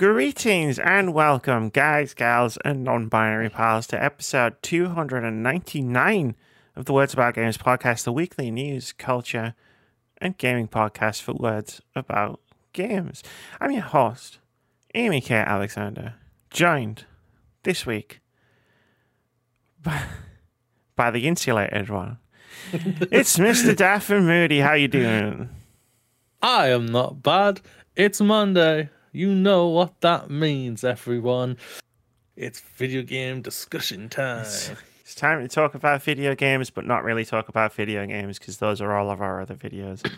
Greetings and welcome, guys, gals, and non binary pals, to episode 299 of the Words About Games podcast, the weekly news, culture, and gaming podcast for words about games. I'm your host, Amy Kate Alexander, joined this week by, by the insulated one. it's Mr. Dafydd Moody. How you doing? I am not bad. It's Monday. You know what that means, everyone. It's video game discussion time. It's time to talk about video games, but not really talk about video games because those are all of our other videos.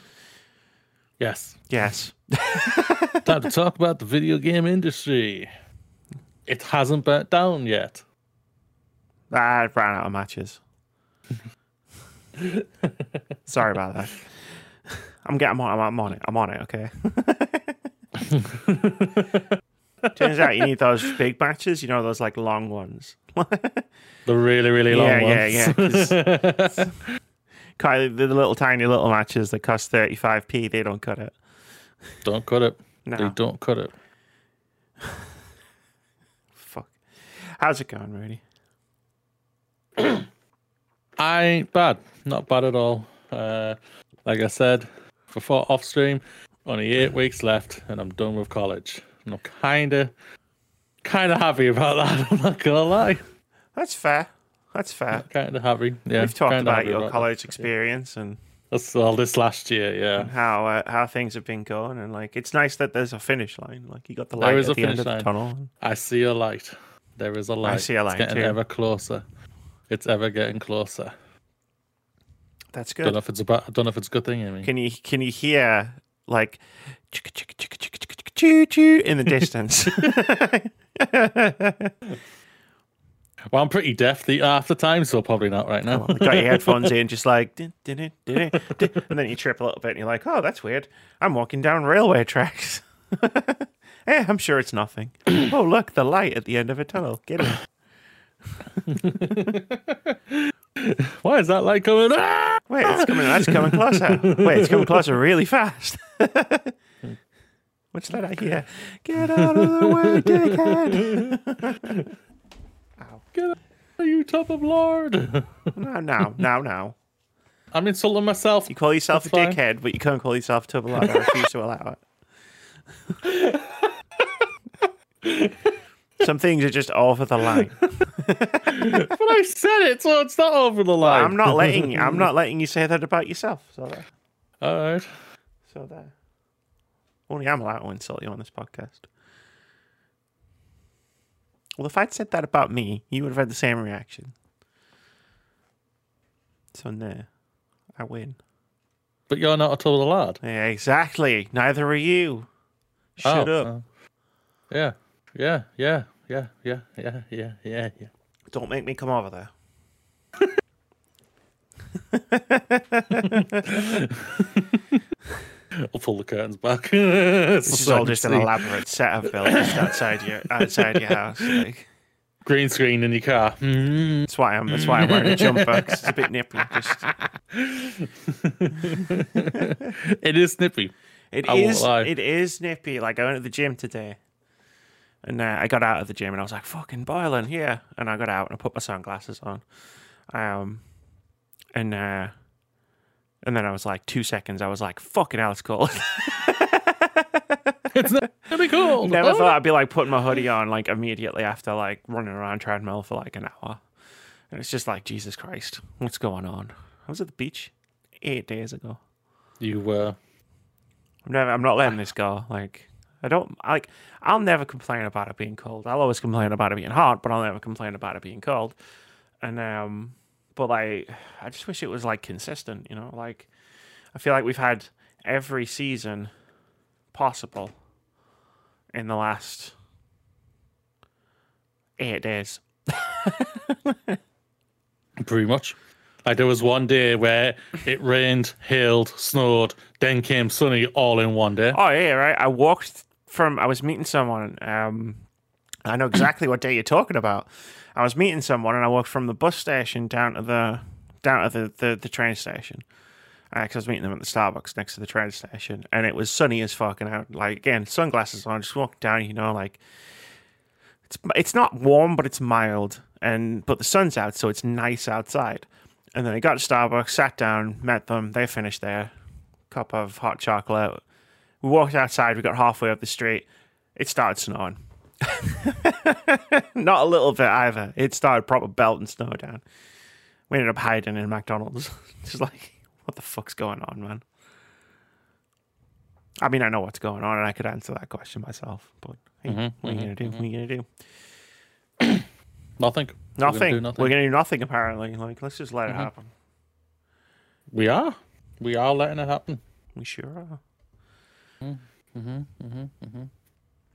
Yes. Yes. time to talk about the video game industry. It hasn't burnt down yet. I ran out of matches. Sorry about that. I'm getting. I'm on, I'm on it. I'm on it. Okay. Turns out you need those big matches. You know those like long ones. The really, really long yeah, yeah, ones. yeah. Kind of the little tiny little matches that cost 35p. They don't cut it. don't cut it. No. They don't cut it. Fuck. How's it going, Rudy? I ain't bad. Not bad at all. Uh, like I said before off stream, only eight weeks left and I'm done with college. And I'm kinda kinda happy about that, I'm not gonna lie. That's fair. That's fair. Kinda happy. Yeah. We've talked about your that. college experience and That's all this last year, yeah. how uh, how things have been going, and like it's nice that there's a finish line. Like you got the light at the end finish of the tunnel. I see a light. There is a light. I see a light It's getting too. ever closer. It's ever getting closer. That's Don't know good. if it's about. I don't know if it's a good thing, Amy. Can you can you hear like in the distance? Well, I'm pretty deaf the half the time, so probably not right now. you got your headphones in, just like, dun, dun, dun, and then you trip a little bit, and you're like, "Oh, that's weird. I'm walking down railway tracks." eh, I'm sure it's nothing. oh, look, the light at the end of a tunnel. Get it? Why is that light coming? Ah! Wait, it's coming. That's coming closer. Wait, it's coming closer really fast. What's that I hear? Get out of the way, dickhead! Ow. Get out, you top of Lord. No, no, no, no. I'm insulting myself. You call yourself That's a fine. dickhead, but you can't call yourself a tubble. I refuse to allow it. Some things are just over the line. But I said it, so it's not over the line. I'm not letting you. I'm not letting you say that about yourself. So there. All right. So there. Only I'm allowed to insult you on this podcast. Well, if I'd said that about me, you would have had the same reaction. So no, I win. But you're not a total lad. Yeah, exactly. Neither are you. Shut Oh, up. uh, yeah. Yeah. Yeah. Yeah. Yeah. Yeah. Yeah. Yeah. Yeah. Don't make me come over there. I'll pull the curtains back. This is all just an elaborate set built just outside your outside your house. Like, green screen in your car. Mm. that's why I'm that's why I'm wearing a jumper it's a bit nippy. Just it is nippy. It I is, It is nippy. Like I went to the gym today, and uh, I got out of the gym and I was like, "Fucking boiling here!" And I got out and I put my sunglasses on, um, and uh, and then I was like, two seconds. I was like, "Fucking hell, it's cold." It's not be cool. Never Oh. thought I'd be like putting my hoodie on like immediately after like running around treadmill for like an hour, and it's just like Jesus Christ, what's going on? I was at the beach eight days ago. You were. I'm never. I'm not letting this go. Like I don't like. I'll never complain about it being cold. I'll always complain about it being hot, but I'll never complain about it being cold. And um, but like, I just wish it was like consistent. You know, like I feel like we've had every season possible in the last eight days. Pretty much. Like there was one day where it rained, hailed, snowed, then came sunny all in one day. Oh yeah, right. I walked from. I was meeting someone. Um, I know exactly what day you're talking about. I was meeting someone, and I walked from the bus station down to the down to the the, the train station. Uh, because I was meeting them at the Starbucks next to the train station, and it was sunny as fuck. And I like again sunglasses on, just walking down. You know, like it's it's not warm, but it's mild, and but the sun's out, so it's nice outside. And then I got to Starbucks, sat down, met them. They finished their cup of hot chocolate. We walked outside. We got halfway up the street. It started snowing. not a little bit either. It started proper belting snow down. We ended up hiding in McDonald's. Just like, what the fuck's going on, man? I mean, I know what's going on, and I could answer that question myself. But hey, Mhm, what are you mhm, gonna do? What are you gonna do? Nothing. We're gonna Nothing. do nothing. We're gonna do nothing. Apparently, like let's just let it Mhm. happen. We are. We are letting it happen. We sure are.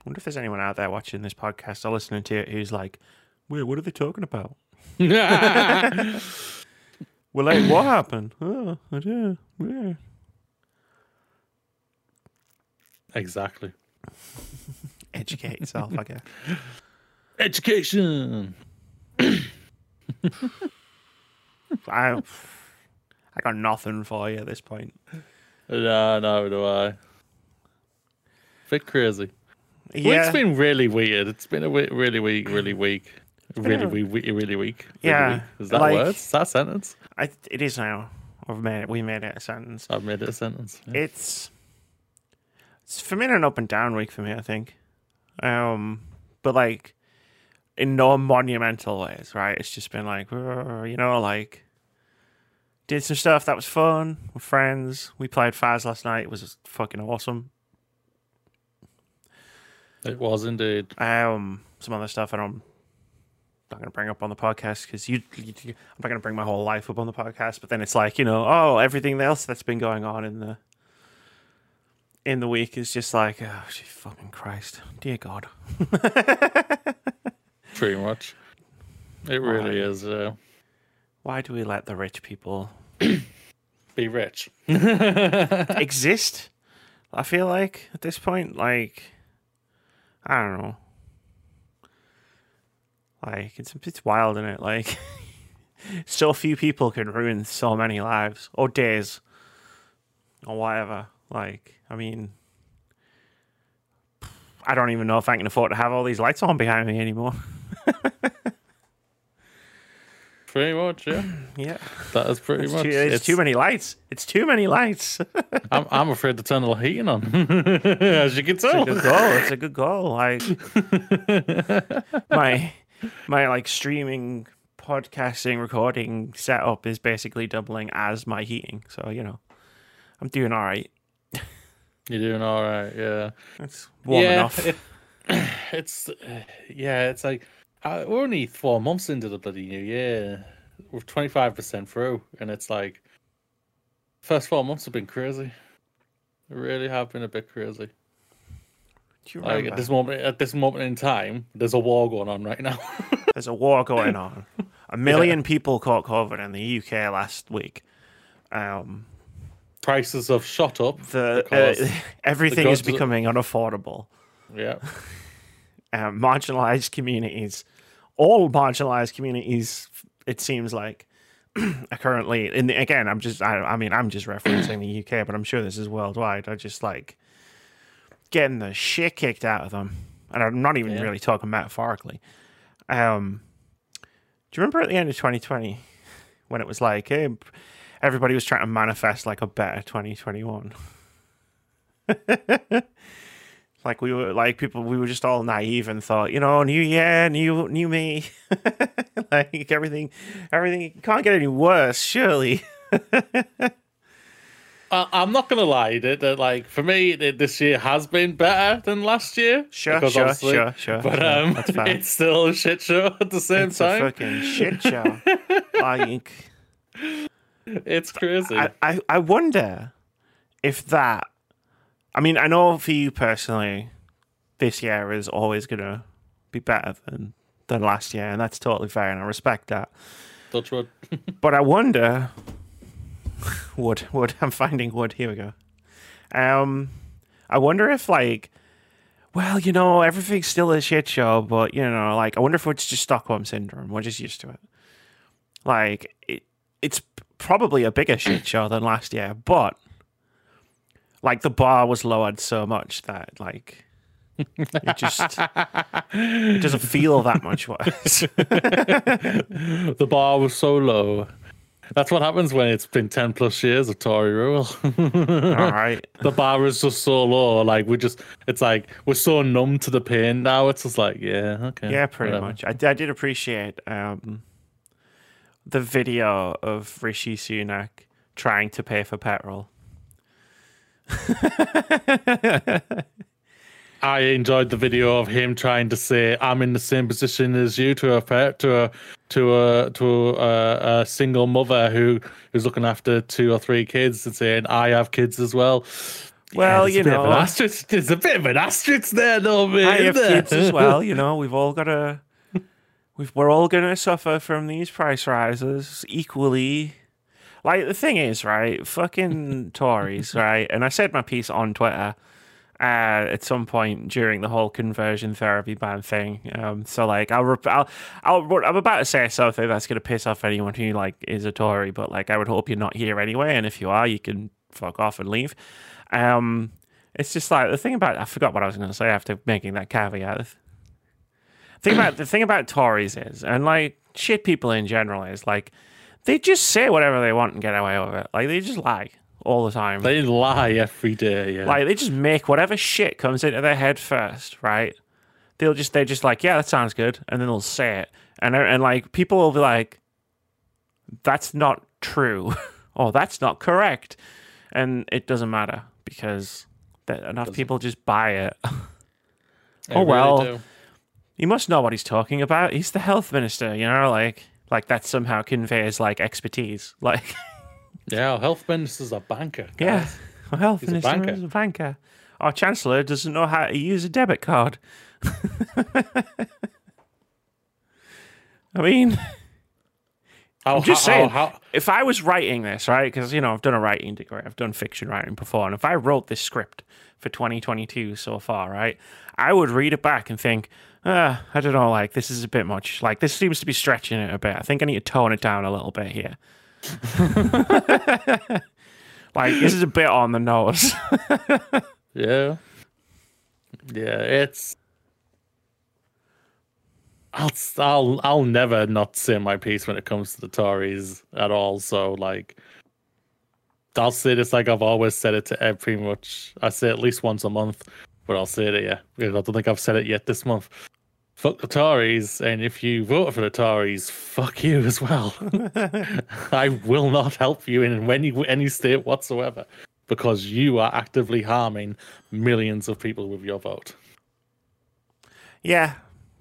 Wonder if there's anyone out there watching this podcast or listening to it who's like, "Wait, what are they talking about?" Well, like, what happened? Oh, I do. Yeah. exactly. Educate yourself, I guess. Education. I, I got nothing for you at this point. No, no, do I. Bit crazy. Yeah, been really weird. It's been a we- really weak, really weak, really, wee- really weak. really Yeah, weak. Is that like- words? Is that a sentence? I, it is now. We've made it. We made it a sentence. I've made it a sentence. Yeah. It's it's for me an up and down week for me. I think, um, but like in no monumental ways, right? It's just been like you know, like did some stuff that was fun with friends. We played Faz last night. It was fucking awesome. It was indeed. Um, some other stuff I don't. Not going to bring up on the podcast because you, you, I'm not going to bring my whole life up on the podcast. But then it's like you know, oh, everything else that's been going on in the in the week is just like, oh, gee, fucking Christ, dear God. Pretty much. It really is. Uh, Why do we let the rich people be rich. exist? I feel like at this point, like, I don't know. Like it's it's wild, isn't it? Like, so few people can ruin so many lives or days or whatever. Like, I mean, I don't even know if I can afford to have all these lights on behind me anymore. Pretty much, yeah. Yeah, That is pretty it's, much. too, it's too many lights. It's too many lights. I'm, I'm afraid to turn the heating on, as you can tell. It's a good goal. It's a good goal. Like my my like streaming, podcasting, recording setup is basically doubling as my heating. So you know, I'm doing all right. You're doing all right, yeah. It's warm yeah, enough. it- it's uh, yeah, it's like uh, we're only four months into the bloody new year. We're twenty five percent through, and it's like first four months have been crazy. They really have been a bit crazy. Do you Like remember? at this moment, at this moment in time, there's a war going on right now. There's a war going on. A million people caught COVID in the UK last week. Um, Prices have shot up. the uh, everything the is becoming unaffordable. Yeah, um, marginalized communities, all marginalized communities, it seems like, are currently. In the, again, I'm just, I, I mean, I'm just referencing the UK, but I'm sure this is worldwide. Are just like getting the shit kicked out of them, and I'm not even Yeah. really talking metaphorically. Um, do you remember at the end of 2020 when it was like, hey, everybody was trying to manifest like a better 2021? like we were like people we were just all naive and thought you know new year new new me like everything everything can't get any worse surely I'm not gonna lie. That, that like for me, this year has been better than last year. Sure, sure, sure, sure, But um, fine. it's still a shit show at the same it's a time. fucking shit show like It's crazy. I, I i wonder if that i mean i know for you personally this year is always gonna be better than than last year and that's totally fair and i respect that Touch wood. But I wonder. Wood, wood. I'm finding wood. Here we go. Um, I wonder if like, well, you know, everything's still a shit show, but you know, like, I wonder if it's just Stockholm syndrome. We're just used to it. Like, it, it's probably a bigger shit show than last year, but like the bar was lowered so much that like it just it doesn't feel that much worse. the bar was so low. That's what happens when it's been ten plus years of Tory rule. All right. the bar is just so low. Like we just, it's like we're so numb to the pain now. It's just like, yeah, okay, Yeah, pretty whatever. much. I, I did appreciate um, the video of Rishi Sunak trying to pay for petrol. I enjoyed the video of him trying to say, "I'm in the same position as you" to a to a to a to a, a single mother who who's looking after two or three kids and saying, "I have kids as well." Well, there's you a bit of an know. asterisk. There's a bit of an asterisk there, though, mate. I have there? kids as well. You know, we've all got to. We've, we're all going to suffer from these price rises equally. Like the thing is, right? Fucking Tories, right? And I said my piece on Twitter uh, at some point during the whole conversion therapy ban thing. Um, so like, I'll, rep- I'll, I'll, I'm about to say something that's going to piss off anyone who like is a Tory, but like, I would hope you're not here anyway. And if you are, you can fuck off and leave. Um, it's just like the thing about I forgot what I was going to say after making that caveat. The thing about the thing about Tories is, and like shit people in general is like they just say whatever they want and get away with it. Like they just lie all the time. They lie every day. Yeah. like they just make whatever shit comes into their head first, right? They'll just they're just like, yeah, that sounds good, and then they'll say it, and uh, and like people will be like, that's not true, or that's not correct, and it doesn't matter because that enough people just buy it. Oh, they oh, really well. do. he must know what he's talking about. He's the health minister, you know, like like that somehow conveys like expertise. Like Yeah, our health minister's a banker. yeah, guys. well, health He's a banker. is a banker. Our chancellor doesn't know how to use a debit card. I mean, How, I'm just how- saying, how- if I was writing this, right, because, you know, I've done a writing degree, I've done fiction writing before, and if I wrote this script for 2022 so far, right, I would read it back and think, uh, I don't know, like, this is a bit much. Like, this seems to be stretching it a bit. I think I need to tone it down a little bit here. like, this is a bit on the nose. Yeah. Yeah, it's. I'll, I'll I'll never not say my piece when it comes to the Tories at all. So like, I'll say this like I've always said it to every pretty much. I say at least once a month, but I'll say it to you because I don't think I've said it yet this month. Fuck the Tories, and if you vote for the Tories, fuck you as well. I will not help you in any any state whatsoever because you are actively harming millions of people with your vote. yeah,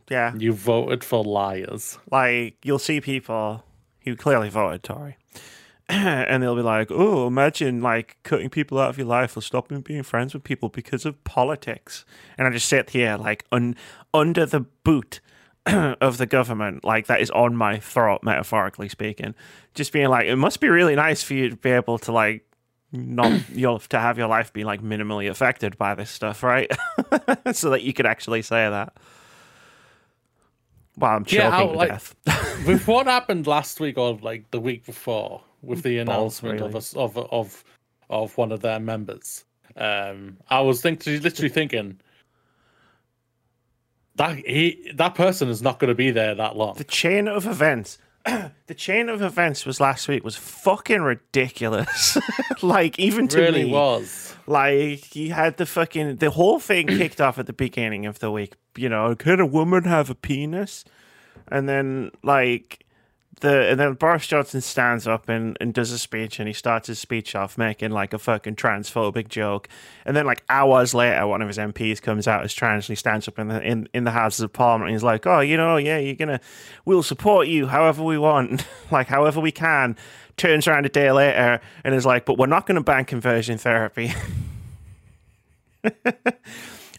yeah. You voted for liars. like you'll see people who clearly voted Tory, and they'll be like, "Oh, imagine like cutting people out of your life or stopping being friends with people because of politics." And I just sit here like un- under the boot of the government, like that is on my throat, metaphorically speaking. Just being like, it must be really nice for you to be able to like not your to have your life be like minimally affected by this stuff, right? so that you could actually say that. Well, I'm choking Yeah, like- death. with what happened last week or like the week before with the Balls, announcement really. of us of of of one of their members, um, I was thinking, literally thinking that he that person is not going to be there that long. the chain of events the chain of events was last week was fucking ridiculous like even to me really me was. Like he had the fucking the whole thing kicked off at the beginning of the week. You know could a woman have a penis? And then like the and then Boris Johnson stands up and, and does a speech and he starts his speech off making like a fucking transphobic joke. And then like hours later one of his MPs comes out as trans and he stands up in the in, in the Houses of Parliament and he's like oh you know yeah you're gonna we'll support you however we want like however we can turns around a day later and is like but we're not gonna ban conversion therapy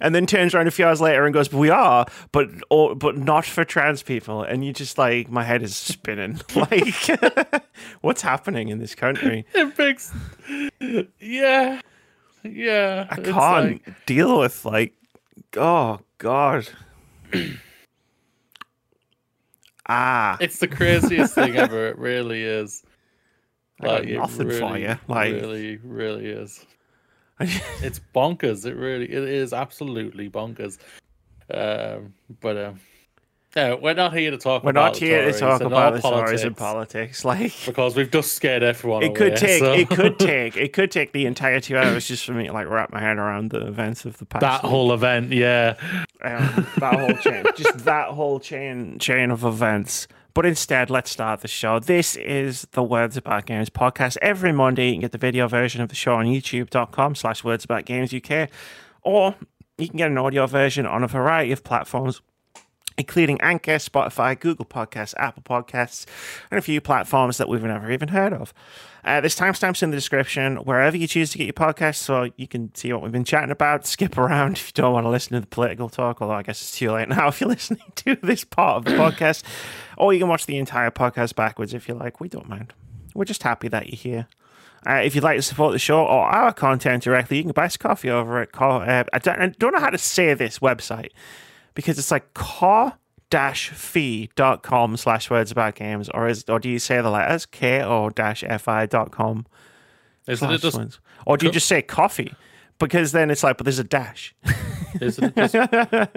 and then turns around a few hours later and goes, "We are, but or, but not for trans people." And you just like, my head is spinning. like, what's happening in this country? It makes, yeah, yeah. I can't like- deal with like, oh god, ah, It's the craziest thing ever. It really is. It nothing for really, you. Like, really, really is. it's bonkers. It really, it is absolutely bonkers. Um, but um, yeah, we're not here to talk. we're about not the here to talk about the Tories and politics. Like, because we've just scared everyone. it could take so- it could take it could take the entire two hours just for me to like wrap my head around the events of the past. that week. whole event. Yeah, um, that whole chain, just that whole chain chain of events. But instead, let's start the show. This is the Words About Games podcast. Every Monday, you can get the video version of the show on youtube.com slash Words About Games UK, or you can get an audio version on a variety of platforms, including Anchor, Spotify, Google Podcasts, Apple Podcasts, and a few platforms that we've never even heard of. Uh, there's timestamps in the description wherever you choose to get your podcast, so you can see what we've been chatting about. Skip around if you don't want to listen to the political talk, although I guess it's too late now if you're listening to this part of the podcast. Or you can watch the entire podcast backwards if you like. We don't mind. We're just happy that you're here. Uh, if you'd like to support the show or our content directly, you can buy us coffee over at co- uh, I, don't, I don't know how to say this website because it's like car-fi.com slash words about games or is or do you say the letters ko-fi.com isn't it just? or do you just say coffee because then it's like but there's a dash Isn't it just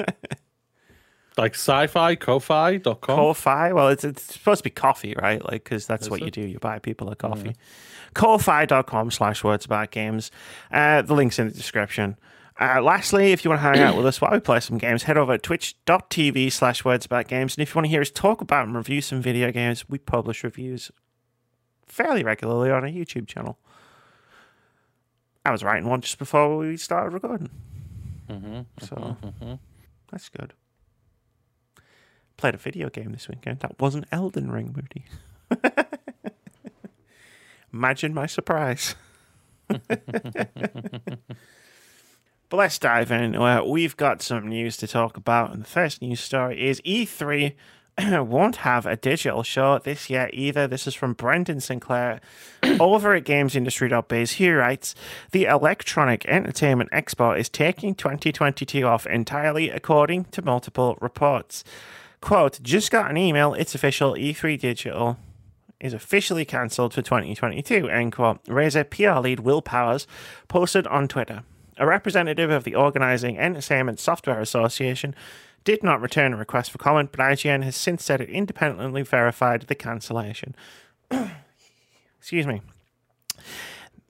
like sci-fi ko-fi.com? Ko-fi. Well, it's, it's supposed to be coffee, right? Like, because that's Is what you do. You buy people a coffee. Ko-fi.com slash words about games. Uh, the link's in the description. Uh, lastly, if you want to hang out with us while we play some games, head over to twitch.tv slash words about games. And if you want to hear us talk about and review some video games, we publish reviews fairly regularly on our YouTube channel. I was writing one just before we started recording. Mm-hmm, So mm-hmm. that's good. Played a video game this weekend. That wasn't Elden Ring, Moody. Imagine my surprise. but let's dive in. Uh, we've got some news to talk about, and the first news story is E3 won't have a digital show this year either. This is from Brendan Sinclair over at GamesIndustry.biz. He writes The Electronic Entertainment Expo is taking 2022 off entirely, according to multiple reports. Quote, just got an email, it's official, E3 Digital is officially cancelled for 2022, end quote. Razer PR lead Will Powers posted on Twitter. A representative of the Organising Entertainment Software Association did not return a request for comment, but IGN has since said it independently verified the cancellation. Excuse me.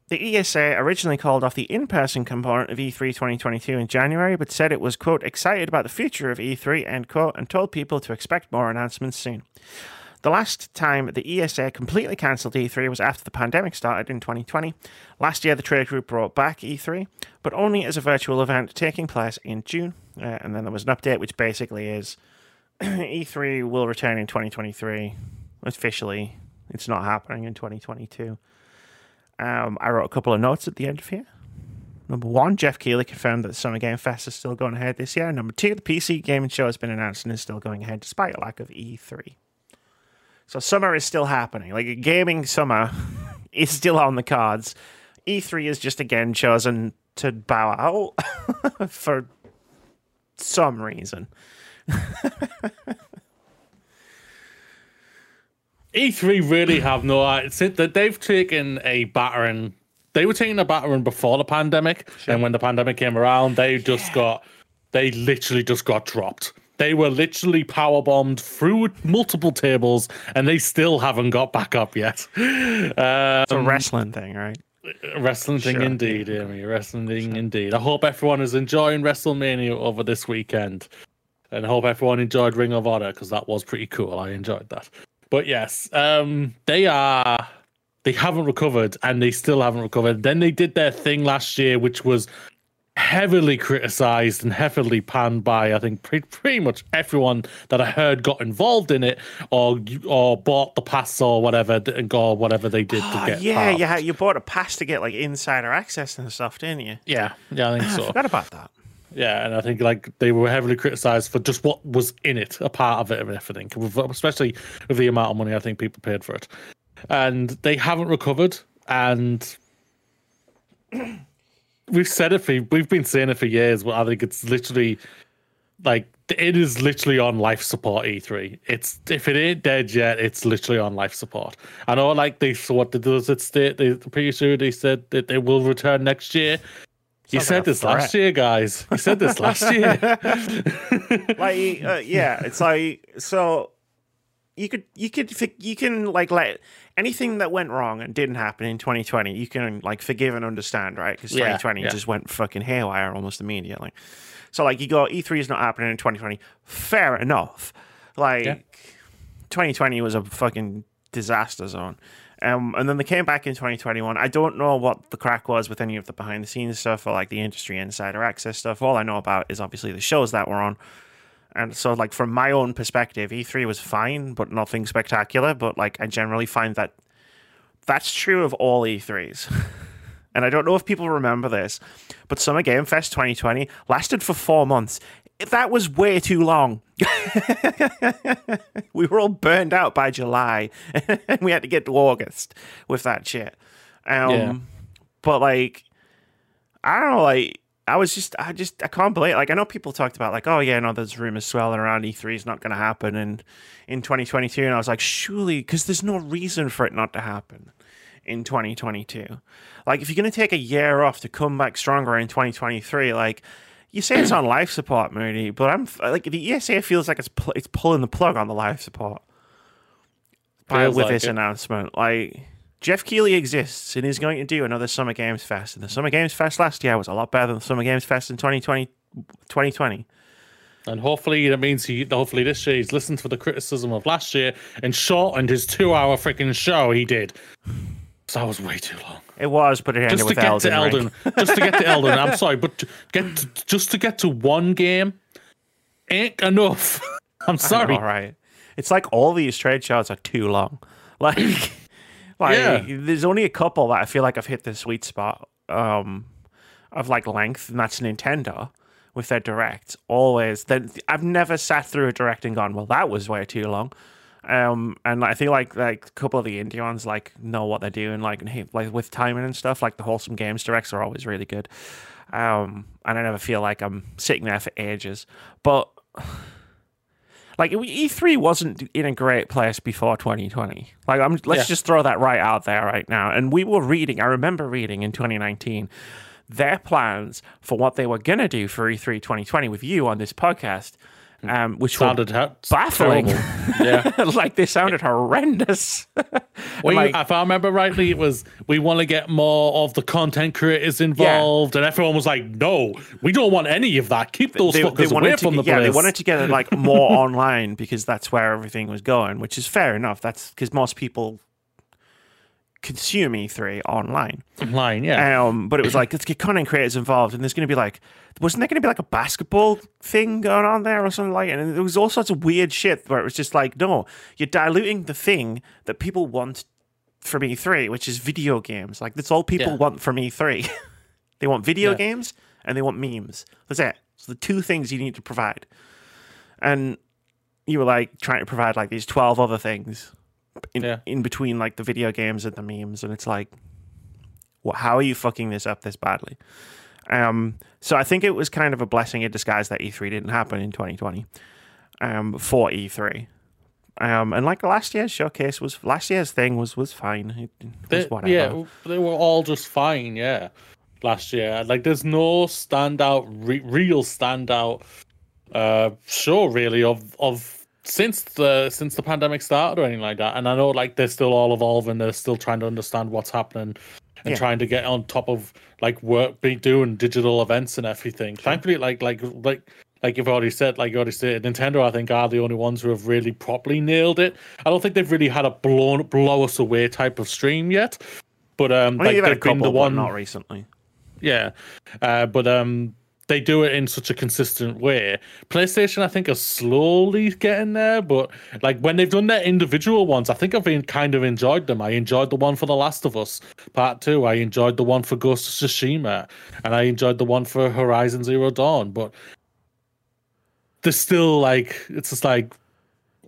The ESA originally called off the in person component of E3 2022 in January, but said it was, quote, excited about the future of E3, end quote, and told people to expect more announcements soon. The last time the ESA completely cancelled E3 was after the pandemic started in 2020. Last year, the trade group brought back E3, but only as a virtual event taking place in June. Uh, and then there was an update which basically is E3 will return in 2023. Officially, it's not happening in 2022. Um, I wrote a couple of notes at the end of here. Number one, Geoff Keighley confirmed that the Summer Game Fest is still going ahead this year. Number two, the PC gaming show has been announced and is still going ahead despite a lack of E3. So summer is still happening. Like a gaming summer is still on the cards. E3 is just again chosen to bow out for some reason. E3 E really have no idea. that They've taken a battering. They were taking a battering before the pandemic, and when the pandemic came around, they just got. They literally just got dropped. They were literally power bombed through multiple tables, and they still haven't got back up yet. Uh, It's a wrestling thing, right? wrestling thing Sure. indeed, Amy. Wrestling thing indeed. I hope everyone is enjoying WrestleMania over this weekend, and I hope everyone enjoyed Ring of Honor because that was pretty cool. I enjoyed that. But yes, um, they are. They haven't recovered, and they still haven't recovered. Then they did their thing last year, which was heavily criticized and heavily panned by I think pretty, pretty much everyone that I heard got involved in it or or bought the pass or whatever and or whatever they did to Oh, get yeah, yeah. You bought a pass to get like insider access and stuff, didn't you? yeah yeah I think ah, I so forgot about that. Yeah, and I think like they were heavily criticized for just what was in it, a part of it and everything, especially with the amount of money I think people paid for it. And they haven't recovered, and we've said it for we've been saying it for years. But I think it's literally like it is literally on life support. E3. It's if it ain't dead yet, it's literally on life support. I know, like they so what does it state? They pretty sure they said that they will return next year. You Sounds said like this threat. last year, guys. You said this last year. like uh, yeah it's like so you could you could you can like let anything that went wrong and didn't happen in 2020 you can like forgive and understand right because Yeah, 2020 yeah. just went fucking haywire almost immediately so like you go e3 is not happening in 2020 fair enough like Yeah. 2020 was a fucking disaster zone um, and then they came back in 2021. I don't know what the crack was with any of the behind the scenes stuff or like the industry insider access stuff. All I know about is obviously the shows that were on. And so, like, from my own perspective, E3 was fine, but nothing spectacular. But, like, I generally find that that's true of all E3s. and I don't know if people remember this, but Summer Game Fest 2020 lasted for four months. That was way too long. we were all burned out by July, and we had to get to August with that shit. Um, Yeah. But, like, I don't know, like, I was just, I just, I can't believe. Like, I know people talked about, like, oh yeah, no, there's rumors swelling around E3 is not going to happen and in 2022, and I was like, surely, because there's no reason for it not to happen in 2022. Like, if you're going to take a year off to come back stronger in 2023, like. You say it's on life support, Moody, but I'm like the ESA feels like it's pu- it's pulling the plug on the life support by, with like this it. announcement. Like Geoff Keighley exists and is going to do another Summer Games Fest. And the Summer Games Fest last year was a lot better than the Summer Games Fest in 2020. 2020. And hopefully that means he hopefully this year he's listened to the criticism of last year and shortened his two hour freaking show he did. So that was way too long. It was, but it ended Just to with get Elden, to Elden, just to get to Elden. I'm sorry, but get to, just to get to one game ain't enough. I'm sorry. All right. It's like all these trade shows are too long. Like, like Yeah. there's only a couple that I feel like I've hit the sweet spot um, of like length, and that's Nintendo with their direct. Always, then I've never sat through a direct and gone, well, that was way too long. Um, and I feel like like a couple of the indie ones like know what they're doing, like and hey, like with timing and stuff. Like the wholesome games directs are always really good. Um, and I never feel like I'm sitting there for ages, but like E3 wasn't in a great place before 2020. Like I'm let's Yeah. just throw that right out there right now. And we were reading, I remember reading in 2019 their plans for what they were going to do for E E3 2020 with you on this podcast. Um, which were Sounded ha- baffling. Yeah. like they sounded horrendous. We, Like- if I remember rightly, it was we want to get more of the content creators involved, and everyone was like, "No, we don't want any of that. Keep those they, fuckers they away from the yeah place." they wanted to get it like more online because that's where everything was going which is fair enough that's because most people consume e3 online. Online, yeah. um but it was like let's get content creators involved and there's going to be like wasn't there going to be like a basketball thing going on there or something like and there was all sorts of weird shit where it was just like no you're diluting the thing that people want from e3 which is video games. Like that's all people Yeah. want from e3 they want video Yeah. games and they want memes. That's it. So the two things you need to provide. And you were like trying to provide like these 12 other things in, Yeah. in between like the video games and the memes and it's like what how are you fucking this up this badly um so i think it was kind of a blessing in disguise that e3 didn't happen in 2020 um for e3 um and like last year's showcase was last year's thing was was fine it was They- whatever yeah, they were all just fine. Yeah, last year, like there's no standout, re- real standout uh show really of of since the since the pandemic started or anything like that. And I know like they're still all evolving. They're still trying to understand what's happening and Yeah. trying to get on top of like work, be doing digital events and everything. Thankfully, like like like. Like you've already said, like you already said, Nintendo, I think, are the only ones who have really properly nailed it. I don't think they've really had a blown blow us away type of stream yet. But um, I like they've been couple, the but one, not recently yeah. Uh, but um, they do it in such a consistent way. PlayStation, I think, are slowly getting there, but like when they've done their individual ones, I think I've been kind of enjoyed them. I enjoyed the one for The Last of Us Part Two. I enjoyed the one for Ghost of Tsushima, and I enjoyed the one for Horizon Zero Dawn. But there's still like it's just like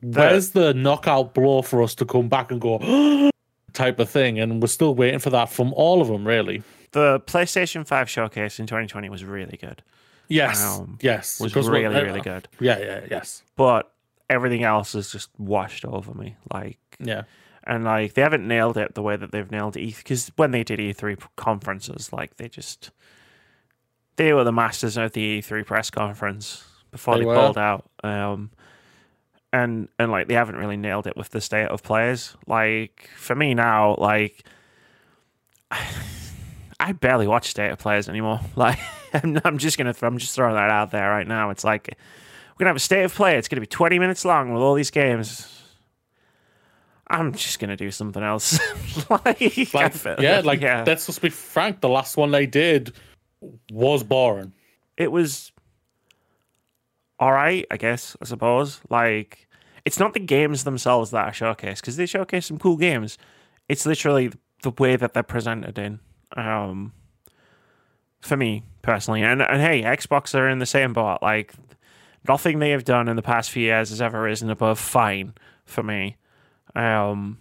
where's the knockout blow for us to come back and go type of thing, and we're still waiting for that from all of them, really. The PlayStation 5 showcase in 2020 was really good. Yes, Um, yes, was really, really good. Yeah, yeah, yes, But everything else is just washed over me. Like, yeah, and like they haven't nailed it the way that they've nailed E because when they did E3 conferences, like they just they were the masters of the E3 press conference before They they, pulled out. Um, and and like they haven't really nailed it with the state of players. Like for me now, like I barely watch state of players anymore. Like I'm, I'm just gonna I'm just throwing that out there right now. It's like we're gonna have a state of play. It's gonna be 20 minutes long with all these games. I'm just gonna do something else. like, like, yeah, like yeah. let's just be frank. The last one they did was boring. it was all right, I guess. I suppose. Like, it's not the games themselves that are showcased because they showcase some cool games. It's literally the way that they're presented in. Um, for me personally, and and hey, Xbox are in the same boat. Like, nothing they have done in the past few years has ever risen above fine for me. Um,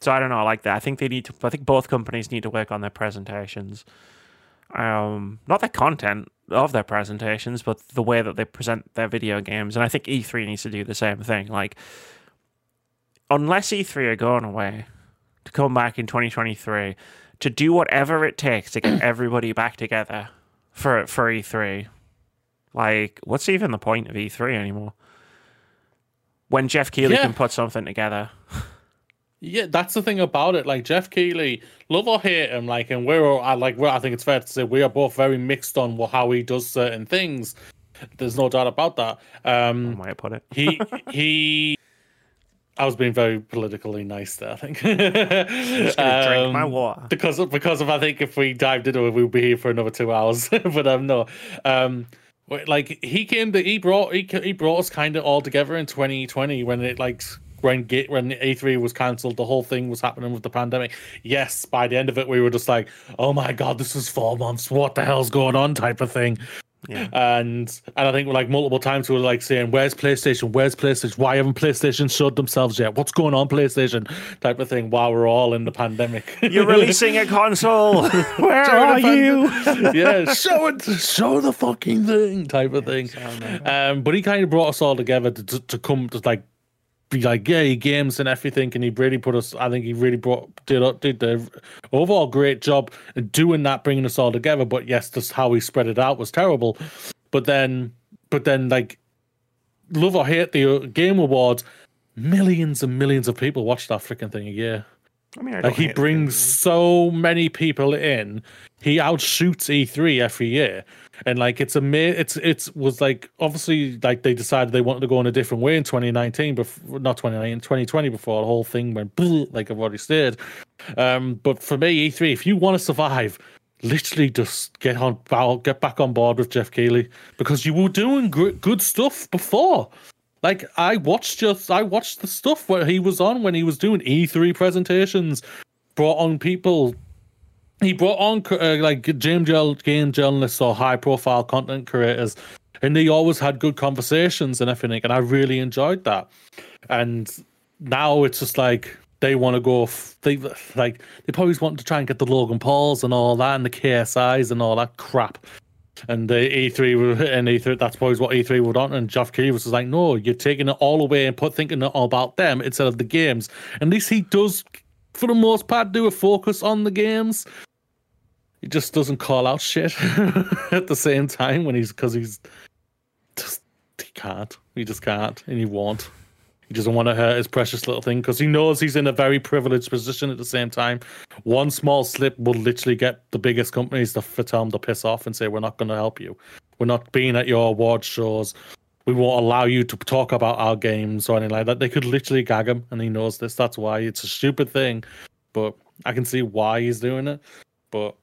so I don't know. I like that. I think they need to. I think both companies need to work on their presentations. Um, not the content of their presentations, but the way that they present their video games. And I think E3 needs to do the same thing. Like, unless E3 are going away to come back in 2023 to do whatever it takes to get everybody back together for for E3. Like, what's even the point of E3 anymore? When Geoff Keighley Yeah. can put something together. Yeah, that's the thing about it. Like Geoff Keighley, love or hate him, like, and we're all, I like. We're, I think it's fair to say we are both very mixed on how he does certain things. There's no doubt about that. Um, to put it. he he. I was being very politically nice there. I think. Just gonna drink my Um, water. because of because of I think if we dived into it, we'd be here for another two hours. but um, no, um, like he came to he brought he he brought us kind of all together in 2020 when it like when get when E3 was cancelled, the whole thing was happening with the pandemic. Yes, by the end of it, we were just like, oh my god, this is four months. What the hell's going on? Type of thing. Yeah. And and I think like multiple times we were like saying, "Where's PlayStation? Where's PlayStation? Why haven't PlayStation showed themselves yet? What's going on, PlayStation?" Type of thing. While we're all in the pandemic, You're releasing a console. Where are you? yeah, show it, show the fucking thing, type of thing. Um, but he kind of brought us all together to, to, to come to like like, yeah, he games and everything, and he really put us. I think he really brought did up did the overall great job in doing that, bringing us all together. But yes, just how he spread it out was terrible. But then, but then, like, love or hate the uh, game awards, millions and millions of people watch that freaking thing a year. I mean, I Like he brings so many people in. He outshoots E3 every year, and like it's a it's it's was like obviously like they decided they wanted to go in a different way in 2019, but not 2019, 2020 before the whole thing went like I've already said. Um, but for me, E3, if you want to survive, literally just get on get back on board with Geoff Keighley because you were doing gr- good stuff before. Like I watched just I watched the stuff where he was on when he was doing E3 presentations, brought on people. He brought on uh, like game game journalists or high profile content creators, and they always had good conversations and everything, and I really enjoyed that. And now it's just like they want to go. F- they like they probably want to try and get the Logan Pauls and all that, and the KSIs and all that crap. And the E3 and E3 that's probably what E3 would on. And Geoff Keighley was like, no, you're taking it all away and put thinking about them instead of the games. And at least he does, for the most part, do a focus on the games. He just doesn't call out shit at the same time when he's because he's just he can't. He just can't, and he won't. He doesn't want to hurt his precious little thing because he knows he's in a very privileged position at the same time. One small slip will literally get the biggest companies to tell him to piss off and say, We're not going to help you. We're not being at your award shows. We won't allow you to talk about our games or anything like that. They could literally gag him, and he knows this. That's why it's a stupid thing. But I can see why he's doing it. But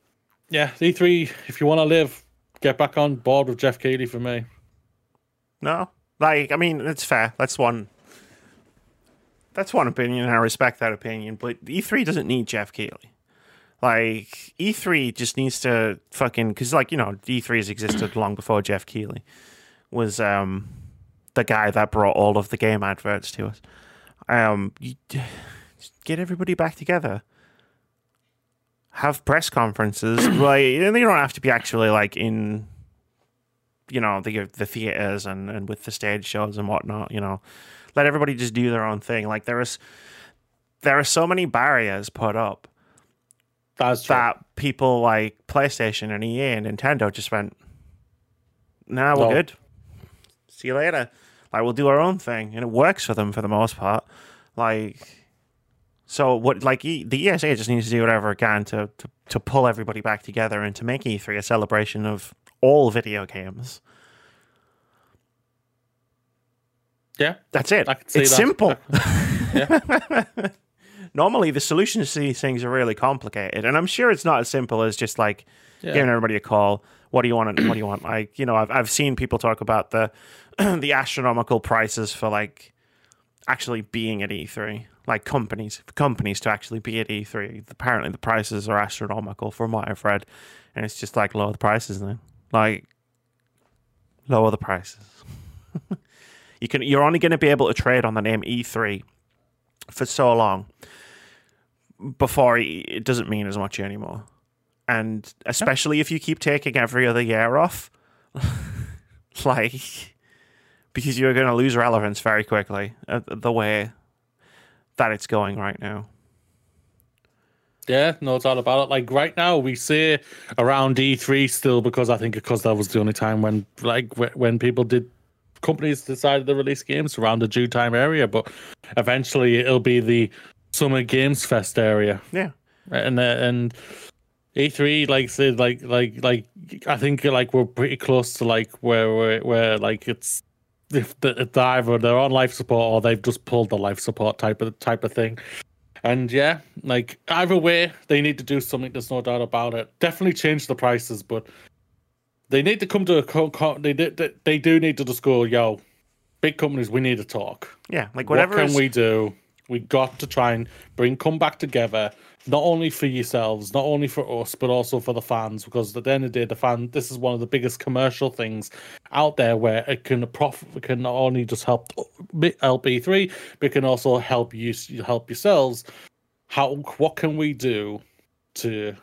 yeah, E3, if you want to live, get back on board with Geoff Keighley for me. No, like I mean, it's fair. That's one. That's one opinion. and I respect that opinion, but E3 doesn't need Geoff Keighley. Like E3 just needs to fucking because, like you know, E3 has existed long before Geoff Keighley was um the guy that brought all of the game adverts to us. Um, you, get everybody back together. Have press conferences, like and they don't have to be actually like in you know the the theaters and and with the stage shows and whatnot. You know, let everybody just do their own thing. Like there is there are so many barriers put up That's true. that people like PlayStation and EA and Nintendo just went, nah, we're No. good. See you later. Like we'll do our own thing, and it works for them for the most part. Like, so what? Like e, the ESA just needs to do whatever it can to, to to pull everybody back together and to make E3 a celebration of all video games. yeah. That's it. I can see it's that. simple. Yeah. Normally, the solutions to these things are really complicated, and I'm sure it's not as simple as just like Yeah. giving everybody a call. What do you want? What do you want? Like, you know, I've I've seen people talk about the the astronomical prices for like actually being at E3, like companies companies to actually be at E3. Apparently, the prices are astronomical from what I've read, and it's just like lower the prices then, like lower the prices. you can you're only going to be able to trade on the name E3 for so long before it doesn't mean as much anymore. And especially if you keep taking every other year off, like, because you're going to lose relevance very quickly uh, the way that it's going right now. Yeah, no doubt about it. Like right now, we see around E3 still because I think because that was the only time when like when people did companies decided to release games around the due time area, but eventually it'll be the Summer Games Fest area, Yeah. and uh, and E3 like said like like like I think like we're pretty close to like where where where like it's if the, it's either they're on life support or they've just pulled the life support type of type of thing. And yeah, like either way, they need to do something. There's no doubt about it. Definitely change the prices, but they need to come to a co- co- they they, they do need to just go, yo, big companies, we need to talk. Yeah. Like, whatever what can is- we do? We got to try and bring come back together, not only for yourselves, not only for us, but also for the fans. Because at the end of the day, the fan this is one of the biggest commercial things out there where it can profit, it can not only just help help E3, but it can also help you help yourselves. How what can we do to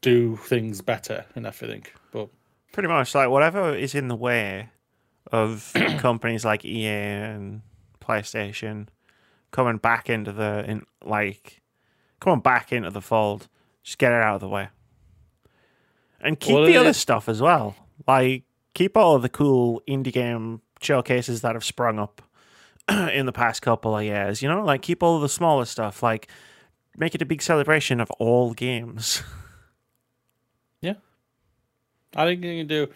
do things better and everything? But Pretty much like whatever is in the way of companies like EA and PlayStation coming back into the in like coming back into the fold. Just get it out of the way. And keep Well, the other stuff as well. Like keep all of the cool indie game showcases that have sprung up in the past couple of years, you know? Like keep all of the smaller stuff. Like make it a big celebration of all games. Yeah, I think you can do.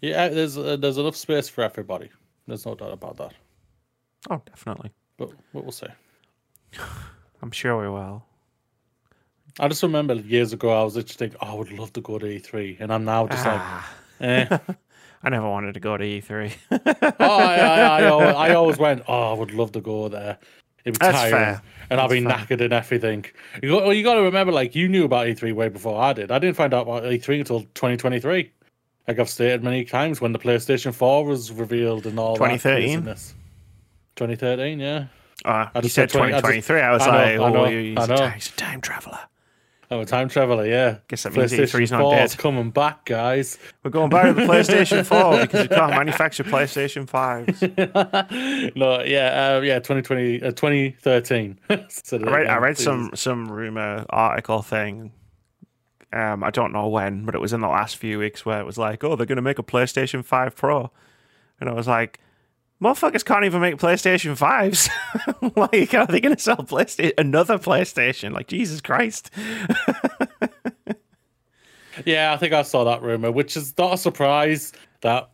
Yeah, there's uh, there's enough space for everybody. There's no doubt about that. oh, definitely. But what we'll see. I'm sure we will. I just remember years ago, I was just thinking, oh, I would love to go to E3, and I'm now just Ah. like, eh. I never wanted to go to E E3. oh, I, I, I, always, I always went, oh, I would love to go there. It'd be That's tiring, fair. and I'll be That's knackered and everything. You got, well, you got to remember, like you knew about E3 way before I did. I didn't find out about E3 until 2023. Like I've stated many times when the PlayStation 4 was revealed and all 2013? that. craziness. 2013, yeah. Uh, I you just said said 20 I just- 2023. I, was I know, like, I oh, know, he's, I a know. time, he's a time traveler. I'm a time traveler, yeah. Guess that means PlayStation E3's not 4 is dead. coming back, guys. We're going back to the PlayStation 4 because we can't manufacture PlayStation 5s. no, yeah, uh, yeah, 2020, uh, 2013. Said it I read, I read some some rumor article thing. Um, I don't know when, but it was in the last few weeks where it was like, oh, they're going to make a PlayStation 5 Pro, and I was like, motherfuckers can't even make PlayStation 5s. like, are they going to sell PlayStation another PlayStation? Like, Jesus Christ. Yeah, I think I saw that rumor, which is not a surprise that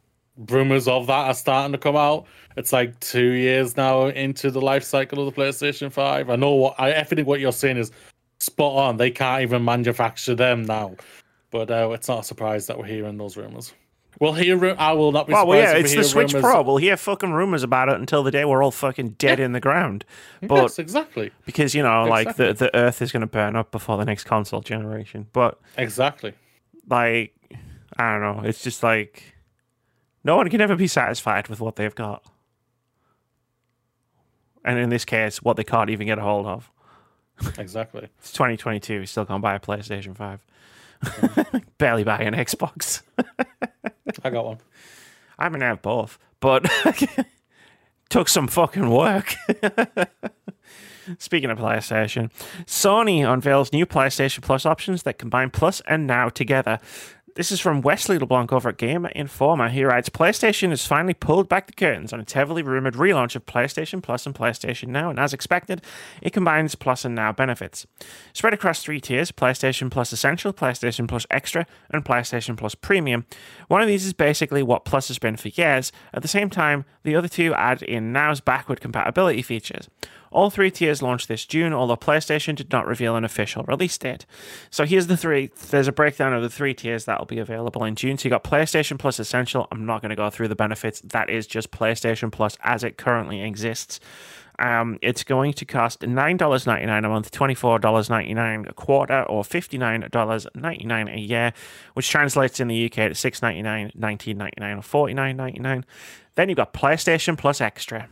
rumors of that are starting to come out. It's like two years now into the life cycle of the PlayStation 5. I know what I everything what you're saying is spot on. They can't even manufacture them now. But uh, it's not a surprise that we're hearing those rumors. We'll hear. ru- I will not be Well, surprised. well, yeah, it's the Switch rumors- Pro. We'll hear fucking rumors about it until the day we're all fucking dead in the ground. But yes, exactly, because you know, like the, the Earth is going to burn up before the next console generation. But exactly. like, I don't know. It's just like no one can ever be satisfied with what they've got, and in this case, what they can't even get a hold of. Exactly. It's 2022. We still can't buy a PlayStation 5. Barely buy an Xbox. I got one. I mean, I have both, but took some fucking work. Speaking of PlayStation, Sony unveils new PlayStation Plus options that combine Plus and Now together. This is from Wesley LeBlanc over at Game Informer. He writes PlayStation has finally pulled back the curtains on its heavily rumored relaunch of PlayStation Plus and PlayStation Now, and as expected, it combines Plus and Now benefits. Spread across three tiers PlayStation Plus Essential, PlayStation Plus Extra, and PlayStation Plus Premium. One of these is basically what Plus has been for years. At the same time, the other two add in Now's backward compatibility features. All three tiers launched this June, although PlayStation did not reveal an official release date. So here's the three. There's a breakdown of the three tiers that'll be available in June. So you got PlayStation Plus Essential. I'm not going to go through the benefits. That is just PlayStation Plus as it currently exists. Um, it's going to cost $9.99 a month, $24.99 a quarter, or $59.99 a year, which translates in the UK to $6.99, $19.99, or $49.99. Then you've got PlayStation Plus Extra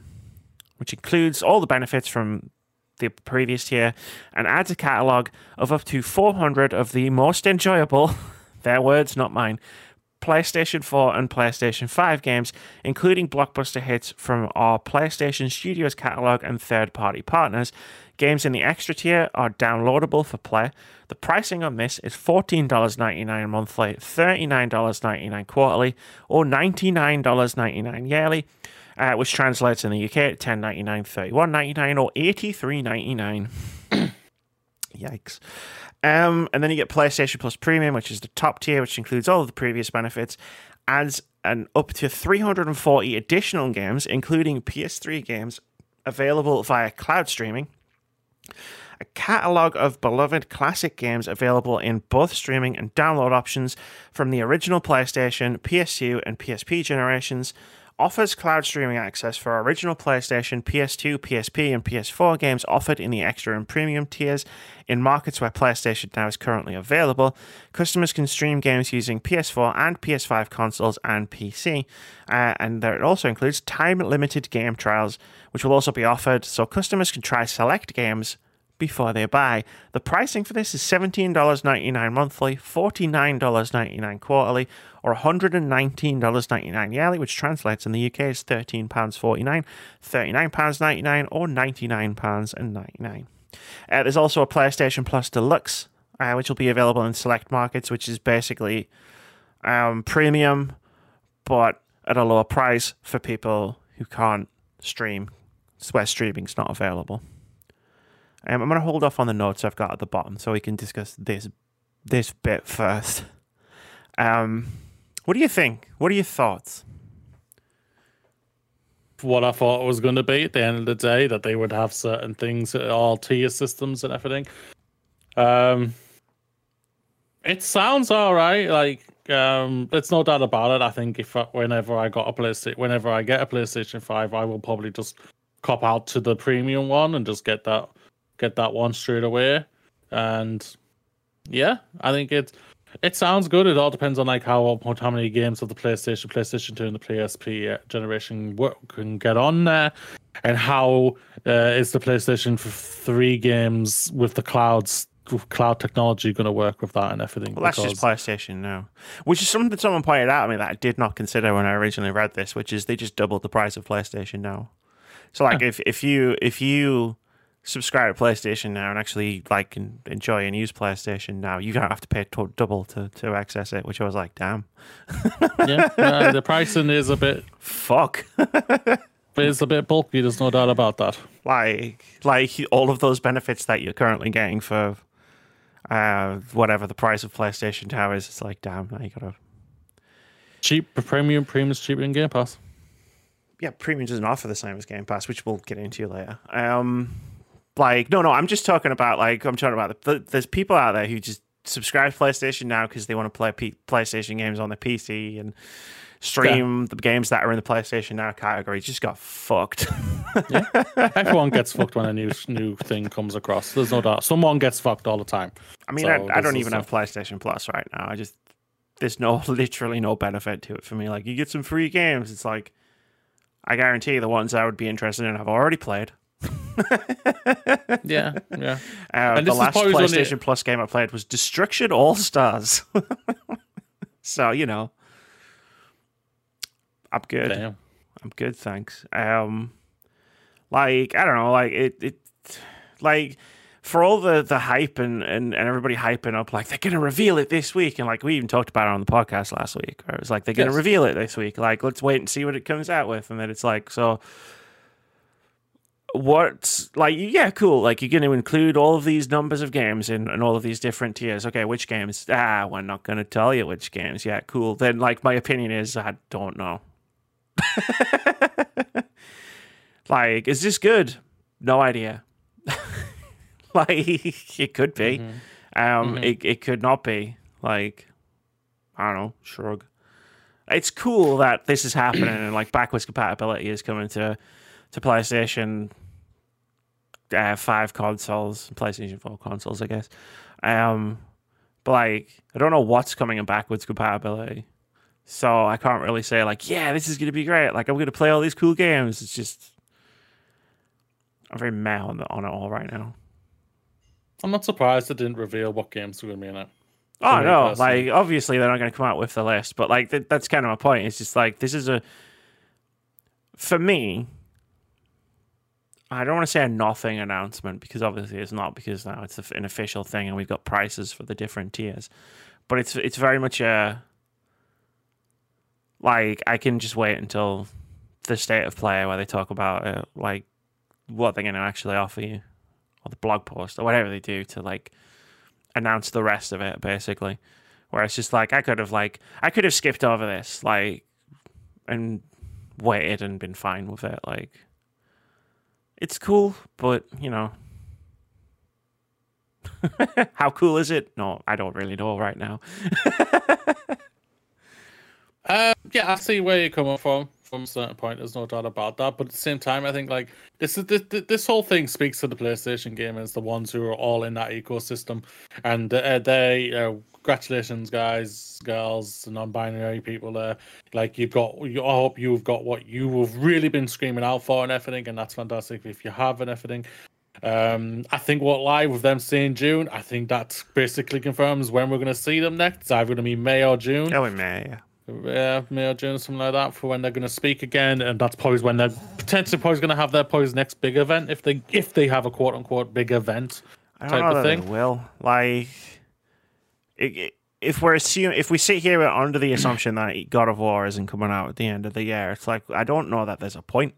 which includes all the benefits from the previous tier and adds a catalogue of up to 400 of the most enjoyable, their words, not mine, PlayStation 4 and PlayStation 5 games, including blockbuster hits from our PlayStation Studios catalogue and third party partners. Games in the extra tier are downloadable for play. The pricing on this is $14.99 monthly, $39.99 quarterly, or $99.99 yearly uh, which translates in the UK at ten ninety nine, thirty one ninety nine, or eighty three ninety nine. Yikes. Um, and then you get PlayStation Plus Premium, which is the top tier, which includes all of the previous benefits, adds an up to 340 additional games, including PS3 games available via cloud streaming, a catalogue of beloved classic games available in both streaming and download options from the original PlayStation, PS2, and PSP generations, offers cloud streaming access for original PlayStation, PS2, PSP, and PS4 games offered in the extra and premium tiers in markets where PlayStation Now is currently available. Customers can stream games using PS4 and PS5 consoles and PC, uh, and there it also includes time limited game trials, which will also be offered so customers can try select games before they buy. The pricing for this is $17.99 monthly, $49.99 quarterly, or $119.99 yearly, which translates in the UK as £13.49, £39.99, or £99.99. Uh, there's also a PlayStation Plus Deluxe, uh, which will be available in select markets, which is basically um, premium, but at a lower price for people who can't stream, where streaming's not available. Um, I'm going to hold off on the notes I've got at the bottom so we can discuss this this bit first. Um, what do you think? What are your thoughts? What I thought was going to be at the end of the day, that they would have certain things, all tier systems and everything. Um, it sounds all right. Like, um, it's no doubt about it. I think if whenever I got a PlayStation, whenever I get a PlayStation Five, I will probably just cop out to the premium one and just get that get that one straight away. And yeah, I think it it sounds good. It all depends on like how how many games of the PlayStation, PlayStation Two, and the PSP uh, generation work can get on there, and how uh, is the PlayStation Three games with the clouds cloud technology going to work with that and everything? Well, that's just PlayStation now, which is something that someone pointed out to me that I did not consider when I originally read this, which is they just doubled the price of PlayStation now. So like if if you if you subscribe to PlayStation now and actually like and enjoy and use PlayStation now, you don't have to pay to- double to, to access it. Which I was like, damn. yeah, uh, the pricing is a bit fuck. it's a bit bulky. There's no doubt about that. Like, like all of those benefits that you're currently getting for uh, whatever the price of PlayStation Now is, it's like, damn, now you gotta cheap premium. Premium is cheaper than Game Pass. Yeah, premium doesn't offer the same as Game Pass, which we'll get into later. Um, like, no, no, I'm just talking about like I'm talking about the, there's people out there who just subscribe to PlayStation now because they want to play P- PlayStation games on the PC and stream yeah. the games that are in the PlayStation Now category. Just got fucked. yeah. Everyone gets fucked when a new new thing comes across. There's no doubt. Someone gets fucked all the time. I mean, so I, I don't even have PlayStation Plus right now. I just there's no literally no benefit to it for me. Like you get some free games. It's like I guarantee the ones I would be interested in I've already played. yeah, yeah. Uh, the last PlayStation only... Plus game I played was Destruction All Stars. so you know, I'm good. Damn. I'm good, thanks. Um, like I don't know, like it, it, like for all the the hype and and, and everybody hyping up, like they're gonna reveal it this week, and like we even talked about it on the podcast last week, where it was like they're gonna Yes. reveal it this week. Like let's wait and see what it comes out with, and then it's like so. What's like, yeah, cool. Like, you're going to include all of these numbers of games in, in all of these different tiers. Okay, which games? Ah, we're not going to tell you which games. Yeah, cool. Then, like, my opinion is I don't know. like, is this good? No idea. like, it could be. Um, It, it could not be. Like, I don't know, shrug. It's cool that this is happening and like backwards compatibility is coming to to PlayStation uh, five consoles, PlayStation four consoles, I guess. Um, but like, I don't know what's coming in backwards compatibility, so I can't really say like, yeah, this is gonna be great. Like, I'm gonna play all these cool games. It's just I'm very meh on, the, on it all right now. I'm not surprised they didn't reveal what games were going to be in it. Oh no! Like obviously they're not going to come out with the list, but like th- that's kind of my point. It's just like this is a for me. I don't want to say a nothing announcement because obviously it's not because now it's an official thing and we've got prices for the different tiers, but it's it's very much a like I can just wait until the state of play where they talk about uh, like what they're going to actually offer you or the blog post or whatever they do to like announce the rest of it basically. Where it's just like i could have like i could have skipped over this like and waited and been fine with it like it's cool but you know how cool is it no i don't really know right now Uh, yeah, I see where you're coming from. From a certain point, there's no doubt about that. But at the same time, I think like this is this, this whole thing speaks to the PlayStation gamers, the ones who are all in that ecosystem, and uh, they. Uh, congratulations, guys, girls, non-binary people there. Like you've got, you, I hope you've got what you have really been screaming out for and everything, and that's fantastic. If you have and everything, um, I think what live with them seeing June, I think that basically confirms when we're going to see them next. It's either going to be May or June. oh in may yeah Yeah, May or June, something like that, for when they're going to speak again, and that's probably when they're potentially probably going to have their probably next big event if they if they have a quote unquote big event. I don't type know of that thing. they will. Like, if we're assume if we sit here under the assumption that God of War isn't coming out at the end of the year, it's like I don't know that there's a point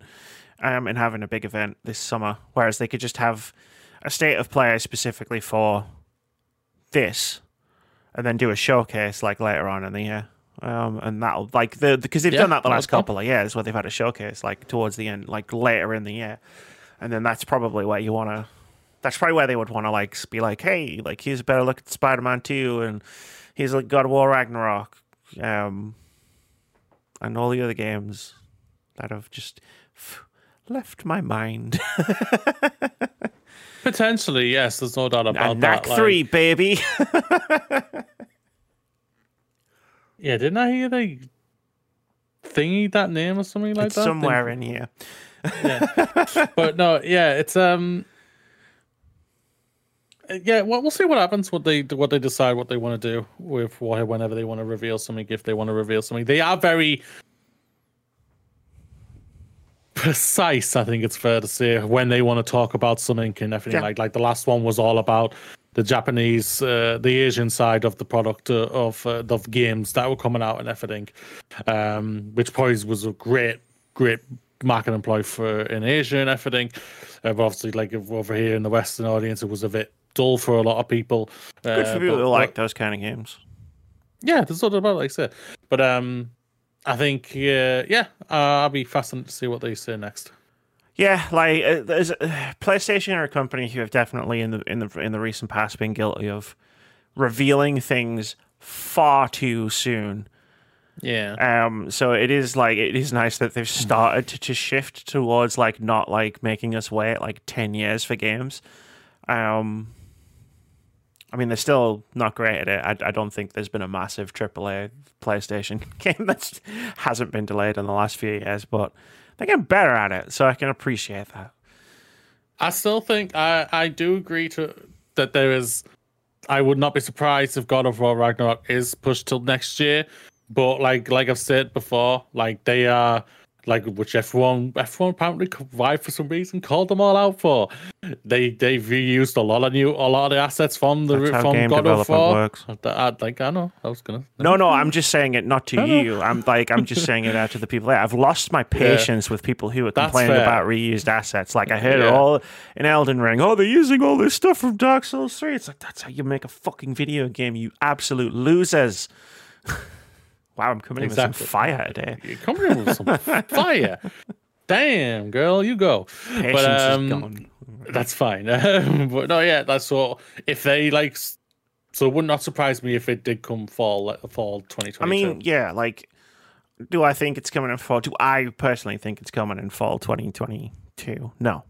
um, in having a big event this summer. Whereas they could just have a state of play specifically for this, and then do a showcase like later on in the year. Um, and that'll like the because they've Yeah, done that the that last cool. couple of years where they've had a showcase like towards the end, like later in the year, and then that's probably where you want to that's probably why they would want to like be like, hey, like here's a better look at Spider Man Two, and here's like God of War Ragnarok, um, and all the other games that have just f- left my mind. Potentially, yes. There's no doubt about and that. Knack like- Three, baby. yeah. Didn't I hear they thingy that name or something like it's that? somewhere in here. but no, yeah, it's um, yeah. Well, we'll see what happens. What they what they decide, what they want to do with why whenever they want to reveal something, if they want to reveal something, they are very precise. I think it's fair to say when they want to talk about something and everything. Yeah. Like like the last one was all about the Japanese, uh, the Asian side of the product uh, of uh, of games that were coming out and everything, um, which probably was a great great marketing ploy for in Asia and everything. Uh, but obviously, like over here in the Western audience, it was a bit dull for a lot of people. Good Uh, for people but- who like those kind of games. yeah, there's nothing about it, like I said. But um, I think uh, yeah, uh, I'll be fascinated to see what they say next. Yeah, like uh, there's uh, PlayStation are a company who have definitely in the in the in the recent past been guilty of revealing things far too soon. Yeah, Um, so it is like it is nice that they've started to, to shift towards like not like making us wait like ten years for games. Um, I mean, they're still not great at it. I, I don't think there's been a massive AAA PlayStation game that hasn't been delayed in the last few years, but they're getting better at it, so I can appreciate that. I still think I I do agree to that there is. I would not be surprised if God of War Ragnarok is pushed till next year. but like like I've said before, like they are like which F1 F1 apparently Vive for some reason called them all out for. They they've reused a lot of new a lot of assets from the That's from game God of War. works. I, I, like I know I was gonna No, no, I'm just saying it not to you. I'm like I'm just saying it out to the people there. I've lost my patience with people who are complaining about reused assets. Like I heard it Yeah. all in Elden Ring. Oh, they're using all this stuff from Dark Souls 3. It's like that's how you make a fucking video game, you absolute losers. wow, I'm coming in with some fire today. You're coming in with some fire. Damn, girl, you go. Patience but um, is gone. That's fine. but no, yeah, that's what if they like. So it would not surprise me if it did come fall fall twenty I mean, yeah, like, do I think it's coming in fall? Do I personally think it's coming in fall 2022? No.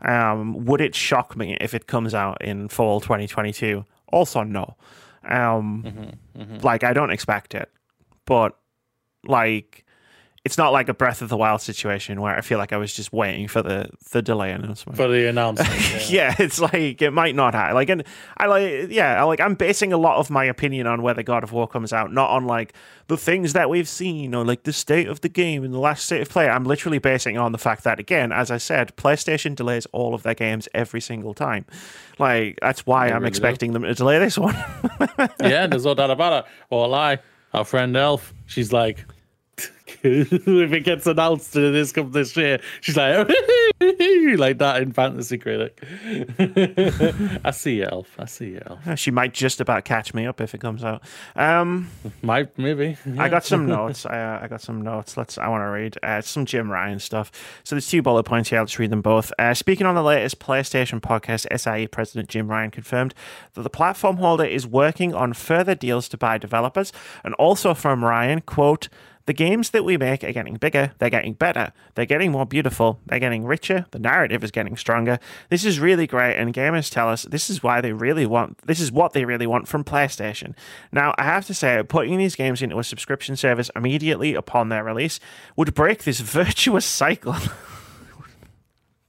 Um, would it shock me if it comes out in fall 2022? Also, no. Um, like, I don't expect it, but like, it's not like a Breath of the Wild situation where I feel like I was just waiting for the the delay announcement. for the announcement. Yeah. yeah, it's like it might not happen. like, and I like, yeah, I like I'm basing a lot of my opinion on whether God of War comes out, not on like the things that we've seen or like the state of the game and the last state of play. I'm literally basing on the fact that, again, as I said, PlayStation delays all of their games every single time. Like that's why They I'm really do. expecting them to delay this one. yeah, there's no doubt about it. Or lie. Our friend Elf, she's like, if it gets announced and this comes this year, she's like, like that in Fantasy Critic. I see you, Elf. I see you, Elf. she might just about catch me up if it comes out. Um, Might maybe. I got some notes. I, uh, I got some notes. Let's. I want to read uh, some Jim Ryan stuff. So there's two bullet points here. Let's read them both. Uh, speaking on the latest PlayStation podcast, SIE President Jim Ryan confirmed that the platform holder is working on further deals to buy developers, and also from Ryan, quote. The games that we make are getting bigger, they're getting better, they're getting more beautiful, they're getting richer, the narrative is getting stronger. This is really great, and gamers tell us this is why they really want this is what they really want from PlayStation. Now, I have to say, putting these games into a subscription service immediately upon their release would break this virtuous cycle.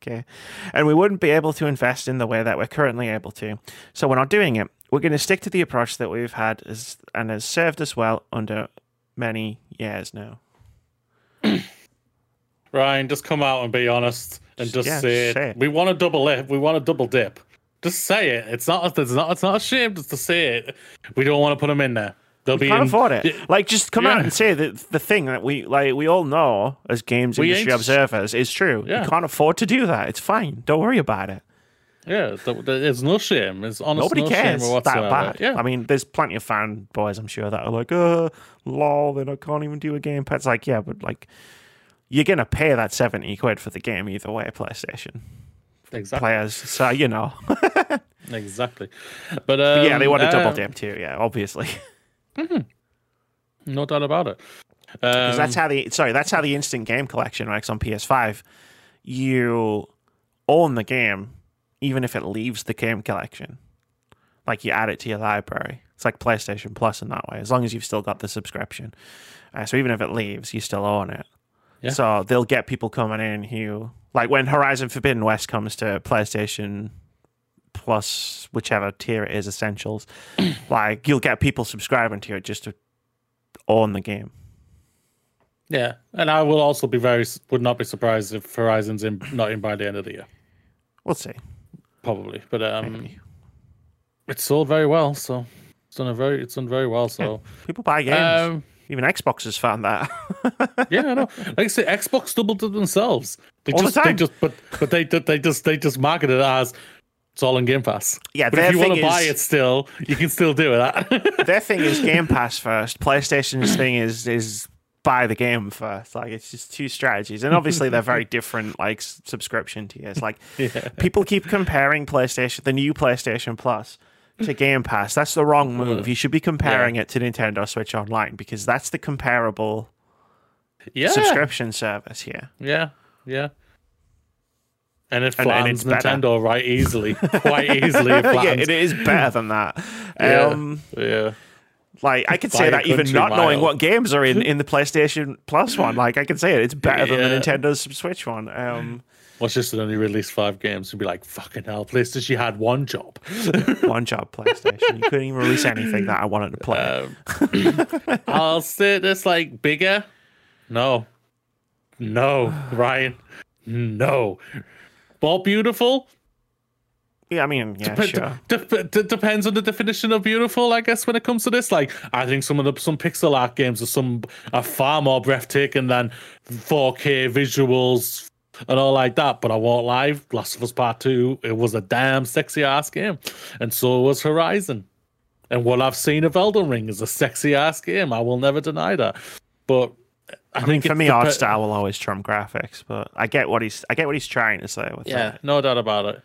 okay. And we wouldn't be able to invest in the way that we're currently able to. So we're not doing it. We're going to stick to the approach that we've had as, and has served us well under many years now. Ryan, just come out and be honest and just Yeah, say, say it. We want a double lip. We want a double dip. Just say it. It's not. It's not. It's not a shame just to say it. We don't want to put them in there. They'll be Can't in. afford it. Like, just come out and say that the thing that we like. We all know as games We industry observers is true. Yeah. You can't afford to do that. It's fine. Don't worry about it. Yeah, th- th- no shame. It's honestly Nobody no cares shame that bad. Yeah, I mean, there's plenty of fanboys, I'm sure, that are like, "Uh, lol, then I can't even do a game." It's like, yeah, but like, you're gonna pay that seventy quid for the game either way, PlayStation exactly. players. So you know, Exactly. But um, yeah, they want a uh, double dip too. Yeah, obviously, No doubt about it. because Um, that's how the sorry, that's how the instant game collection works on PS5. You own the game even if it leaves the game collection. Like you add it to your library. It's like PlayStation Plus in that way, as long as you've still got the subscription. Uh, so even if it leaves, you still own it. Yeah. So they'll get people coming in who, like when Horizon Forbidden West comes to PlayStation Plus, whichever tier it is, Essentials, like you'll get people subscribing to it just to own the game. yeah, and I will also be very would not be surprised if Horizon's in not in by the end of the year, We'll see. Probably. But um, Maybe. it's sold very well, so it's done a very it's done very well. So People buy games. um, Even Xbox has found that. yeah, I know. Like I say, Xbox doubled it themselves. They All the just they time. just but but they they just they just market it as it's all in Game Pass. Yeah, but if you want to buy it still, you can still do it. Their thing is Game Pass first. PlayStation's thing is is buy the game first. Like it's just two strategies, and obviously they're very different. Like subscription tiers. Like people keep comparing PlayStation, the new PlayStation Plus. To Game Pass, that's the wrong move. You should be comparing it to Nintendo Switch Online because that's the comparable yeah, subscription service here. yeah, yeah. And it And- and flattens it's better. Nintendo right easily, quite easily. It yeah, it is better than that. Yeah, Um, yeah. Like I could say that even country not knowing what games are in, in the PlayStation Plus one. Like I can say it, it's better than the Yeah. Nintendo Switch one. Um, Watch this and only released five games and be like, fucking hell, PlayStation she had one job. One job, PlayStation. You couldn't even release anything that I wanted to play. Um, I'll say this like bigger. No. No, Ryan. No. More beautiful? Yeah, I mean, yeah, Dep- sure. dep- d- depends on the definition of beautiful, I guess, when it comes to this. Like, I think some of the some pixel art games are some are far more breathtaking than 4K visuals and all like that. But I won't lie, Last of Us Part Two, it was a damn sexy ass game, and so was Horizon. And what I've seen of Elden Ring is a sexy ass game. I will never deny that. But I, I mean, for me, the art style will always trump graphics, but I get what he's I get what he's trying to say with Yeah, that. no doubt about it.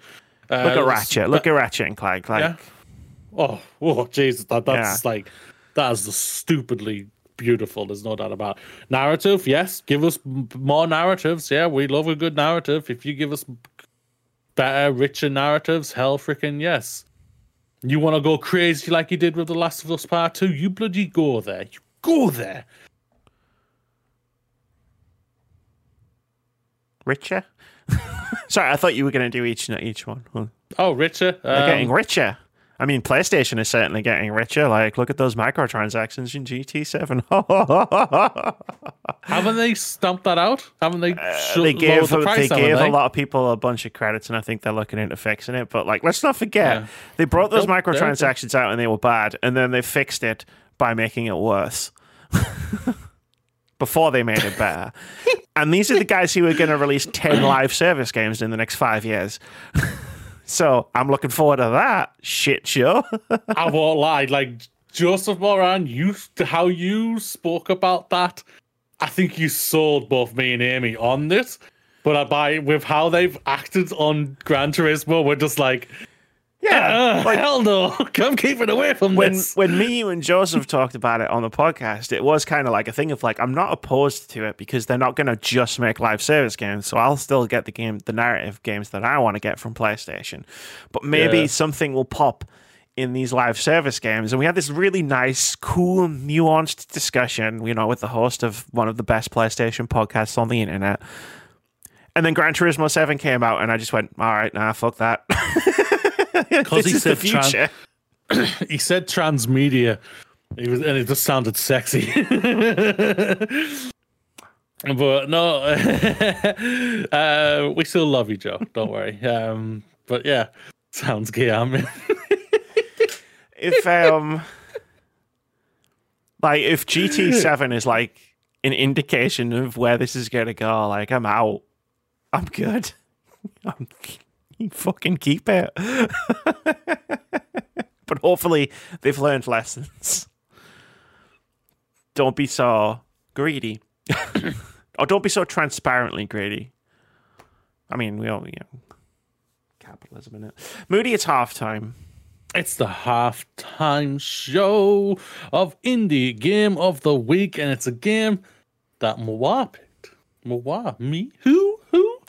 Uh, Look at Ratchet. Look at Ratchet and Clank. Like, Yeah. Oh, oh, Jesus, that, that's like that is stupidly beautiful. There's no doubt about it. narrative. Yes, give us more narratives. Yeah, we love a good narrative. If you give us better, richer narratives, hell, freaking yes. You want to go crazy like you did with The Last of Us Part Two? You bloody go there. You go there. richer. Sorry, I thought you were going to do each each one. Well, Oh, richer. They're Um, getting richer. I mean, PlayStation is certainly getting richer. Like, look at those microtransactions in GT7. haven't they stamped that out? Haven't they? Uh, they gave the price, they gave they? a lot of people a bunch of credits, and I think they're looking into fixing it. But like, let's not forget Yeah. they brought those Nope, microtransactions out and they were bad, and then they fixed it by making it worse before they made it better. and these are the guys who are going to release ten live service games in the next five years. so I'm looking forward to that shit show. I won't lie. Like Joseph Moran, you how you spoke about that. I think you sold both me and Amy on this. But I buy with how they've acted on Gran Turismo, we're just like, yeah, uh, hell no, come keep it away from when this. when me and Joseph talked about it on the podcast, it was kind of like a thing of like I'm not opposed to it because they're not going to just make live service games, so I'll still get the game, the narrative games that I want to get from PlayStation, but maybe Yeah. something will pop in these live service games, and we had this really nice, cool, nuanced discussion, you know, with the host of one of the best PlayStation podcasts on the internet. And then Gran Turismo 7 came out, and I just went, all right, nah, fuck that. this he said tran- future. He said transmedia. He was, and it just sounded sexy. but no, uh, we still love you, Joe. Don't worry. Um, but yeah, sounds gay. I mean, if um like if GT7 is like an indication of where this is gonna go, like I'm out. I'm good. I'm you fucking keep it. but hopefully they've learned lessons. Don't be so greedy. or don't be so transparently greedy. I mean, we all, you know, capitalism in it. Moody, it's halftime. it's the halftime show of Indie Game of the Week, and it's a game that Mwa picked. Mwa, me, who,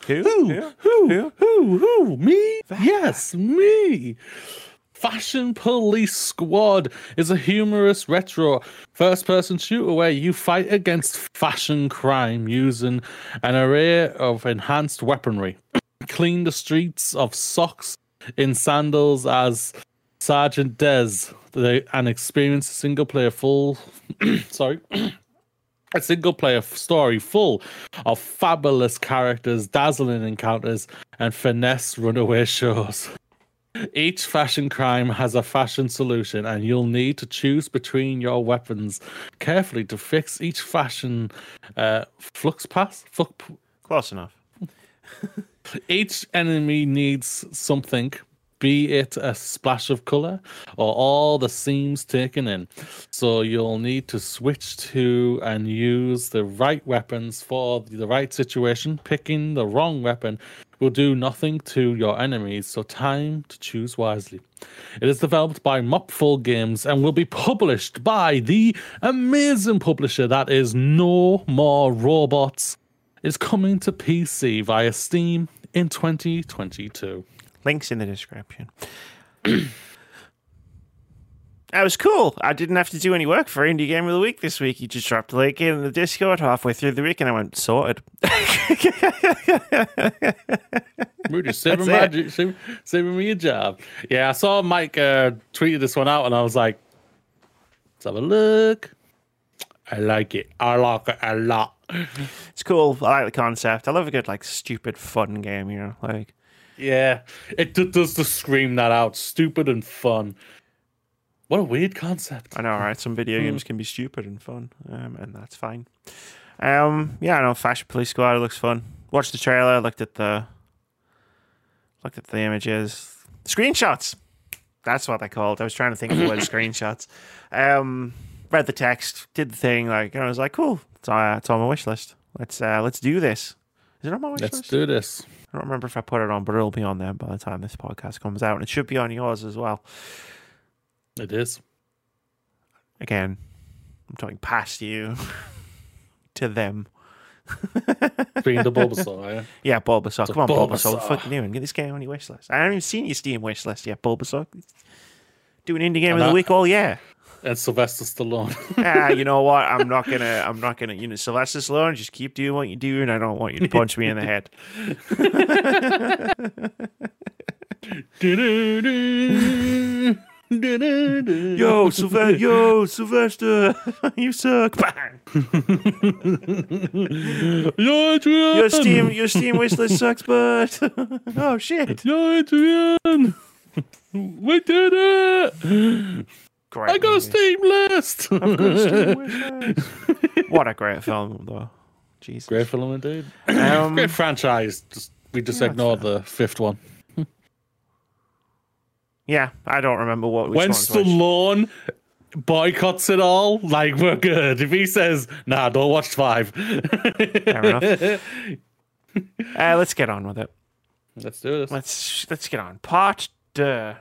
who, Who? who, Who? who, Who? who, who, me? Yes, me. Fashion Police Squad is a humorous retro first person shooter where you fight against fashion crime using an array of enhanced weaponry. Clean the streets of socks in sandals as Sergeant Des the, and experience a single player full sorry single player story full of fabulous characters, dazzling encounters, and finesse runaway shows. Each fashion crime has a fashion solution, and you'll need to choose between your weapons carefully to fix each fashion uh, flux pass. Flux, Close enough. each enemy needs something, be it a splash of color or all the seams taken in. So you'll need to switch to and use the right weapons for the right situation. Picking the wrong weapon will do nothing to your enemies, so time to choose wisely. It is developed by Mopeful Games and will be published by the amazing publisher that is No More Robots is coming to PC via Steam in 2022. Links in the description. That was cool. I didn't have to do any work for Indie Game of the Week this week. You just dropped a link in the Discord halfway through the week, and I went sorted. We're just saving, my, saving, saving me a job. Yeah, I saw Mike uh, tweeted this one out, and I was like, let's have a look. I like it. I like it a lot. It's cool. I like the concept. I love a good like stupid fun game. You know, like Yeah, it d- does to scream that out. Stupid and fun. What a weird concept. I know, right? Some video games can be stupid and fun, um, and that's fine. Um, yeah, I know. Fashion Police Squad it looks fun. Watched the trailer. Looked at the looked at the images, screenshots. That's what they called. I was trying to think of the word screenshots. Um, read the text, did the thing. Like, and I was like, cool. It's on, it's on my wish list. Let's uh, let's do this. Is it on my wish list? Let's do this. I don't remember if I put it on, but it'll be on there by the time this podcast comes out, and it should be on yours as well. It is. Again, I'm talking past you to them. Being the Bulbasaur, yeah. Yeah, Bulbasaur. So Come on, Bulbasaur. The Bulbasaur. fuck you doing? Get this game on your wish list. I haven't even seen your Steam wish list yet, Bulbasaur. Doing indie game And of the that- week all year. And Sylvester Stallone. ah, you know what? I'm not gonna. I'm not gonna. You know, Sylvester Stallone. Just keep doing what you do, and I don't want you to punch me in the head. Yo, Sylvester. Yo, Sylvester. you suck. Bang. Yo, Adrian! Your Steam. Your Steam list sucks, but oh shit. Yo, Adrian! We did it! Great. I got a movie. Steam list! What a great film, though. Jesus. Great film indeed. Um, Great franchise. Just, we just Yeah, ignored the fifth one. Yeah, I don't remember what. Which when one's. Stallone boycotts it all, like we're good. If he says, "Nah, don't watch five. Fair enough. Uh, let's get on with it. Let's do this. Let's let's get on. Part deux.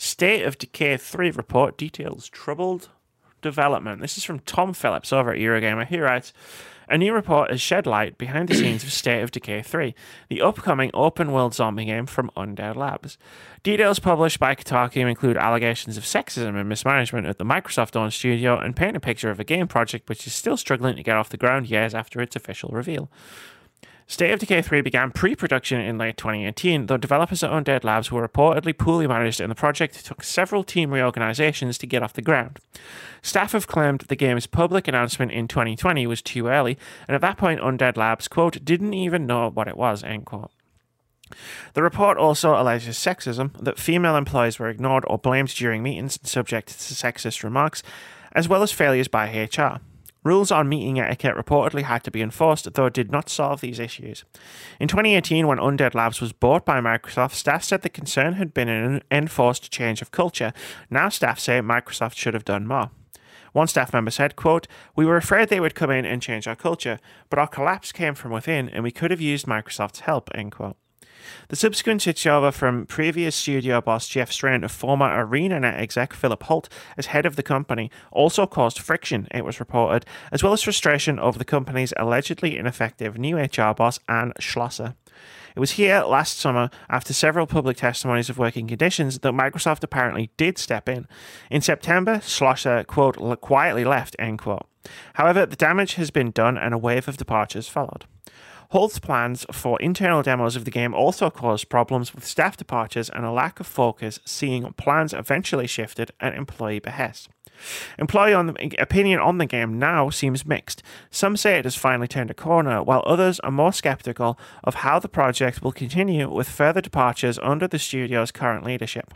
State of Decay 3 report details troubled development. This is from Tom Phillips over at Eurogamer. He writes A new report has shed light behind the scenes of State of Decay 3, the upcoming open world zombie game from Undead Labs. Details published by Kotaku include allegations of sexism and mismanagement at the Microsoft owned studio and paint a picture of a game project which is still struggling to get off the ground years after its official reveal. State of Decay 3 began pre production in late 2018, though developers at Undead Labs were reportedly poorly managed and the project took several team reorganizations to get off the ground. Staff have claimed the game's public announcement in 2020 was too early, and at that point, Undead Labs, quote, didn't even know what it was, end quote. The report also alleges sexism, that female employees were ignored or blamed during meetings and subject to sexist remarks, as well as failures by HR. Rules on meeting etiquette reportedly had to be enforced, though it did not solve these issues. In 2018, when Undead Labs was bought by Microsoft, staff said the concern had been an enforced change of culture. Now staff say Microsoft should have done more. One staff member said, quote, We were afraid they would come in and change our culture, but our collapse came from within and we could have used Microsoft's help, end quote. The subsequent switchover from previous studio boss Jeff Strain to former ArenaNet exec Philip Holt as head of the company also caused friction, it was reported, as well as frustration over the company's allegedly ineffective new HR boss, Anne Schlosser. It was here last summer, after several public testimonies of working conditions, that Microsoft apparently did step in. In September, Schlosser, quote, quietly left, end quote. However, the damage has been done and a wave of departures followed. Holt's plans for internal demos of the game also caused problems with staff departures and a lack of focus, seeing plans eventually shifted at employee behest. Employee on the, opinion on the game now seems mixed. Some say it has finally turned a corner, while others are more skeptical of how the project will continue with further departures under the studio's current leadership.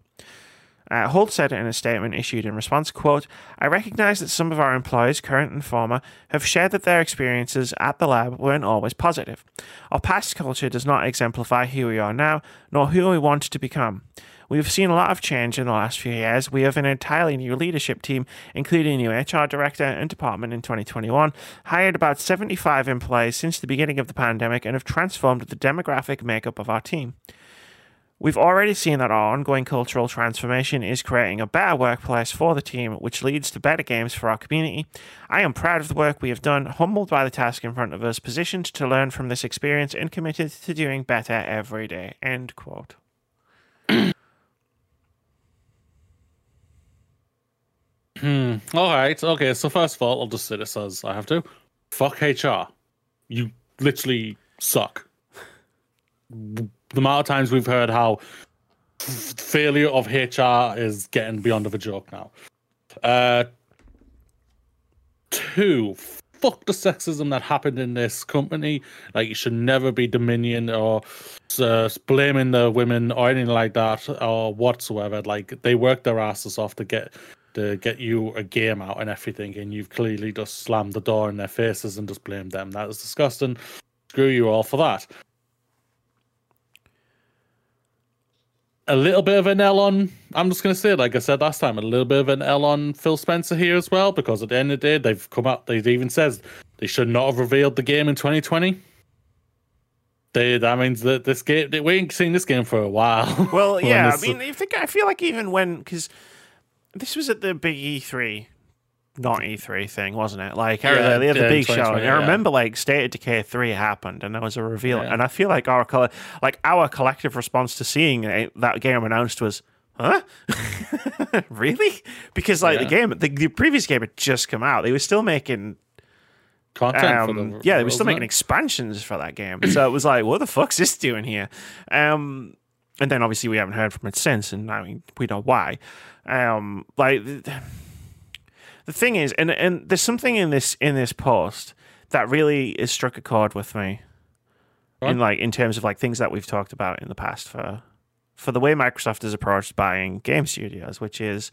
Uh, Holt said in a statement issued in response, quote, I recognize that some of our employees, current and former, have shared that their experiences at the lab weren't always positive. Our past culture does not exemplify who we are now, nor who we want to become. We have seen a lot of change in the last few years. We have an entirely new leadership team, including a new HR director and department in 2021, hired about 75 employees since the beginning of the pandemic, and have transformed the demographic makeup of our team. We've already seen that our ongoing cultural transformation is creating a better workplace for the team, which leads to better games for our community. I am proud of the work we have done, humbled by the task in front of us, positioned to learn from this experience, and committed to doing better every day. End quote. Hmm. All right. Okay. So first of all, I'll just say this as I have to. Fuck HR. You literally suck. The amount of times we've heard how failure of HR is getting beyond of a joke now. Uh, two. Fuck the sexism that happened in this company. Like you should never be Dominion or uh, blaming the women or anything like that or whatsoever. Like they worked their asses off to get to get you a game out and everything, and you've clearly just slammed the door in their faces and just blamed them. That is disgusting. Screw you all for that. A little bit of an L on, I'm just going to say, like I said last time, a little bit of an L on Phil Spencer here as well, because at the end of the day, they've come out, they even says they should not have revealed the game in 2020. They, that means that this game, we ain't seen this game for a while. Well, yeah. I mean, I think I feel like even when because this was at the big E3, not E3 thing, wasn't it? Like Yeah, they had the yeah, big show. And I yeah. remember like State of Decay three happened, and there was a reveal. Yeah. And I feel like our like our collective response to seeing it, that game announced was. Huh? really? Because like the game, the, the previous game had just come out. They were still making content for um, the yeah, they were still making it? expansions for that game. So it was like, what the fuck's this doing here? Um, and then obviously we haven't heard from it since, and I mean we know why. Um, like the, the thing is, and and there's something in this in this post that really has struck a chord with me. In like in terms of like things that we've talked about in the past for for the way Microsoft has approached buying game studios, which is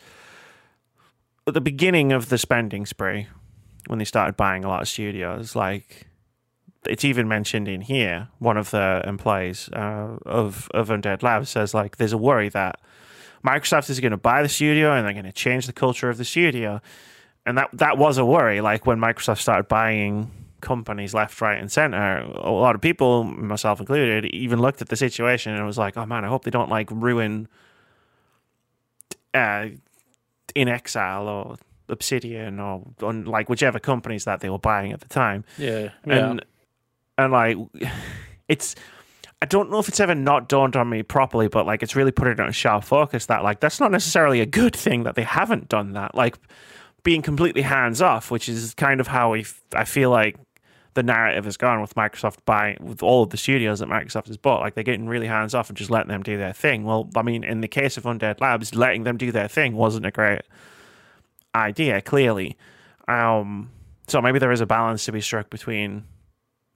at the beginning of the spending spree when they started buying a lot of studios. Like it's even mentioned in here. One of the employees uh, of of Undead Labs says like there's a worry that Microsoft is going to buy the studio and they're going to change the culture of the studio, and that that was a worry. Like when Microsoft started buying companies left, right, and center, a lot of people, myself included, even looked at the situation and was like, "Oh man, I hope they don't like ruin." Uh, inXile or Obsidian or on like whichever companies that they were buying at the time. Yeah, yeah. And and like it's I don't know if it's ever not dawned on me properly, but like it's really put it on sharp focus that like that's not necessarily a good thing that they haven't done that. Like being completely hands off, which is kind of how we f- I feel like the narrative has gone with Microsoft buying with all of the studios that Microsoft has bought. Like they're getting really hands off and just letting them do their thing. Well, I mean, in the case of Undead Labs, letting them do their thing wasn't a great idea, clearly. Um, so maybe there is a balance to be struck between,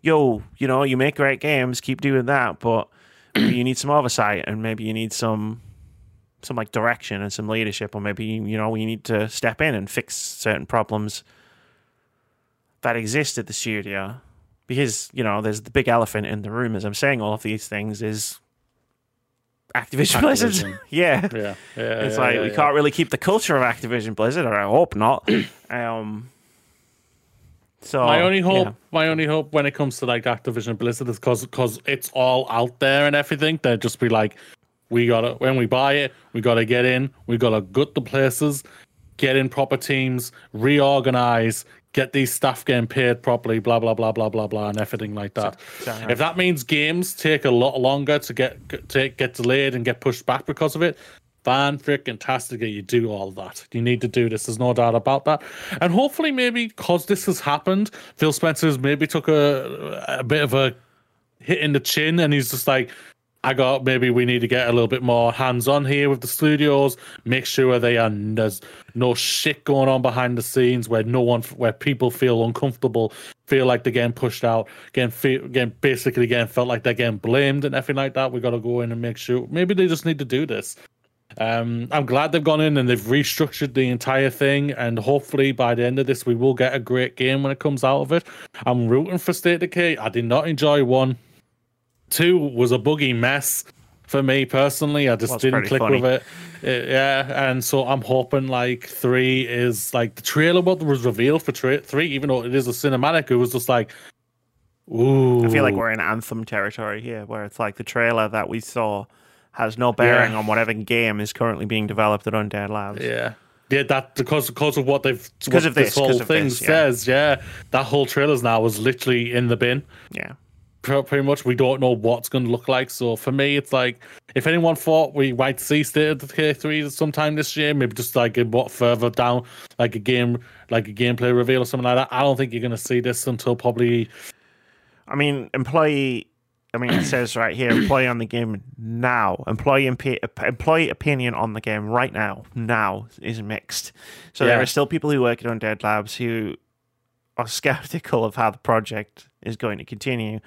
yo, you know, you make great games, keep doing that, but you need some oversight and maybe you need some some like direction and some leadership, or maybe you know we need to step in and fix certain problems that exist at the studio. Because you know, there's the big elephant in the room. As I'm saying all of these things, is Activision, Blizzard. Activision. yeah, yeah, yeah. it's yeah, like yeah, we can't really keep the culture of Activision Blizzard, or I hope not. um, so my only hope, yeah. my only hope when it comes to like Activision Blizzard is because because it's all out there and everything. They'd just be like, we gotta when we buy it, we gotta get in, we gotta gut the places, get in proper teams, reorganize, get these staff getting paid properly, blah blah blah blah blah blah, and everything like that. if that means games take a lot longer to get to get delayed and get pushed back because of it, fan freaking tastic you do all that. You need to do this. There's no doubt about that. And hopefully, maybe because this has happened, Phil Spencer's maybe took a a bit of a hit in the chin, and he's just like. I got maybe we need to get a little bit more hands on here with the studios. Make sure they are there's no shit going on behind the scenes where no one where people feel uncomfortable, feel like they're getting pushed out, getting feel, getting basically getting felt like they're getting blamed and everything like that. We got to go in and make sure. Maybe they just need to do this. Um, I'm glad they've gone in and they've restructured the entire thing, and hopefully by the end of this, we will get a great game when it comes out of it. I'm rooting for State Decay. I did not enjoy one. Two was a buggy mess for me personally. I just Was didn't click funny. with it. Uh, yeah, and so I'm hoping like three is like the trailer what was revealed for tra- three, even though it is a cinematic. It was just like, ooh. I feel like we're in anthem territory here, where it's like the trailer that we saw has no bearing Yeah. on whatever game is currently being developed at Undead Labs. Yeah. Yeah, that because because of what they've because of this, whole thing this, yeah. says, yeah. That whole trailers now was literally in the bin. Yeah. Pretty much we don't know what's going to look like. So for me, it's like if anyone thought we might see State of Decay three sometime this year, maybe just like a what further down, like a game, like a gameplay reveal or something like that. I don't think you're going to see this until probably. I mean, employee. I mean, it says right here, employee on the game now. Employee imp- employee opinion on the game right now. Now is mixed. So Yeah. there are still people who work at Undead Labs who are skeptical of how the project is going to continue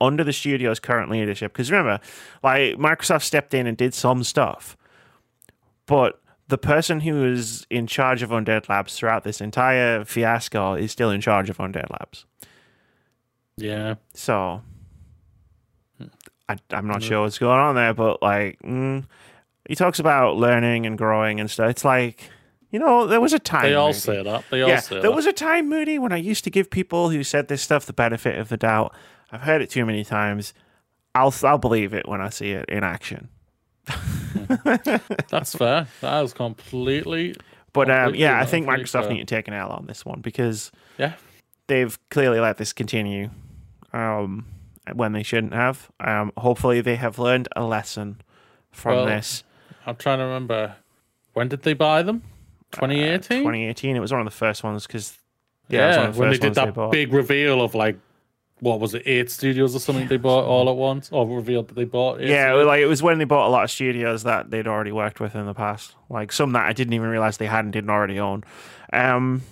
under the studio's current leadership. Because remember, like Microsoft stepped in and did some stuff, but the person who is in charge of Undead Labs throughout this entire fiasco is still in charge of Undead Labs. Yeah, So I, I'm not sure what's going on there, but like mm, he talks about learning and growing and stuff. It's like you know there was a time. they all Moody. say that. They all yeah, say there that. was a time, Moody, when I used to give people who said this stuff the benefit of the doubt. I've heard it too many times. I'll I'll believe it when I see it in action. That's fair. That is completely. But um, Completely yeah, I think Microsoft fair. need to take an L on this one because Yeah. they've clearly let this continue um, when they shouldn't have. Um, hopefully, they have learned a lesson from Well, this. I'm trying to remember. When did they buy them? 2018. 2018. It was one of the first ones because yeah, it was one yeah, when they did they that bought. big reveal of like, what was it, eight studios or something they bought all at once, or revealed that they bought. Yeah, studios? like it was when they bought a lot of studios that they'd already worked with in the past, like some that I didn't even realize they hadn't didn't already own. Um,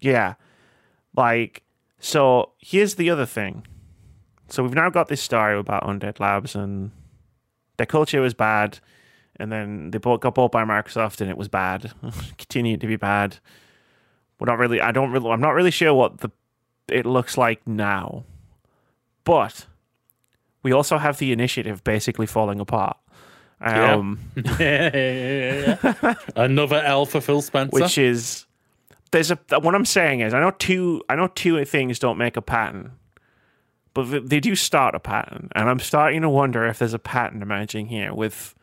yeah, like so. Here's the other thing. So we've now got this story about Undead Labs and their culture was bad, and then they bought, got bought by Microsoft and it was bad, continued to be bad. We're not really. I don't really. I'm not really sure what the it looks like now, but we also have the initiative basically falling apart. Um, yeah. Another L for Phil Spencer. which is there's a what I'm saying is I know two I know two things don't make a pattern, but they do start a pattern, and I'm starting to wonder if there's a pattern emerging here with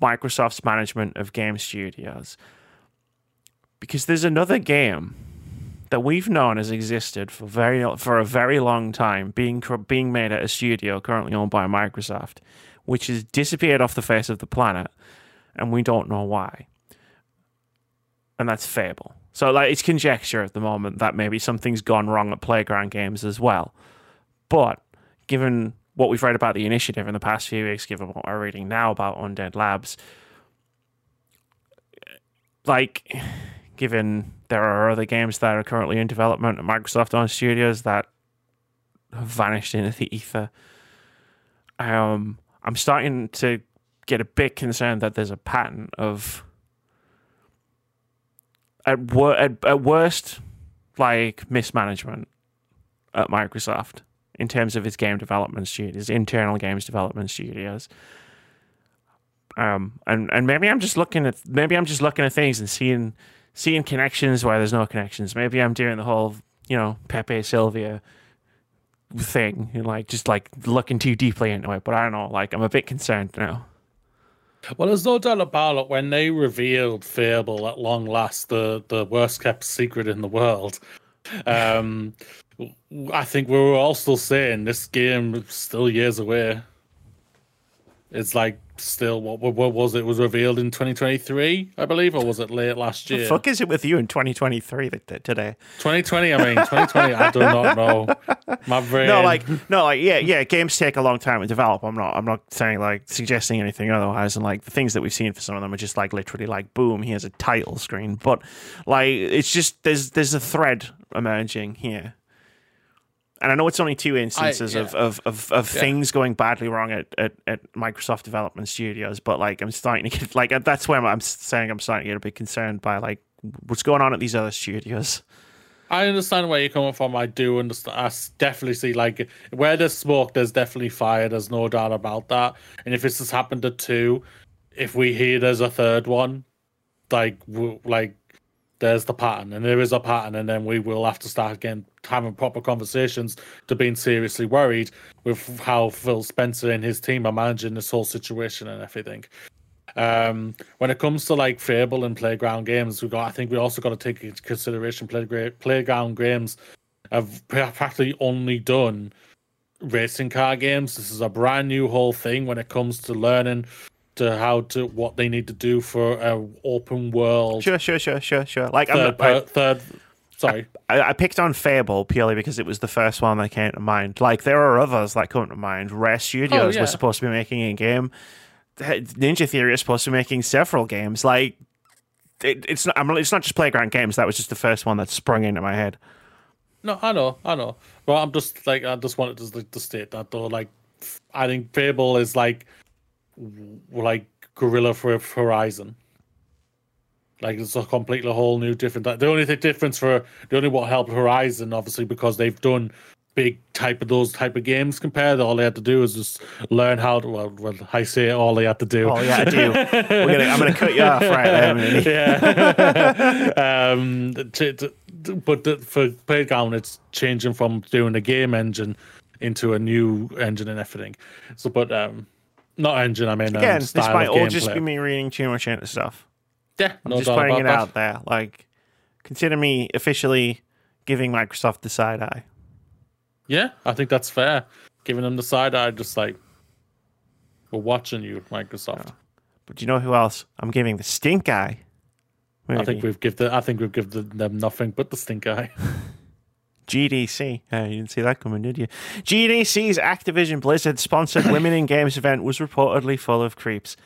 Microsoft's management of game studios, because there's another game that we've known has existed for very for a very long time, being being made at a studio currently owned by Microsoft, which has disappeared off the face of the planet, and we don't know why and that's Fable. So like it's conjecture at the moment that maybe something's gone wrong at Playground Games as well. But given what we've read about the initiative in the past few weeks, given what we're reading now about Undead Labs, like given there are other games that are currently in development at Microsoft on studios that have vanished into the ether, um, I'm starting to get a bit concerned that there's a pattern of at, wor- at, at worst, like mismanagement at Microsoft in terms of its game development studios, internal games development studios. Um, and and maybe I'm just looking at maybe I'm just looking at things and seeing seeing connections where there's no connections. Maybe I'm doing the whole you know Pepe Silvia thing, and like just like looking too deeply into it. But I don't know. Like I'm a bit concerned now. Well, there's no doubt about it. When they revealed Fable at long last, the the worst kept secret in the world, um, I think we were all still saying this game is still years away. It's like still what what, what was it? was revealed in 2023, I believe, or was it late last year? The fuck is it with you in 2023 th- th- today? 2020. I mean, 2020. I do not know. My brain. No, like no, like yeah, yeah. Games take a long time to develop. I'm not, I'm not saying like suggesting anything otherwise. And like the things that we've seen for some of them are just like literally like boom, here's a title screen. But like it's just there's there's a thread emerging here. And I know it's only two instances of, yeah. of, of, of Yeah. things going badly wrong at, at, at Microsoft development studios, but like I'm starting to get like that's where I'm saying I'm starting to get a bit concerned by like what's going on at these other studios. I understand where you're coming from. I do understand. I definitely see like where there's smoke, there's definitely fire. There's no doubt about that. And if this has happened to two, if we hear there's a third one, like w- like there's the pattern, and there is a pattern, and then we will have to start again having proper conversations to being seriously worried with how Phil Spencer and his team are managing this whole situation and everything. Um, when it comes to like Fable and Playground games, we got. I think we also got to take into consideration Playgra- Playground games have practically only done racing car games. This is a brand new whole thing when it comes to learning to how to what they need to do for a open world. Sure, sure, sure, sure, sure. Like Third, I'm, per, I, third sorry. I, I picked on Fable purely because it was the first one that came to mind. Like there are others that come to mind. Rare Studios oh, yeah. was supposed to be making a game. Ninja Theory is supposed to be making several games. Like it, it's not. I'm, it's not just Playground Games. That was just the first one that sprung into my head. No, I know, I know. But I'm just like I just wanted to, to state that though. Like I think Fable is like like Guerrilla for Horizon. Like it's a completely whole new different. The only thing difference for the only what helped Horizon, obviously, because they've done big type of those type of games compared. All they had to do is just learn how to. Well, well I say all they had to do. All you had to do. gonna, I'm going to cut you off right there. yeah. um, to, to, but the, for Playground, it's changing from doing a game engine into a new engine and everything. So, but um, not engine. I mean, again, um, this might all gameplay. just be me reading too much into stuff. Yeah, I'm no just doubt putting it that. out there. Like, consider me officially giving Microsoft the side eye. Yeah, I think that's fair. Giving them the side eye, just like we're watching you, Microsoft. But do you know who else I'm giving the stink eye? I think we've given. I think we've given them nothing but the stink eye. GDC. Uh, you didn't see that coming, did you? GDC's Activision Blizzard sponsored Women in Games event was reportedly full of creeps.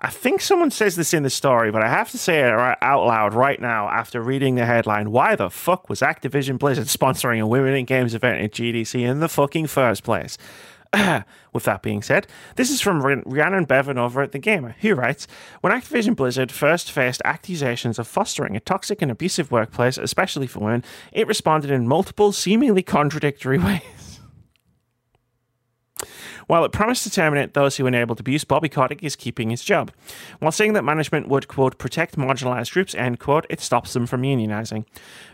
I think someone says this in the story, but I have to say it out loud right now after reading the headline. Why the fuck was Activision Blizzard sponsoring a Women in Games event at GDC in the fucking first place? With that being said, this is from Rhiannon Bevan over at The Gamer, who writes When Activision Blizzard first faced accusations of fostering a toxic and abusive workplace, especially for women, it responded in multiple, seemingly contradictory ways. While it promised to terminate those who were enabled abuse, Bobby Kotick is keeping his job. While saying that management would, quote, protect marginalized groups, end quote, it stops them from unionizing.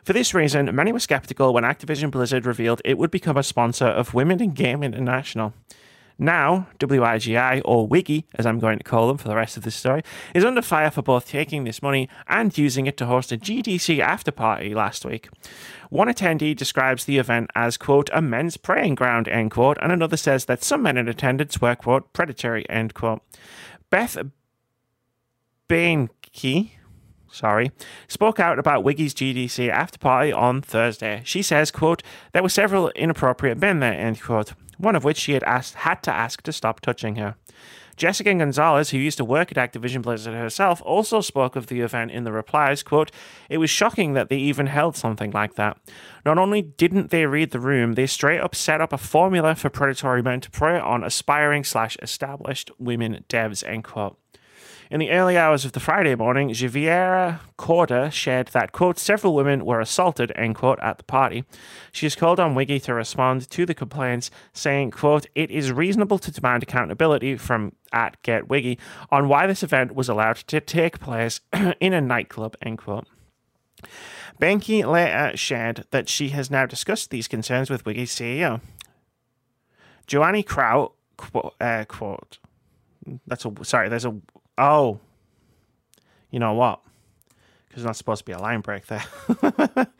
For this reason, many were skeptical when Activision Blizzard revealed it would become a sponsor of Women in Game International. Now, WIGI, or Wiggy, as I'm going to call them for the rest of this story, is under fire for both taking this money and using it to host a GDC after party last week. One attendee describes the event as, quote, a men's preying ground, end quote, and another says that some men in attendance were, quote, predatory, end quote. Beth Bainke, sorry, spoke out about Wiggy's GDC after party on Thursday. She says, quote, there were several inappropriate men there, end quote one of which she had asked had to ask to stop touching her. Jessica Gonzalez, who used to work at Activision Blizzard herself, also spoke of the event in the replies, quote, It was shocking that they even held something like that. Not only didn't they read the room, they straight up set up a formula for predatory men to prey on aspiring slash established women devs, end quote. In the early hours of the Friday morning, Javiera Corda shared that, quote, several women were assaulted, end quote, at the party. She has called on Wiggy to respond to the complaints, saying, quote, it is reasonable to demand accountability from at Get Wiggy on why this event was allowed to take place in a nightclub, end quote. Banky later shared that she has now discussed these concerns with Wiggy's CEO. Kraut, quote, uh, quote that's a sorry, there's a Oh, you know what? Because there's not supposed to be a line break there.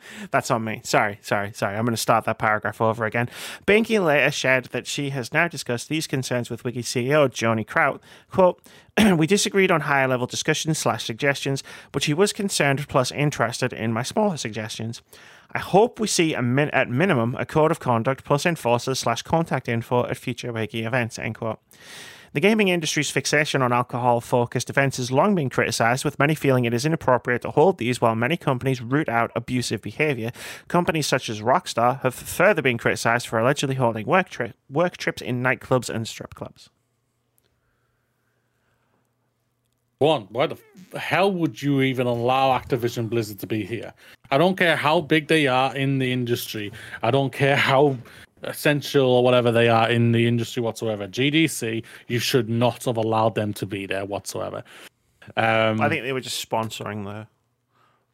That's on me. Sorry, sorry, sorry. I'm going to start that paragraph over again. Banky later shared that she has now discussed these concerns with Wiggy CEO Joni Kraut. Quote, we disagreed on higher level discussions slash suggestions, but she was concerned plus interested in my smaller suggestions. I hope we see min- at minimum a code of conduct plus enforcers slash contact info at future Wiggy events, end quote. The gaming industry's fixation on alcohol focused events has long been criticised, with many feeling it is inappropriate to hold these while many companies root out abusive behaviour. Companies such as Rockstar have further been criticised for allegedly holding work, tri- work trips in nightclubs and strip clubs. One, why the hell would you even allow Activision Blizzard to be here? I don't care how big they are in the industry. I don't care how essential or whatever they are in the industry whatsoever. GDC, you should not have allowed them to be there whatsoever. Um, I think they were just sponsoring the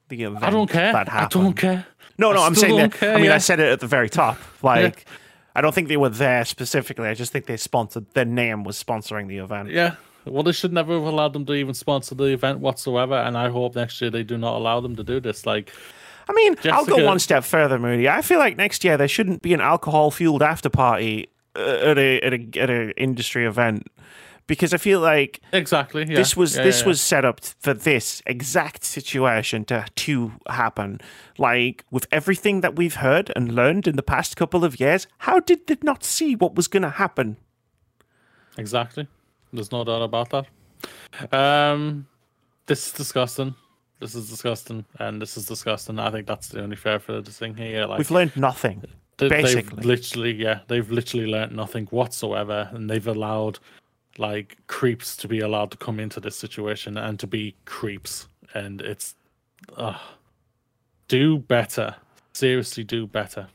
the event. I don't care. That I don't care. No, no, I I'm saying that. care, I mean, yeah. I said it at the very top. Like, I don't think they were there specifically. I just think they sponsored. Their name was sponsoring the event. Yeah. Well, they should never have allowed them to even sponsor the event whatsoever, and I hope next year they do not allow them to do this. Like, I mean, I'll go one step further, Moody. I feel like next year there shouldn't be an alcohol-fueled after party uh, at a at a at a industry event because I feel like Exactly. Yeah. this was Yeah, this yeah, was set up for this exact situation to to happen. Like with everything that we've heard and learned in the past couple of years, how did they not see what was going to happen? Exactly. There's no doubt about that. Um, this is disgusting. This is disgusting, and this is disgusting. I think that's the only fair for the thing here. Like We've learned nothing. They- Basically. they've literally, yeah, they've literally learnt nothing whatsoever, and they've allowed like creeps to be allowed to come into this situation and to be creeps, and it's, uh, do better. Seriously, do better.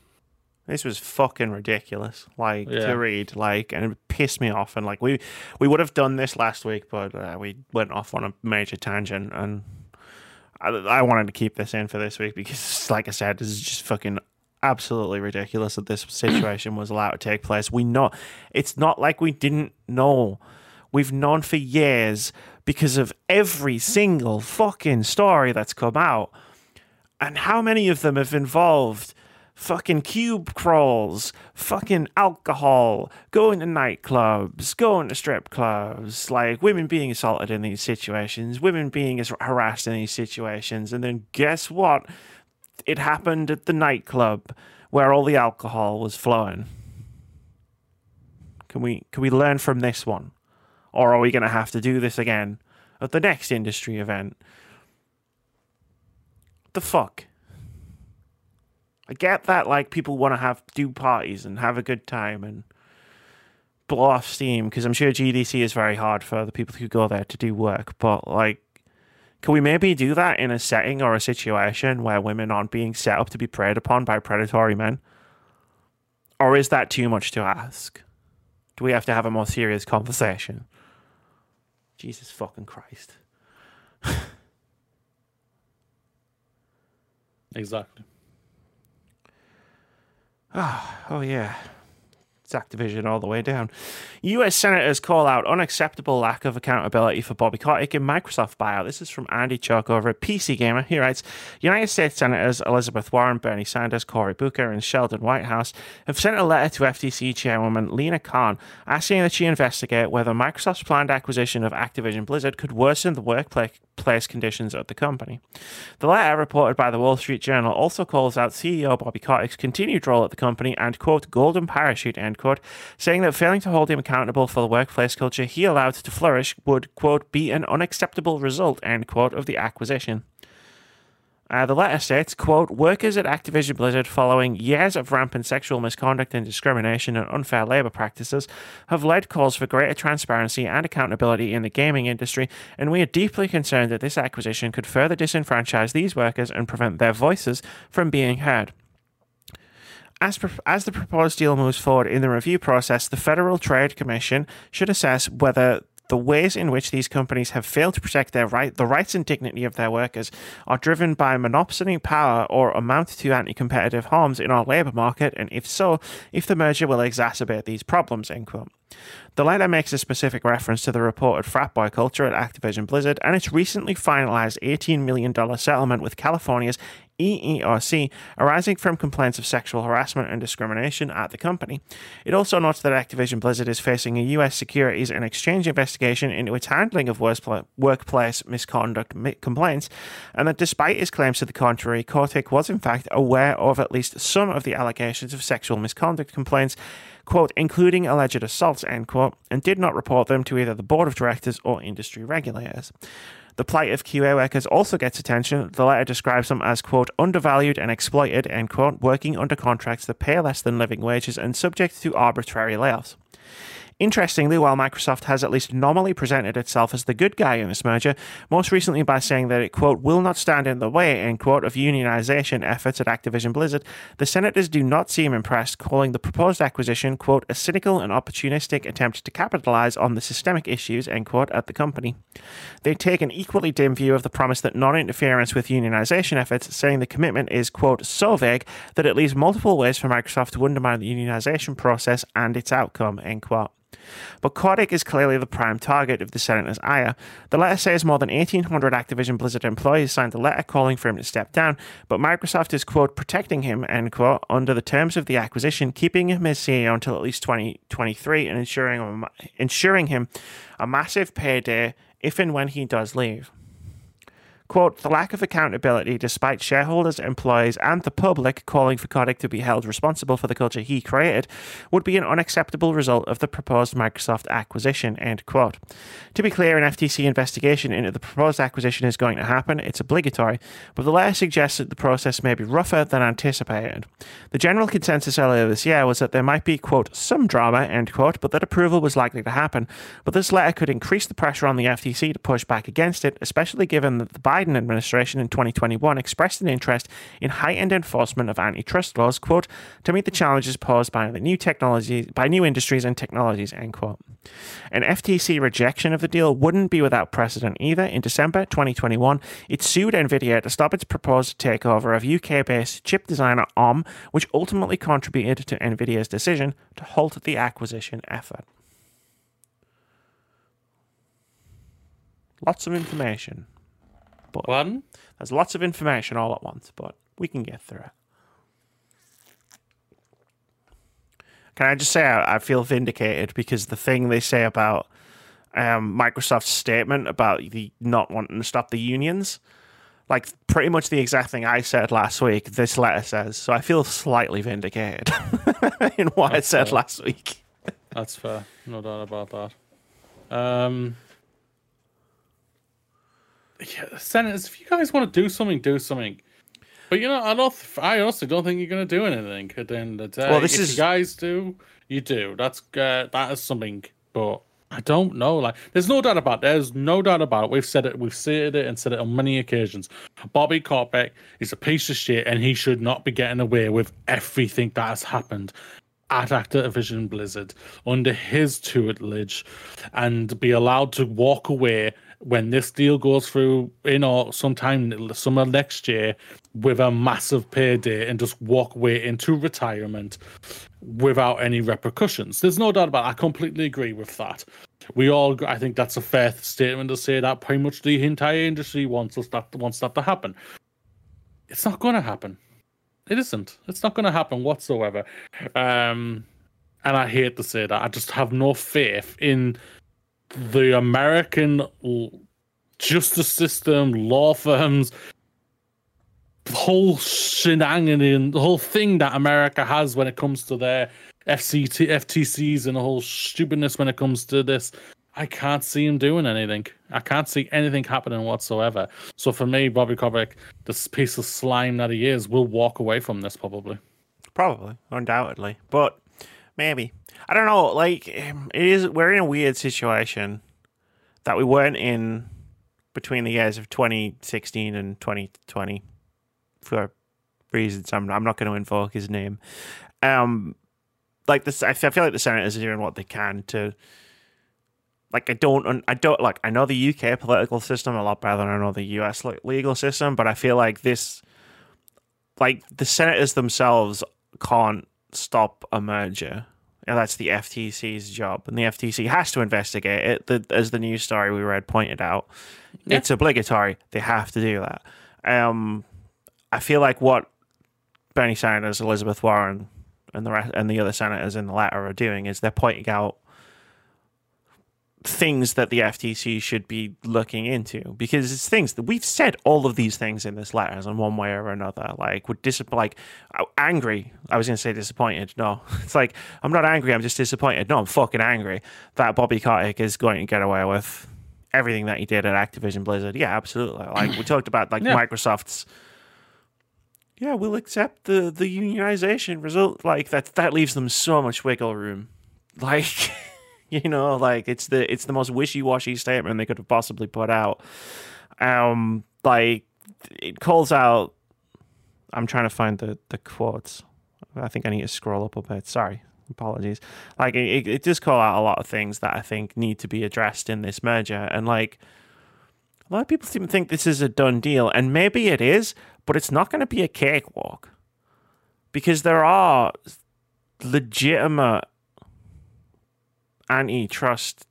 This was fucking ridiculous. Like Yeah. to read, like, and it pissed me off. And like we we would have done this last week, but uh, we went off on a major tangent, and I, I wanted to keep this in for this week because, like I said, this is just fucking absolutely ridiculous that this situation was allowed to take place. We know it's not like we didn't know. We've known for years because of every single fucking story that's come out. And how many of them have involved fucking cube crawls, fucking alcohol, going to nightclubs, going to strip clubs, like women being assaulted in these situations, women being harassed in these situations, and then guess what? It happened at the nightclub where all the alcohol was flowing. Can we can we learn from this one? Or are we going to have to do this again at the next industry event? The fuck? I get that like people want to have do parties and have a good time and blow off steam because I'm sure GDC is very hard for the people who go there to do work. But like, can we maybe do that in a setting or a situation where women aren't being set up to be preyed upon by predatory men? Or is that too much to ask? Do we have to have a more serious conversation? Jesus fucking Christ. Exactly. Ah, oh, yeah. It's Activision all the way down. US senators call out unacceptable lack of accountability for Bobby Kotick in Microsoft buyout. This is from Andy Chalk over at PC Gamer. He writes United States Senators Elizabeth Warren, Bernie Sanders, Cory Booker, and Sheldon Whitehouse have sent a letter to FTC Chairwoman Lina Khan asking that she investigate whether Microsoft's planned acquisition of Activision Blizzard could worsen the workplace place conditions at the company. The letter, reported by the Wall Street Journal, also calls out CEO Bobby Kotick's continued role at the company and, quote, golden parachute, end quote, saying that failing to hold him accountable for the workplace culture he allowed to flourish would, quote, be an unacceptable result, end quote, of the acquisition. Uh, the letter states, quote, workers at Activision Blizzard following years of rampant sexual misconduct and discrimination and unfair labor practices have led calls for greater transparency and accountability in the gaming industry, and we are deeply concerned that this acquisition could further disenfranchise these workers and prevent their voices from being heard. As, pro- as the proposed deal moves forward in the review process, the Federal Trade Commission should assess whether the ways in which these companies have failed to protect their right, the rights and dignity of their workers, are driven by monopoly power or amount to anti-competitive harms in our labour market, and if so, if the merger will exacerbate these problems. End quote. The letter makes a specific reference to the reported frat boy culture at Activision Blizzard and its recently finalized $18 million settlement with California's EEOC arising from complaints of sexual harassment and discrimination at the company. It also notes that Activision Blizzard is facing a U.S. Securities and Exchange investigation into its handling of workplace misconduct mi- complaints, and that despite his claims to the contrary, Kotick was in fact aware of at least some of the allegations of sexual misconduct complaints quote, including alleged assaults, end quote, and did not report them to either the board of directors or industry regulators. The plight of QA workers also gets attention. The letter describes them as, quote, undervalued and exploited, end quote, working under contracts that pay less than living wages and subject to arbitrary layoffs. Interestingly, while Microsoft has at least nominally presented itself as the good guy in this merger, most recently by saying that it, quote, will not stand in the way, end quote, of unionization efforts at Activision Blizzard, the senators do not seem impressed, calling the proposed acquisition, quote, a cynical and opportunistic attempt to capitalize on the systemic issues, end quote, at the company. They take an equally dim view of the promise that non interference with unionization efforts, saying the commitment is, quote, so vague that it leaves multiple ways for Microsoft to undermine the unionization process and its outcome, end quote. But Kotick is clearly the prime target of the senator's ire. The letter says more than 1,800 Activision Blizzard employees signed a letter calling for him to step down, but Microsoft is, quote, protecting him, end quote, under the terms of the acquisition, keeping him as CEO until at least 2023 and ensuring, ensuring him a massive payday if and when he does leave. Quote, the lack of accountability, despite shareholders, employees, and the public calling for Kotick to be held responsible for the culture he created, would be an unacceptable result of the proposed Microsoft acquisition, end quote. To be clear, an FTC investigation into the proposed acquisition is going to happen. It's obligatory, but the letter suggests that the process may be rougher than anticipated. The general consensus earlier this year was that there might be, quote, some drama, end quote, but that approval was likely to happen. But this letter could increase the pressure on the FTC to push back against it, especially given that the Biden administration in 2021 expressed an interest in heightened enforcement of antitrust laws, quote, to meet the challenges posed by the new technologies, by new industries and technologies, end quote. An FTC rejection of the deal wouldn't be without precedent either. In December 2021, it sued Nvidia to stop its proposed takeover of UK-based chip designer ARM, which ultimately contributed to Nvidia's decision to halt the acquisition effort. Lots of information. But One? There's lots of information all at once, but we can get through it. Can I just say I, I feel vindicated because the thing they say about um, Microsoft's statement about the not wanting to stop the unions, like pretty much the exact thing I said last week, this letter says. So I feel slightly vindicated in what That's I said fair. last week. That's fair. No doubt about that. Um, yeah, senators, if you guys want to do something, do something. But you know, I don't. I also don't think you're going to do anything at the end of the day. Well, this if is you guys do, you do. That's uh, that is something. But I don't know. Like, there's no doubt about. It. There's no doubt about it. We've said it. We've said it and said it on many occasions. Bobby Kotick is a piece of shit, and he should not be getting away with everything that has happened at Activision Blizzard under his tutelage, and be allowed to walk away when this deal goes through in or sometime summer next year with a massive payday and just walk away into retirement without any repercussions. There's no doubt about it. I completely agree with that. We all, I think that's a fair statement to say that pretty much the entire industry wants us that wants that to happen. It's not going to happen. It isn't. It's not going to happen whatsoever. Um, and I hate to say that. I just have no faith in the American justice system, law firms, whole shenanigan, the whole thing that America has when it comes to their FCT, FTCs and the whole stupidness when it comes to this. I can't see him doing anything. I can't see anything happening whatsoever. So for me, Bobby Kotick, this piece of slime that he is, will walk away from this probably. Probably, undoubtedly, but maybe I don't know. Like it is, we're in a weird situation that we weren't in between the years of 2016 and 2020 for reasons I'm I'm not going to invoke his name. Um, like this, I feel like the senators are doing what they can to. Like I don't, I don't like. I know the UK political system a lot better than I know the US legal system, but I feel like this, like the senators themselves can't stop a merger and that's the FTC's job, and the FTC has to investigate it. The, as the news story we read pointed out, yeah. it's obligatory. They have to do that. Um, I feel like what Bernie Sanders, Elizabeth Warren, and the rest, and the other senators in the letter are doing is they're pointing out things that the FTC should be looking into because it's things that we've said all of these things in this letters in one way or another. Like would dis like uh, angry. I was going to say disappointed. No, it's like I'm not angry. I'm just disappointed. No, I'm fucking angry that Bobby Kotick is going to get away with everything that he did at Activision Blizzard. Yeah, absolutely. Like we talked about, like yeah. Microsoft's. Yeah, we'll accept the the unionization result. Like that that leaves them so much wiggle room. Like. You know, like it's the it's the most wishy washy statement they could have possibly put out. Um, like it calls out. I'm trying to find the the quotes. I think I need to scroll up a bit. Sorry, apologies. Like it, it does call out a lot of things that I think need to be addressed in this merger, and like a lot of people seem to think this is a done deal, and maybe it is, but it's not going to be a cakewalk because there are legitimate antitrust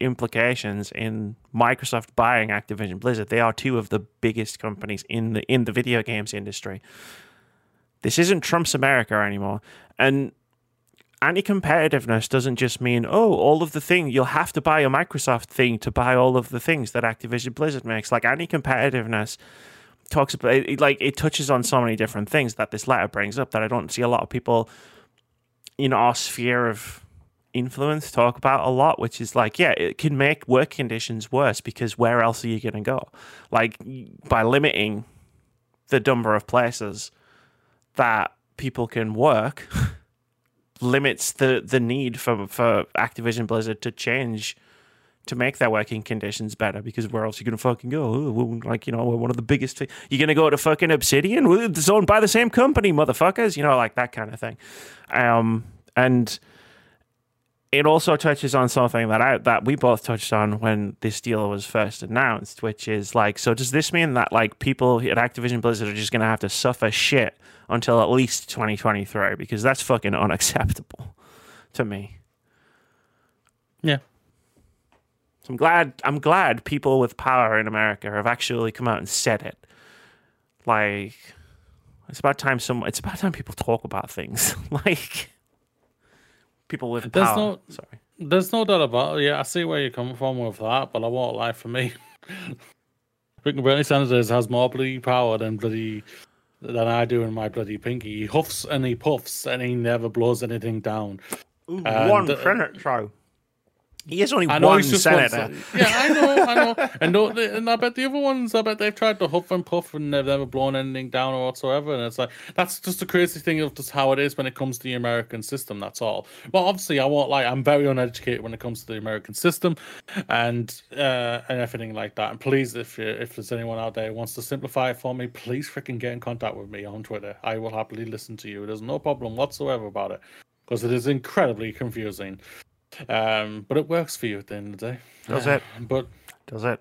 implications in Microsoft buying Activision Blizzard. They are two of the biggest companies in the in the video games industry. This isn't Trump's America anymore. And anti-competitiveness doesn't just mean oh all of the thing you'll have to buy a Microsoft thing to buy all of the things that Activision Blizzard makes. Like anti-competitiveness talks about it, like it touches on so many different things that this letter brings up that I don't see a lot of people in our sphere of influence talk about a lot, which is like, yeah, it can make work conditions worse because where else are you going to go? Like by limiting the number of places that people can work limits the the need for for Activision Blizzard to change to make their working conditions better because where else are you going to fucking go? Like, you know, we're one of the biggest. You're going to go to fucking Obsidian? It's owned by the same company, motherfuckers. You know, like that kind of thing. Um, and it also touches on something that I that we both touched on when this deal was first announced, which is like, so does this mean that like people at Activision Blizzard are just going to have to suffer shit until at least 2023 because that's fucking unacceptable to me. Yeah. So I'm glad I'm glad people with power in America have actually come out and said it. Like it's about time some it's about time people talk about things. like people with There's power. no- Sorry. There's no doubt about it. Yeah, I see where you're coming from with that, but I won't lie for me. Freaking Bernie Sanders has more bloody power than bloody than I do in my bloody pinky. He huffs and he puffs and he never blows anything down. Ooh, And, one uh, senator. He is only I know one he's just one senator. yeah, I know, I know, and no, and I bet the other ones, I bet they've tried to huff and puff and they've never blown anything down or whatsoever. And it's like that's just the crazy thing of just how it is when it comes to the American system. That's all. But obviously, I won't lie. I'm very uneducated when it comes to the American system, and uh, and everything like that. And please, if you, if there's anyone out there who wants to simplify it for me, please freaking get in contact with me on Twitter. I will happily listen to you. There's no problem whatsoever about it because it is incredibly confusing. Um, but it works for you at the end of the day. Does it? But Does it?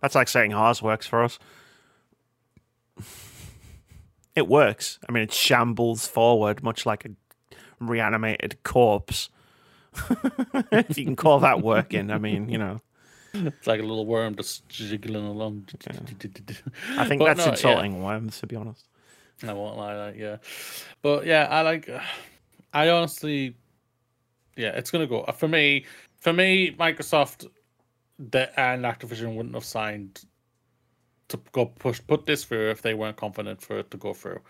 That's like saying ours works for us. It works. I mean, it shambles forward, much like a reanimated corpse. if you can call that working, I mean, you know, it's like a little worm just jiggling along. I think But that's no, yeah. insulting worms, to be honest. I won't lie, that yeah. But yeah, I like. I honestly, yeah, it's gonna go for me. For me, Microsoft the, and Activision wouldn't have signed to go push put this through if they weren't confident for it to go through.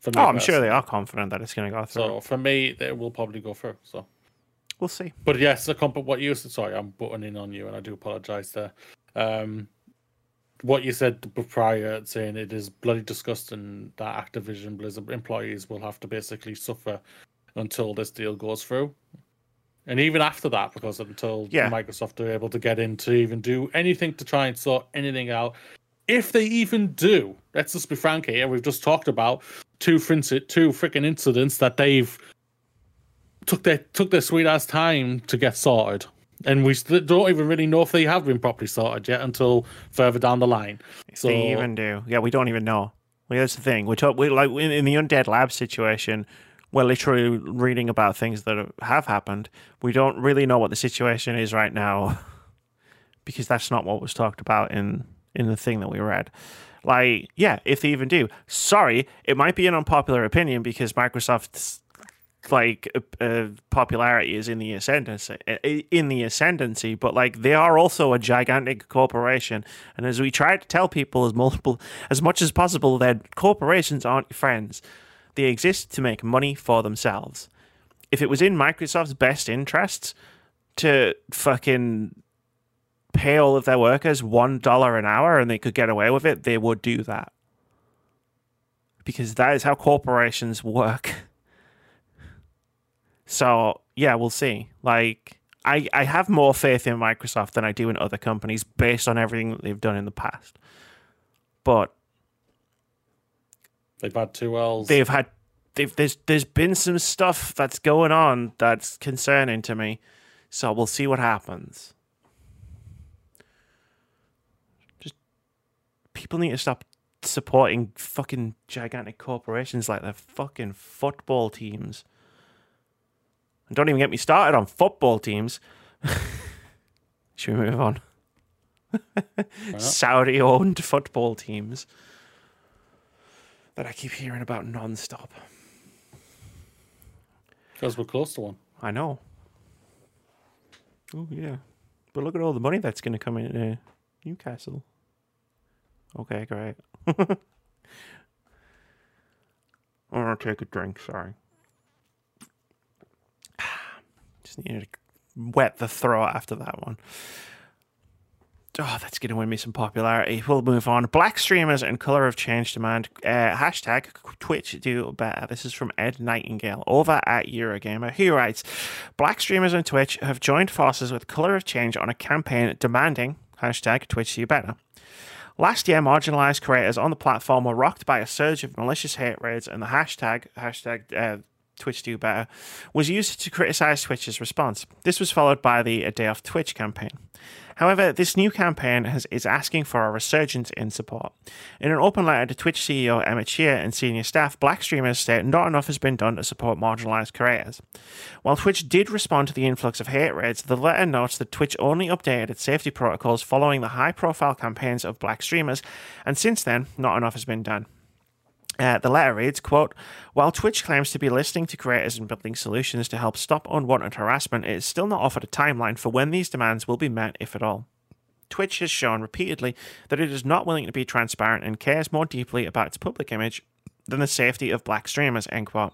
For me Oh, I'm sure they are confident that it's going to go through. So for me, it will probably go through. So. we'll see. But yes, the comp- what you said. Sorry, I'm butting in on you, and I do apologize there. Um, what you said prior, saying it is bloody disgusting that Activision Blizzard employees will have to basically suffer until this deal goes through, and even after that, because until Yeah. Microsoft are able to get in to even do anything to try and sort anything out, if they even do, let's just be frank here. We've just talked about two frinci- two freaking incidents that they've took their took their sweet ass time to get sorted, and we don't even really know if they have been properly sorted yet until further down the line. If So they even do. Yeah, we don't even know. Well, that's the thing. We talk, we like in, in the undead lab situation. We're literally reading about things that have happened. We don't really know what the situation is right now because that's not what was talked about in in the thing that we read. Like, yeah, if they even do. Sorry, it might be an unpopular opinion because Microsoft's like uh, uh, popularity is in the ascendancy uh, in the ascendancy but like they are also a gigantic corporation and as we try to tell people as multiple as much as possible that corporations aren't your friends they exist to make money for themselves if it was in microsoft's best interests to fucking pay all of their workers one dollar an hour and they could get away with it they would do that because that is how corporations work so yeah, we'll see. Like I, I have more faith in Microsoft than I do in other companies based on everything that they've done in the past. But they've had two L's. they've had they've there's there's been some stuff that's going on that's concerning to me. So we'll see what happens. Just people need to stop supporting fucking gigantic corporations like they're fucking football teams. And don't even get me started on football teams. Should we move on? Saudi owned football teams that I keep hearing about non stop. Because we're close to one. I know. Oh, yeah. But look at all the money that's going to come in uh, Newcastle. Okay, great. I'm going to take a drink, sorry. Just needed to wet the throat after that one. Oh, that's going to win me some popularity. We'll move on. Black streamers and color of change demand. Uh, hashtag Twitch do better. This is from Ed Nightingale over at Eurogamer. He writes Black streamers on Twitch have joined forces with Color of Change on a campaign demanding hashtag Twitch do better. Last year, marginalized creators on the platform were rocked by a surge of malicious hate raids, and the hashtag hashtag uh, Twitch do better was used to criticize Twitch's response. This was followed by the A Day Off Twitch campaign. However, this new campaign has, is asking for a resurgence in support. In an open letter to Twitch CEO Emmett Shear and senior staff, black streamers state not enough has been done to support marginalized creators. While Twitch did respond to the influx of hate raids, the letter notes that Twitch only updated its safety protocols following the high profile campaigns of black streamers, and since then, not enough has been done. Uh, the letter reads, quote, While Twitch claims to be listening to creators and building solutions to help stop unwanted harassment, it is still not offered a timeline for when these demands will be met, if at all. Twitch has shown repeatedly that it is not willing to be transparent and cares more deeply about its public image than the safety of black streamers, end quote.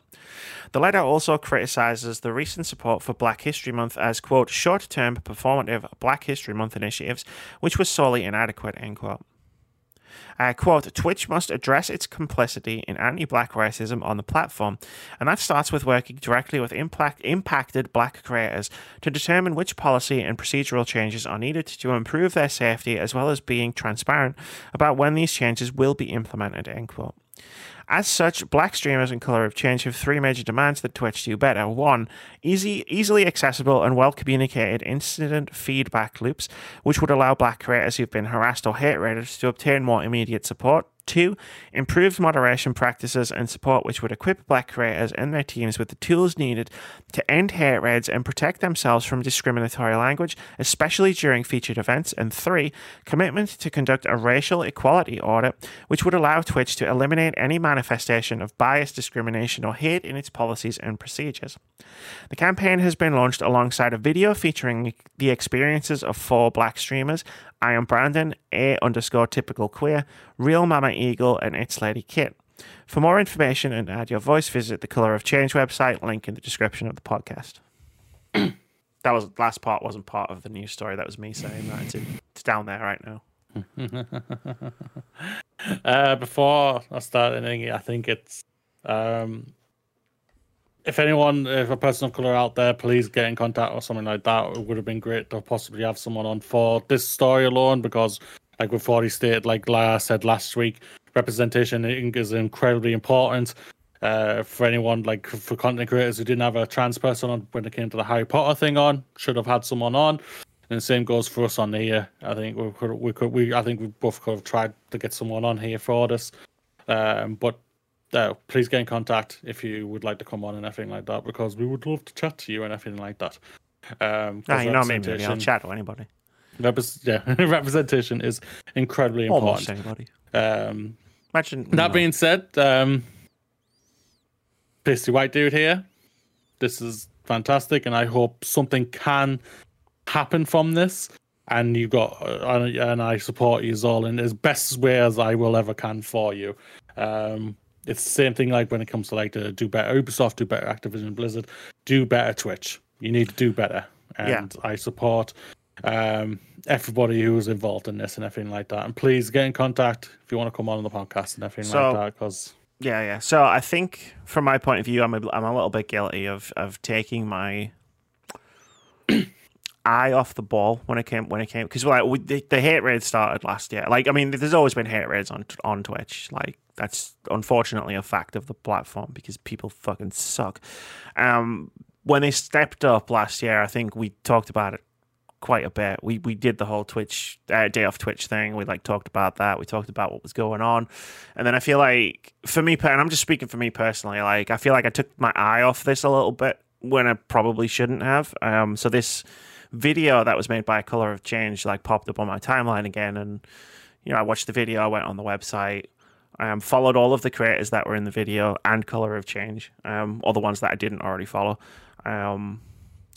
The letter also criticizes the recent support for Black History Month as, quote, short-term performative Black History Month initiatives, which was sorely inadequate, end quote. Uh, quote, Twitch must address its complicity in anti black racism on the platform, and that starts with working directly with impact, impacted black creators to determine which policy and procedural changes are needed to improve their safety, as well as being transparent about when these changes will be implemented, end quote. As such, black streamers and Color of Change have three major demands that Twitch do better. One, easy, easily accessible and well communicated incident feedback loops, which would allow black creators who've been harassed or hate rated to obtain more immediate support. Two, improved moderation practices and support which would equip black creators and their teams with the tools needed to end hate raids and protect themselves from discriminatory language, especially during featured events. And three, commitment to conduct a racial equality audit which would allow Twitch to eliminate any manifestation of bias, discrimination, or hate in its policies and procedures. The campaign has been launched alongside a video featuring the experiences of four black streamers I am Brandon, A underscore typical queer, Real Mama Eagle, and It's Lady Kit. For more information and add your voice, visit the Color of Change website, link in the description of the podcast. that was last part wasn't part of the news story. That was me saying that. It's, in, it's down there right now. uh, before I start anything, I think it's um, if anyone, if a person of color out there, please get in contact or something like that. It would have been great to possibly have someone on for this story alone because, like we've already stated, like I said last week, representation is incredibly important. Uh, for anyone like for content creators who didn't have a trans person on when it came to the Harry Potter thing on, should have had someone on. And the same goes for us on here. I think we could, we could, we, I think we both could have tried to get someone on here for this. Um, but uh, please get in contact if you would like to come on and everything like that, because we would love to chat to you and everything like that. Um, ah, you know me, maybe I'll chat to anybody. yeah, representation is incredibly important. Almost anybody. Um, Imagine. That no. being said, um, pasty white dude here. This is fantastic, and I hope something can happen from this. And you got, uh, and I support you all in as best way as I will ever can for you. Um, it's the same thing like when it comes to like to do better Ubisoft, do better Activision Blizzard, do better Twitch. You need to do better. And yeah. I support um, everybody who's involved in this and everything like that. And please get in contact if you want to come on the podcast and everything so, like that. Because yeah, yeah. So I think from my point of view, I'm a, I'm a little bit guilty of of taking my eye off the ball when it came when it came because like we, the, the hate raid started last year. Like I mean, there's always been hate raids on on Twitch. Like that's unfortunately a fact of the platform because people fucking suck. Um, when they stepped up last year, I think we talked about it quite a bit. We we did the whole Twitch uh, day off Twitch thing. We like talked about that. We talked about what was going on, and then I feel like for me, and I'm just speaking for me personally. Like I feel like I took my eye off this a little bit when I probably shouldn't have. Um, so this video that was made by Color of Change like popped up on my timeline again, and you know I watched the video. I went on the website. Um, followed all of the creators that were in the video and Color of Change, um, the ones that I didn't already follow, um,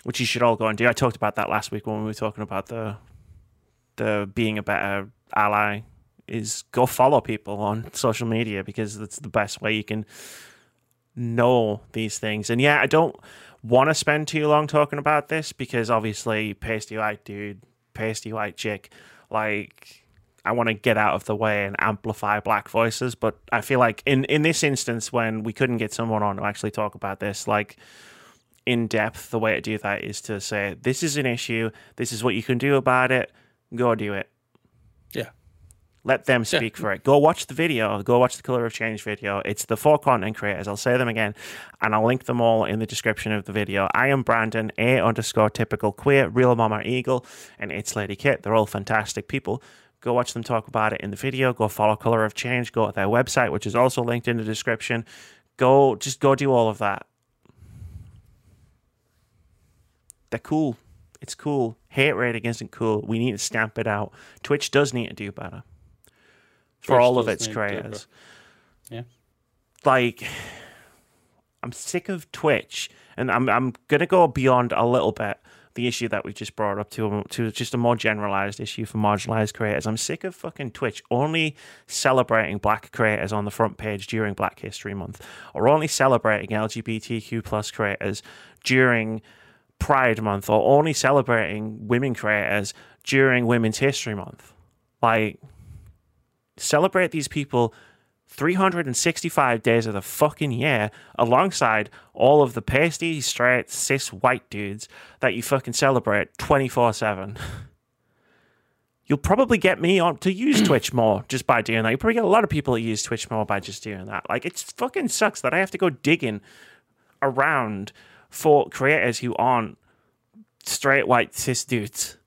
which you should all go and do. I talked about that last week when we were talking about the the being a better ally is go follow people on social media because that's the best way you can know these things. And yeah, I don't want to spend too long talking about this because obviously pasty white dude, pasty white chick, like I want to get out of the way and amplify black voices. But I feel like in in this instance, when we couldn't get someone on to actually talk about this, like in depth, the way to do that is to say this is an issue. This is what you can do about it. Go do it. Yeah. Let them speak yeah. for it. Go watch the video. Go watch the Color of Change video. It's the four content creators. I'll say them again, and I'll link them all in the description of the video. I am Brandon, A underscore typical queer, Real Mama Eagle, and it's Lady Kit. They're all fantastic people. Go watch them talk about it in the video. Go follow Color of Change. Go to their website, which is also linked in the description. Go, just go do all of that. They're cool. It's cool. Hate rating isn't cool. We need to stamp it out. Twitch does need to do better for all of its creators. Yeah. Like I'm sick of Twitch and I'm I'm gonna go beyond a little bit the issue that we just brought up to um, to just a more generalized issue for marginalized creators. I'm sick of fucking Twitch only celebrating black creators on the front page during Black History Month, or only celebrating LGBTQ plus creators during Pride Month, or only celebrating women creators during Women's History Month. Like celebrate these people 365 days of the fucking year alongside all of the pasty, straight, cis white dudes that you fucking celebrate 24 7. You'll probably get me on to use Twitch more just by doing that. You'll probably get a lot of people that use Twitch more by just doing that. Like, it fucking sucks that I have to go digging around for creators who aren't straight white cis dudes.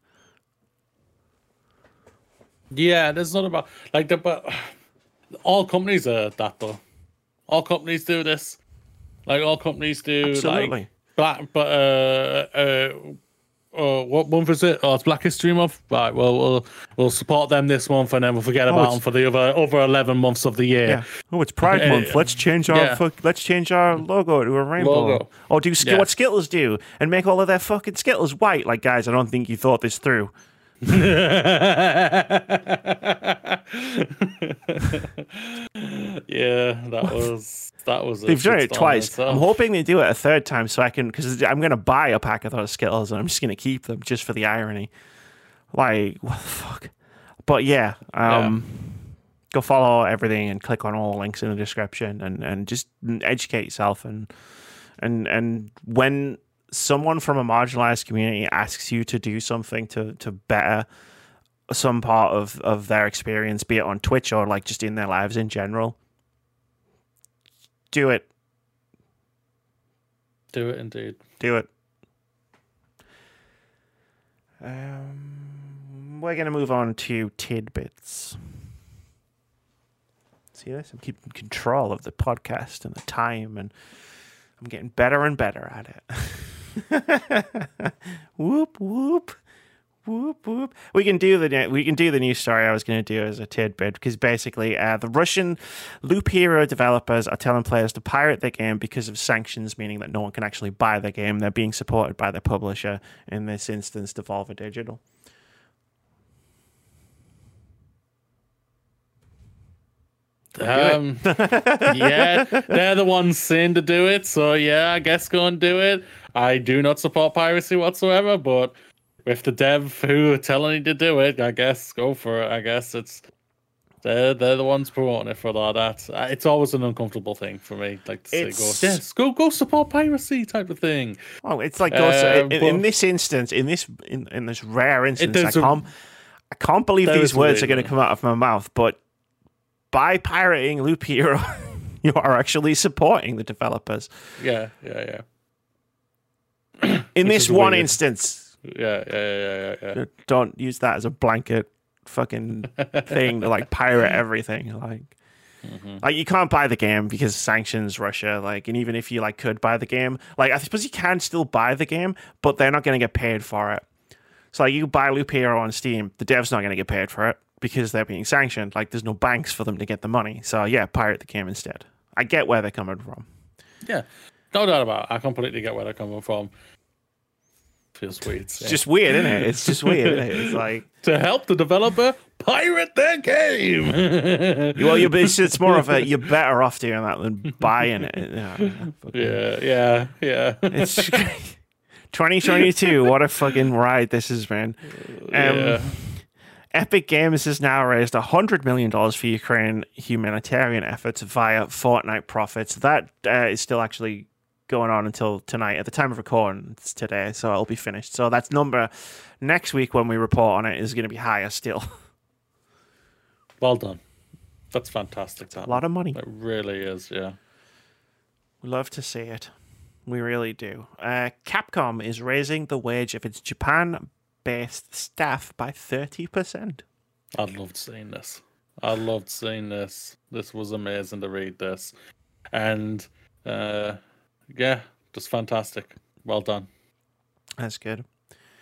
Yeah, that's not about like the but all companies are that though. All companies do this. Like all companies do Absolutely. like black but uh uh uh, what month is it? Oh, it's Black History Month. Right. Well, we'll we'll support them this month, and then we'll forget oh, about them for the other over eleven months of the year. Yeah. Oh, it's Pride uh, Month. Let's change our yeah. fuck, let's change our logo to a rainbow. Logo. Or do yeah. what Skittles do and make all of their fucking Skittles white. Like, guys, I don't think you thought this through. yeah, that was that was. They've done it twice. I'm hoping they do it a third time so I can because I'm going to buy a pack of those Skittles and I'm just going to keep them just for the irony. Like what the fuck? But yeah, um, yeah. go follow everything and click on all the links in the description and and just educate yourself and and and when someone from a marginalized community asks you to do something to to better some part of of their experience, be it on Twitch or like just in their lives in general, do it. Do it indeed. Do it. Um, we're going to move on to tidbits. See this? I'm keeping control of the podcast and the time, and I'm getting better and better at it. whoop whoop whoop whoop. We can do the we can do the new story I was going to do as a tidbit because basically uh, the Russian Loop Hero developers are telling players to pirate their game because of sanctions, meaning that no one can actually buy the game. They're being supported by the publisher, in this instance, Devolver Digital. Um, yeah, they're the ones saying to do it, so yeah, I guess go and do it. I do not support piracy whatsoever, but with the dev who are telling you to do it, I guess go for it. I guess it's they're they're the ones promoting it for all that. Uh, it's always an uncomfortable thing for me, like to it's... say, go yes, go go support piracy type of thing. Oh, it's like uh, in, in, this instance, in this in, in this rare instance, I can't a, I can't believe these words are going to come out of my mouth, but by pirating Loop Hero, you are actually supporting the developers. Yeah, yeah, yeah. In this one instance. Yeah, yeah, yeah, yeah, yeah. Don't use that as a blanket fucking thing to like pirate everything. Like, mm-hmm. like you can't buy the game because sanctions Russia. Like, and even if you like could buy the game, like I suppose you can still buy the game, but they're not going to get paid for it. So like you buy Loop Hero on Steam, the dev's not going to get paid for it because they're being sanctioned. Like there's no banks for them to get the money. So yeah, pirate the game instead. I get where they're coming from. Yeah, no doubt about it. I completely get where they're coming from. Feels weird. It's just weird, isn't it? It's just weird, isn't it? It's like to help the developer pirate their game. well, you it's, it's more of a you're better off doing that than buying it. Yeah, yeah, yeah. It's 2022. What a fucking ride this has been. Um, yeah. Epic Games has now raised $100 million for Ukraine humanitarian efforts via Fortnite profits. That uh, is still actually going on until tonight. At the time of recording, it's today, so it'll be finished. So that's number next week when we report on it is going to be higher still. Well done. That's fantastic. a lot of money. It really is, yeah. We love to see it. We really do. Uh, Capcom is raising the wage of its Japan based staff by 30%. I loved seeing this. I loved seeing this. This was amazing to read this. And uh, yeah, just fantastic. Well done. That's good.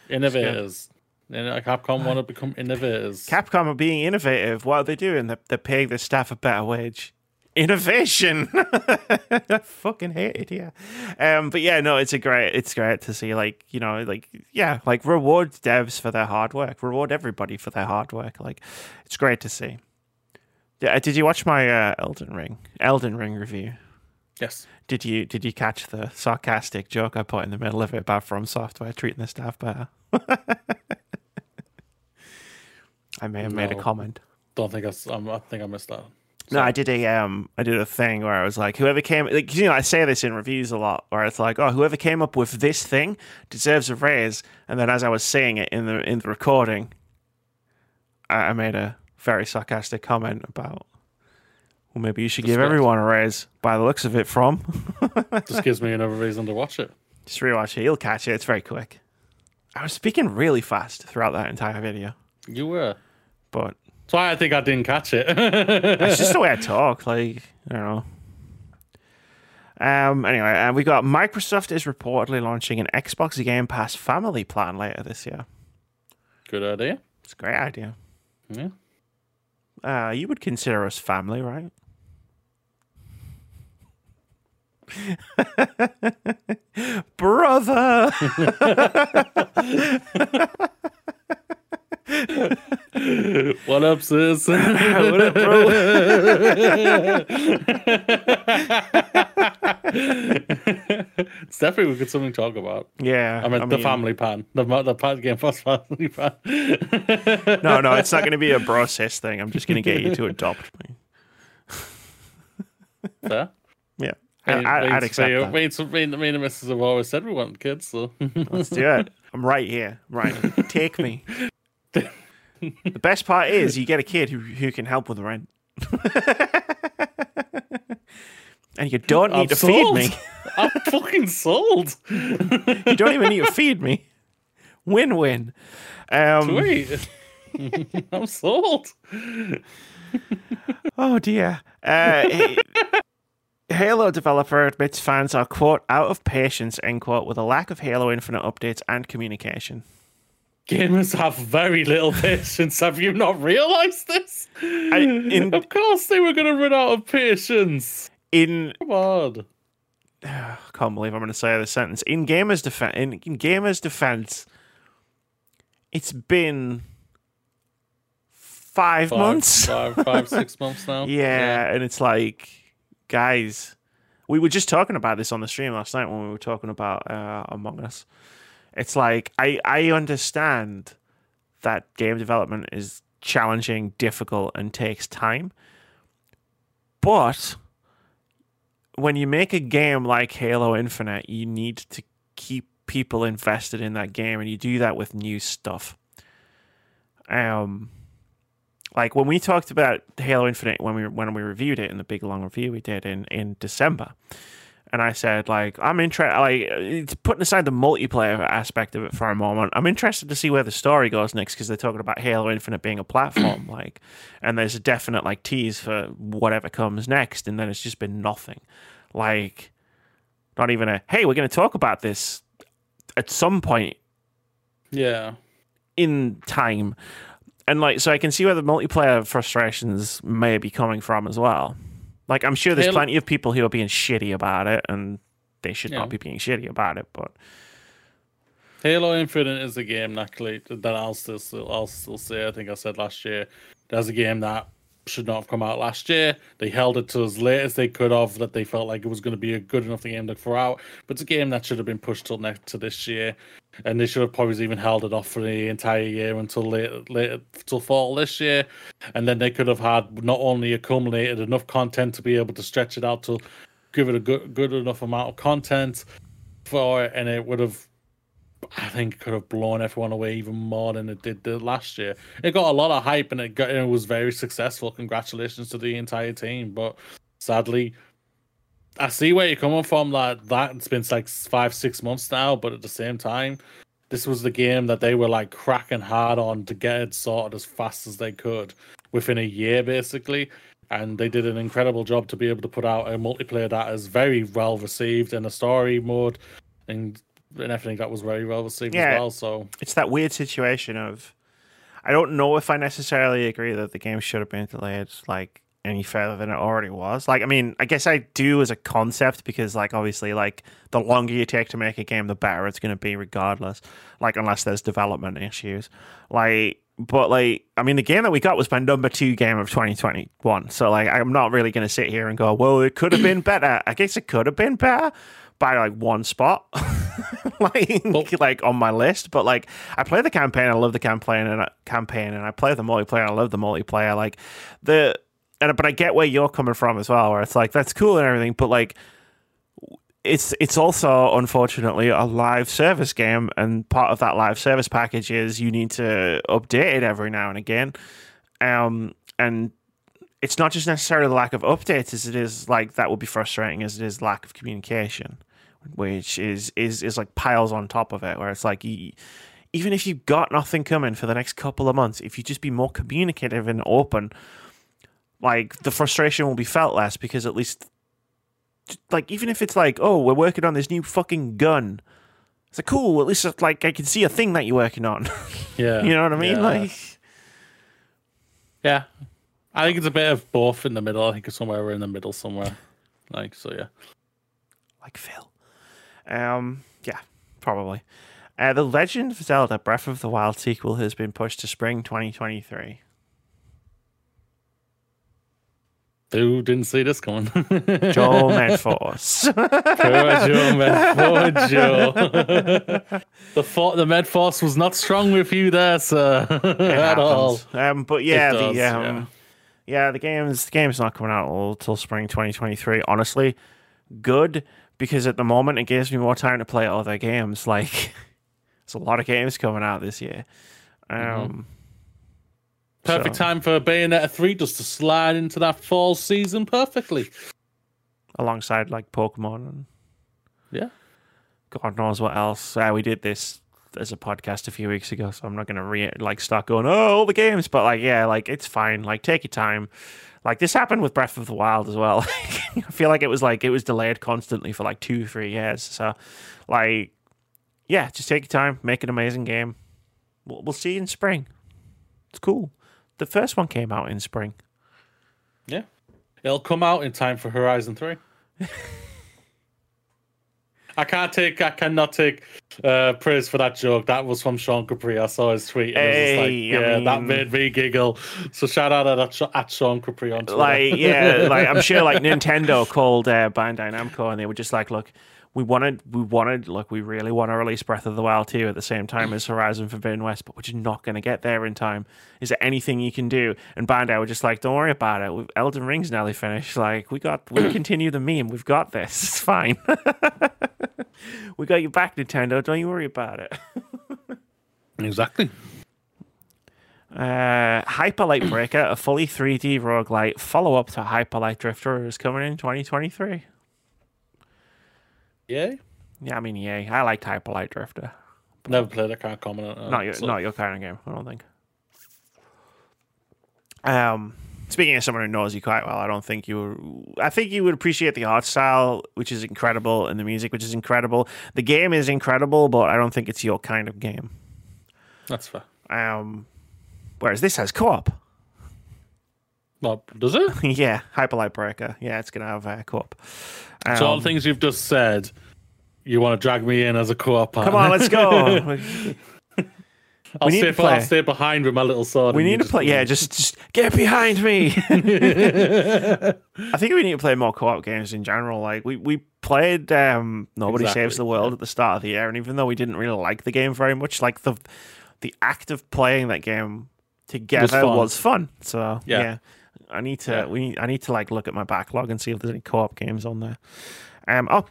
Innovators. Capcom want to become innovators. Capcom are being innovative. What are they doing? They're, they're paying their staff a better wage. Innovation. I fucking hate it. Yeah. Um. But yeah, no, it's a great. It's great to see. Like you know, like yeah, like reward devs for their hard work. Reward everybody for their hard work. Like it's great to see. Yeah. Did you watch my uh, Elden Ring Elden Ring review? Yes. Did you Did you catch the sarcastic joke I put in the middle of it about From Software treating the staff better? I may have no, made a comment. Don't think I, I think I missed that. No, I did a um, I did a thing where I was like, whoever came, like, you know, I say this in reviews a lot, where it's like, oh, whoever came up with this thing deserves a raise. And then as I was saying it in the in the recording, I, I made a very sarcastic comment about, well, maybe you should Just give everyone a raise. By the looks of it, from just gives me another reason to watch it. Just rewatch it. You'll catch it. It's very quick. I was speaking really fast throughout that entire video. You were, but that's why I think I didn't catch it. it's just the way I talk. Like, I don't know. Um, anyway, uh, we got Microsoft is reportedly launching an Xbox Game Pass family plan later this year. Good idea. It's a great idea. Yeah. Uh, you would consider us family, right? Brother. what up, sis? what up, bro? it's definitely good something to talk about. Yeah, I mean, I the mean, family pan, the the pan game first family pan. no, no, it's not going to be a process thing. I'm just going to get you to adopt me. Fair. Yeah. I, I, I'd accept that. Me, me, and Mrs. have always said we want kids, so let's do it. I'm right here. Right, take me the best part is you get a kid who, who can help with the rent. and you don't need I'm to sold. feed me. I'm fucking sold. you don't even need to feed me. Win win. Um, Sweet. I'm sold. oh dear. Uh, Halo developer admits fans are quote out of patience end quote with a lack of Halo Infinite updates and communication. Gamers have very little patience. Have you not realized this? I, in, of course, they were going to run out of patience. In come on, I can't believe I'm going to say this sentence. In gamers' defense, in, in gamers' defense, it's been five, five months, five, five, six months now. Yeah, yeah, and it's like, guys, we were just talking about this on the stream last night when we were talking about uh, Among Us it's like I I understand that game development is challenging, difficult, and takes time. But when you make a game like Halo Infinite, you need to keep people invested in that game, and you do that with new stuff. Um, like when we talked about Halo Infinite when we when we reviewed it in the big long review we did in in December and I said, like, I'm interested, like, putting aside the multiplayer aspect of it for a moment, I'm interested to see where the story goes next because they're talking about Halo Infinite being a platform, like, and there's a definite, like, tease for whatever comes next, and then it's just been nothing. Like, not even a, hey, we're going to talk about this at some point. Yeah. in time. And like, so I can see where the multiplayer frustrations may be coming from as well. Like, I'm sure there's plenty of people who are being shitty about it, and they should Yeah. not be being shitty about it. But Halo Infinite is a game that that I'll still, still I'll still say. I think I said last year. There's a game that should not have come out last year. They held it to as late as they could have. That they felt like it was going to be a good enough game to throw out. But it's a game that should have been pushed till next to this year, and they should have probably even held it off for the entire year until late, late till fall this year, and then they could have had not only accumulated enough content to be able to stretch it out to give it a good good enough amount of content for it, and it would have I think could have blown everyone away even more than it did the last year. It got a lot of hype and it got and it was very successful. Congratulations to the entire team. But sadly, I see where you're coming from. Like that, it's been like five, six months now. But at the same time, this was the game that they were like cracking hard on to get it sorted as fast as they could within a year, basically. And they did an incredible job to be able to put out a multiplayer that is very well received and a story mode and and everything that was very well received Yeah. as well. So it's that weird situation of I don't know if I necessarily agree that the game should have been delayed like any further than it already was. Like I mean, I guess I do as a concept because like obviously like the longer you take to make a game the better it's going to be regardless. Like unless there's development issues. Like but like I mean the game that we got was my number 2 game of 2021. So like I'm not really going to sit here and go, "Well, it could have been better." I guess it could have been better by like one spot. like like on my list, but like I play the campaign, I love the campaign and I, campaign, and I play the multiplayer, I love the multiplayer. Like the and but I get where you're coming from as well, where it's like that's cool and everything, but like it's it's also unfortunately a live service game, and part of that live service package is you need to update it every now and again, um and. It's not just necessarily the lack of updates as it is like that would be frustrating as it is lack of communication which is is is like piles on top of it where it's like even if you've got nothing coming for the next couple of months if you just be more communicative and open like the frustration will be felt less because at least like even if it's like oh we're working on this new fucking gun it's like cool at least it's like i can see a thing that you're working on yeah, you know what i mean yeah. like yeah. I think it's a bit of both in the middle. I think it's somewhere we're in the middle somewhere. Like so, yeah. like phil um yeah probably uh, the legend of zelda breath of the wild sequel has been pushed to spring 2023 Who didn't see this coming? Joel Medforce. Poor Joe, man. Poor Joe. the for- the med force was not strong with you there, sir. It At all. Um, but yeah, It does, the um, yeah. the game's the game's not coming out until spring 2023. Honestly, good because at the moment it gives me more time to play other games. Like, there's a lot of games coming out this year. Um, Mm-hmm. Perfect so- time for Bayonetta 3 just to slide into that fall season perfectly. alongside like Pokemon and Yeah. God knows what else. Uh, we did this as a podcast a few weeks ago, so I'm not gonna re like start going oh all the games, but like yeah, like it's fine. Like take your time. Like this happened with Breath of the Wild as well. I feel like it was like it was delayed constantly for like two, three years. So like yeah, just take your time, make an amazing game. We'll, we'll see you in spring. It's cool. The first one came out in spring. Yeah. It'll come out in time for Horizon 3. I can't take, I cannot take uh, praise for that joke. That was from Sean Capri. I saw his tweet. And it was like, Hey, I yeah, that made me giggle. So shout out at, at, at Sean Capri on Twitter. like yeah like i'm sure like nintendo called uh, bandai namco and they were just like look we wanted we wanted like we really want to release breath of the wild 2 at the same time as horizon forbidden west but we're just not going to get there in time. Is there anything you can do? And bandai were just like don't worry about it. We've- elden ring's nearly finished. Like we got we continue the meme. We've got this. It's fine. We got you back nintendo. Don't you worry about it. Exactly. Uh, Hyper Light Breaker, a fully 3D roguelite follow up to Hyper Light Drifter, is coming in 2023. Yeah. Yeah, I mean, yay. I liked Hyper Light Drifter. Never played. I can't comment on it. Not your, So- not your kind of game, I don't think. Um, speaking of someone who knows you quite well, I don't think you. I think you would appreciate the art style, which is incredible, and the music, which is incredible. The game is incredible, but I don't think it's your kind of game. That's fair. Um, whereas this has co-op. Well, does it? yeah, Hyper Light Breaker. Yeah, it's gonna have uh, co-op. Um, so all the things you've just said, you want to drag me in as a co-op partner. come on, let's go. I'll, need stay, to play. I'll stay behind with my little sword. we need to just play. Yeah, just, just get behind me. I think we need to play more co-op games in general. Like we we played um, Nobody Exactly, Saves the World at the start of the year, and even though we didn't really like the game very much, like the the act of playing that game together fun. was fun. So yeah. Yeah. I need to Yeah. we I need to like look at my backlog and see if there's any co-op games on there. Um oh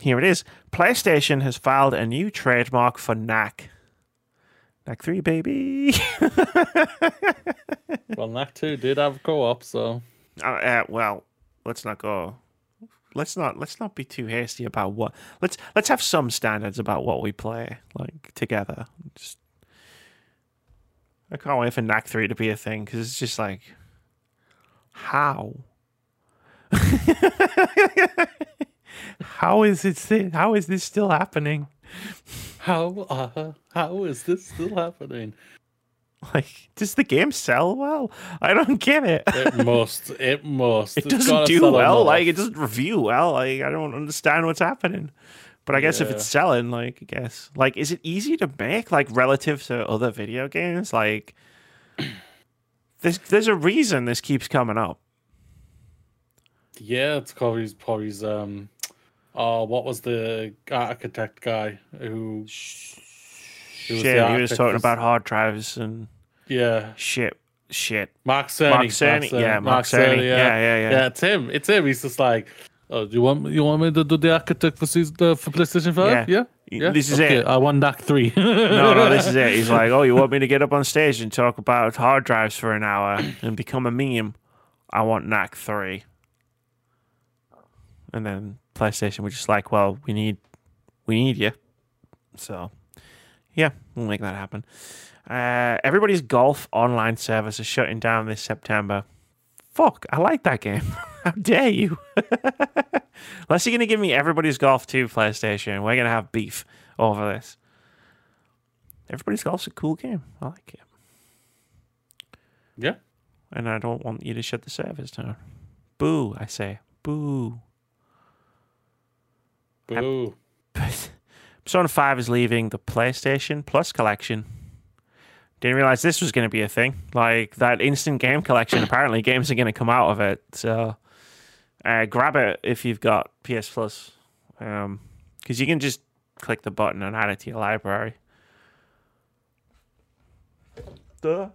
here it is. PlayStation has filed a new trademark for knack. Knack 3 baby. Well, Knack 2 did have co-op, so uh, uh, well, let's not go. Let's not let's not be too hasty about what. Let's let's have some standards about what we play like together. Just, I can't wait for Knack Three to be a thing because it's just like, how? how is it? How is this still happening? how uh, how is this still happening? Like, does the game sell well? I don't get it. It must. It must. it doesn't do well. Like it doesn't review well. Like I don't understand what's happening. But I guess if it's selling, like I guess, like is it easy to make? Like relative to other video games, like there's there's a reason this keeps coming up. Yeah, it's Corey's Corey's um oh what was the architect guy who He was shit, he was talking about hard drives and yeah shit, shit. Mark Cerny. Mark Cerny, yeah, Mark Cerny, yeah, yeah, yeah. Yeah, it's him. It's him. He's just like, oh, do you want you want me to do the architect for season, uh, for PlayStation Five? Yeah. Yeah, This is okay, it. I won Knack three. No, no, this is it. He's like, oh, you want me to get up on stage and talk about hard drives for an hour and become a meme? I want Knack 3. And then PlayStation were just like, well, we need, we need you. So, yeah, we'll make that happen. Uh, everybody's golf online service is shutting down this September. Fuck, I like that game. How dare you? Unless you're going to give me everybody's golf 2 PlayStation, we're going to have beef over this. Everybody's golf's a cool game. I like it. yeah, And I don't want you to shut the service down. Boo, I say. Boo. boo. Persona 5 is leaving the PlayStation Plus collection. Didn't realize this was going to be a thing. Like that instant game collection, apparently games are going to come out of it. So uh, grab it if you've got PS Plus. Because you can just click the button and add it to your library. Duh.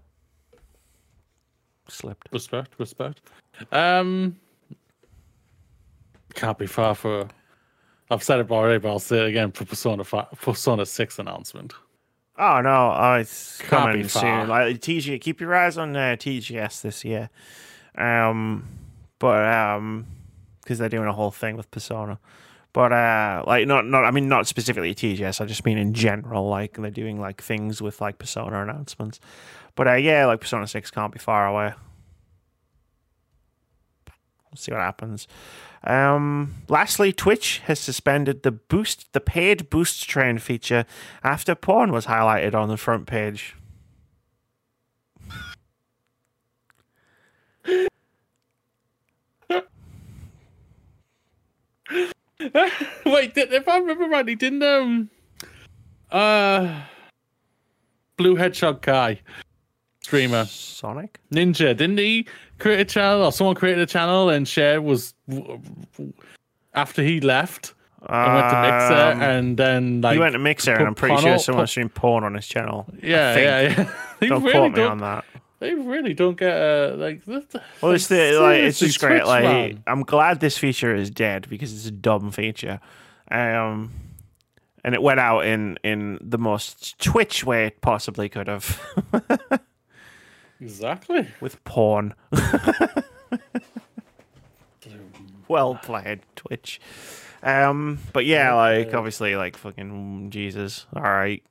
Slipped. Respect, respect. Um, can't be far for. I've said it already, but I'll say it again for Persona 5, Persona Six announcement. Oh no, oh, it's Can't coming soon. Like TG, keep your eyes on uh, TGS this year, um, but um, because they're doing a whole thing with Persona, but uh, like not not I mean not specifically TGS. I just mean in general, like they're doing like things with like Persona announcements, but uh, yeah, like Persona Six can't be far away. We'll see what happens. Um, lastly, Twitch has suspended the boost, the paid boost train feature after porn was highlighted on the front page. Wait, did, if I remember rightly, didn't um, uh, Blue Hedgehog guy, streamer Sonic? Ninja, didn't he create a channel or someone created a channel and share was after he left and went to Mixer Um, and then like he went to Mixer, and I'm pretty porn sure up- someone put- streamed porn on his channel. Yeah, yeah, yeah. They Don't really quote me don't, on that. They really don't get uh, like. Well, it's the like it's just great. Twitch, Like man. I'm glad this feature is dead because it's a dumb feature, um, and it went out in in the most Twitch way it possibly could have exactly. with porn. well played, Twitch. Um, but yeah, like obviously, like fucking Jesus. All right.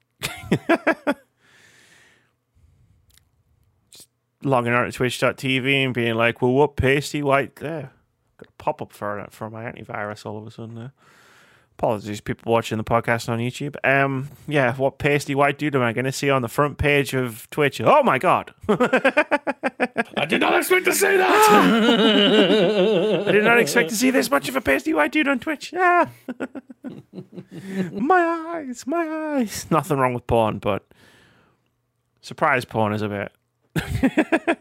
Just logging on to Twitch.tv and being like, "Well, what pasty white there?" Got a pop up for it for my antivirus all of a sudden there. Apologies, people watching the podcast on YouTube. Um, yeah, what pasty white dude am I going to see on the front page of Twitch? Oh my god! I did not expect to say that. I did not expect to see this much of a pasty white dude on Twitch. Ah. my eyes, my eyes. Nothing wrong with porn, but surprise porn is a bit.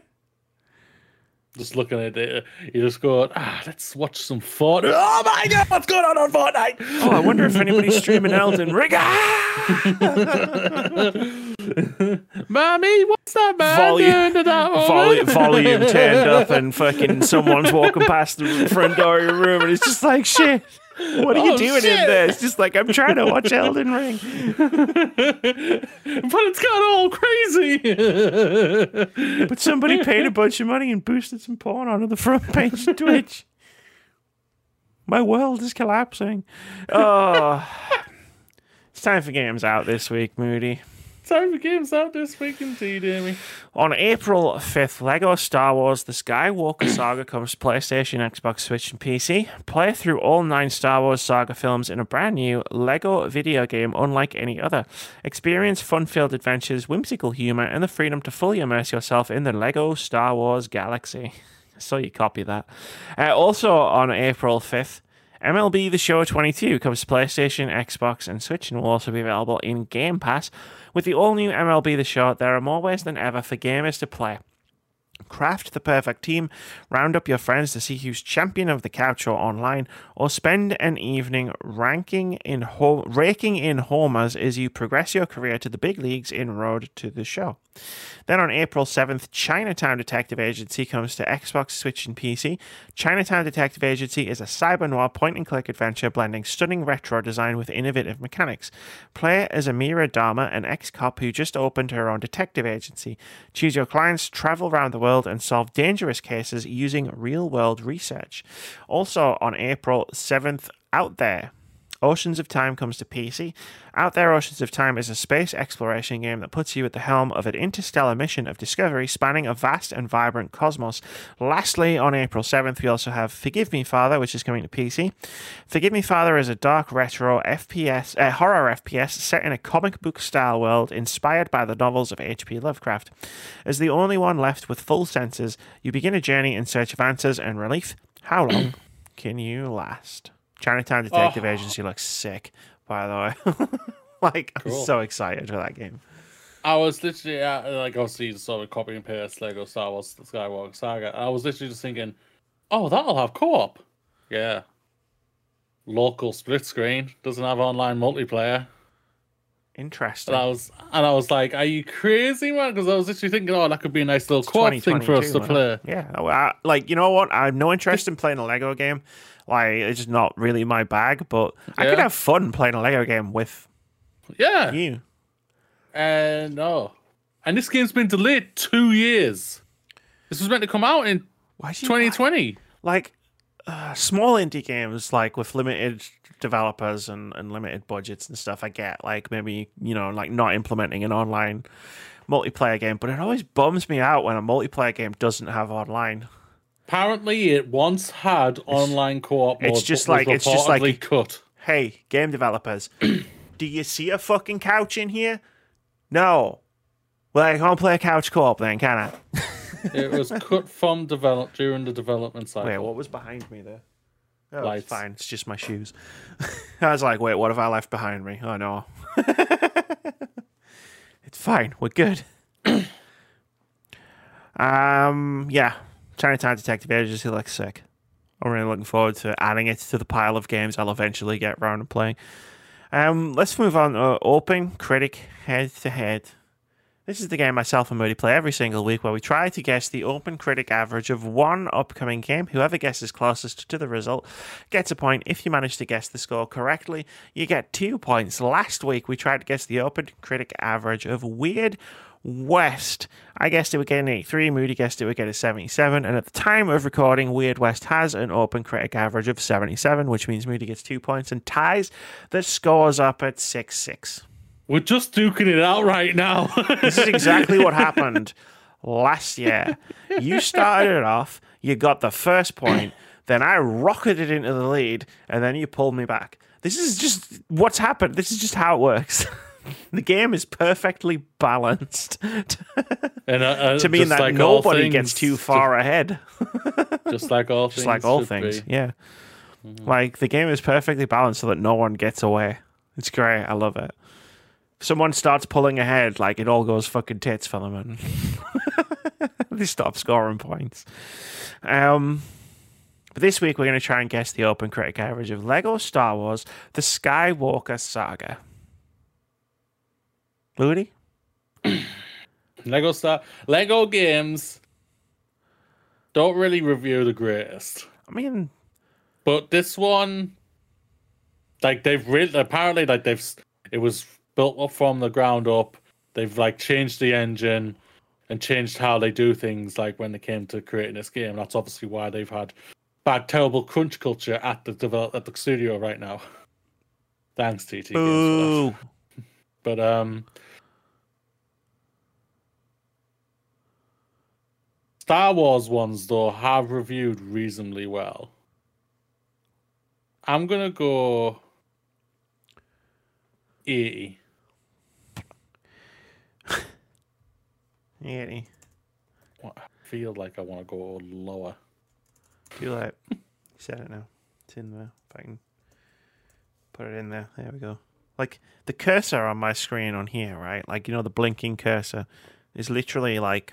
Just looking at it, you just go, ah, let's watch some Fortnite. Oh my god, what's going on on Fortnite? Oh, I wonder if anybody's streaming Elden Ring. Ah! Mommy, what's that man Volume- doing to that woman? Volume, volume turned up, and fucking someone's walking past the front door of your room, and it's just like, shit. What are you Oh, doing in shit. there? It's just like I'm trying to watch Elden Ring. but it's gone all crazy. But somebody paid a bunch of money and boosted some porn onto the front page of Twitch. My world is collapsing. Oh, it's time for games out this week, Moody. Time for games out this week indeed, Amy. On April 5th, Lego Star Wars The Skywalker Saga comes to PlayStation, Xbox, Switch, and PC. Play through all nine Star Wars saga films in a brand new Lego video game unlike any other. Experience fun filled adventures, whimsical humor, and the freedom to fully immerse yourself in the Lego Star Wars galaxy. So you copy that. Uh, also on April 5th, MLB The Show 22 comes to PlayStation, Xbox, and Switch and will also be available in Game Pass. With the all new MLB The Show, there are more ways than ever for gamers to play. Craft the perfect team, round up your friends to see who's champion of the couch or online, or spend an evening ranking in raking in homers as you progress your career to the big leagues in Road to the Show. Then on April 7th, Chinatown Detective Agency comes to Xbox, Switch, and PC. Chinatown Detective Agency is a cyber noir point and click adventure blending stunning retro design with innovative mechanics. Play as Amira Darma, an ex cop who just opened her own detective agency. Choose your clients, travel around the world, and solve dangerous cases using real world research. Also on April 7th, Out There. Oceans of Time comes to PC. Out There Oceans of Time is a space exploration game that puts you at the helm of an interstellar mission of discovery spanning a vast and vibrant cosmos. Lastly, on April 7th, we also have Forgive Me Father, which is coming to PC. Forgive Me Father is a dark retro FPS, uh, horror FPS set in a comic book style world inspired by the novels of H.P. Lovecraft. As the only one left with full senses, you begin a journey in search of answers and relief. How long can you last? Chinatown Detective Oh. Agency looks sick, by the way. like, I'm so excited for that game. I was literally uh, like, obviously, you saw me copy and paste Lego Star Wars Skywalker Saga. I was literally just thinking, oh, that'll have co op. Yeah. Local split screen doesn't have online multiplayer. Interesting. And I was, and I was like, "Are you crazy, man?" Because I was literally thinking, "Oh, that could be a nice little co-op thing for us to play." Yeah. I, like, you know what? I have no interest in playing a Lego game. Like, it's just not really my bag, but I could have fun playing a Lego game with Yeah. you. And no, and this game's been delayed two years. This was meant to come out in you 2020. like uh, small indie games like with limited developers and, and limited budgets and stuff i get like maybe you know like not implementing an online multiplayer game but it always bums me out when a multiplayer game doesn't have online Apparently, it once had online co-op. it's mode, just like- it's just like- cut. hey game developers do you see a fucking couch in here no well i can't play a couch co-op then can i It was cut from develop during the development cycle. wait what was behind me there Oh, Lights. it's fine. It's just my shoes. I was like, wait, what have I left behind me? Oh no. it's fine. We're good. um, yeah. Chinatown Detective Agency looks sick. I'm really looking forward to adding it to the pile of games I'll eventually get around to playing. Um, let's move on. Uh, open critic head to head. This is the game myself and Moody play every single week where we try to guess the open critic average of one upcoming game. Whoever guesses closest to the result gets a point. If you manage to guess the score correctly, you get two points. Last week we tried to guess the open critic average of Weird West. I guessed it would get an 83, Moody guessed it would get a 77, and at the time of recording, Weird West has an open critic average of 77, which means Moody gets two points and ties the scores up at 6 6. We're just duking it out right now. This is exactly what happened last year. You started it off, you got the first point, then I rocketed into the lead, and then you pulled me back. This is just what's happened. This is just how it works. the game is perfectly balanced And uh, uh, to mean that like nobody gets too far ahead. Just, just like all things. Just like all things. be. Yeah. Mm-hmm. Like the game is perfectly balanced so that no one gets away. It's great. I love it. If someone starts pulling ahead, like it all goes fucking tits for them and they stop scoring points. Um but this week we're going to try and guess the open critic average of Lego Star Wars The Skywalker Saga. Moody? Lego Star Lego games don't really review the greatest. I mean, But this one, like they've really apparently like they've it was built up from the ground up. They've like changed the engine and changed how they do things. Like when they came to creating this game, that's obviously why they've had bad, terrible crunch culture at the develop at the studio right now. Thanks, TT. Games, for that. boo. But um, Star Wars ones though have reviewed reasonably well. I'm gonna go eighty. Yeah, I feel like I want to go lower. too late. You said it now. It's in there. If I can put it in there. There we go. Like the cursor on my screen on here, right? Like you know the blinking cursor is literally like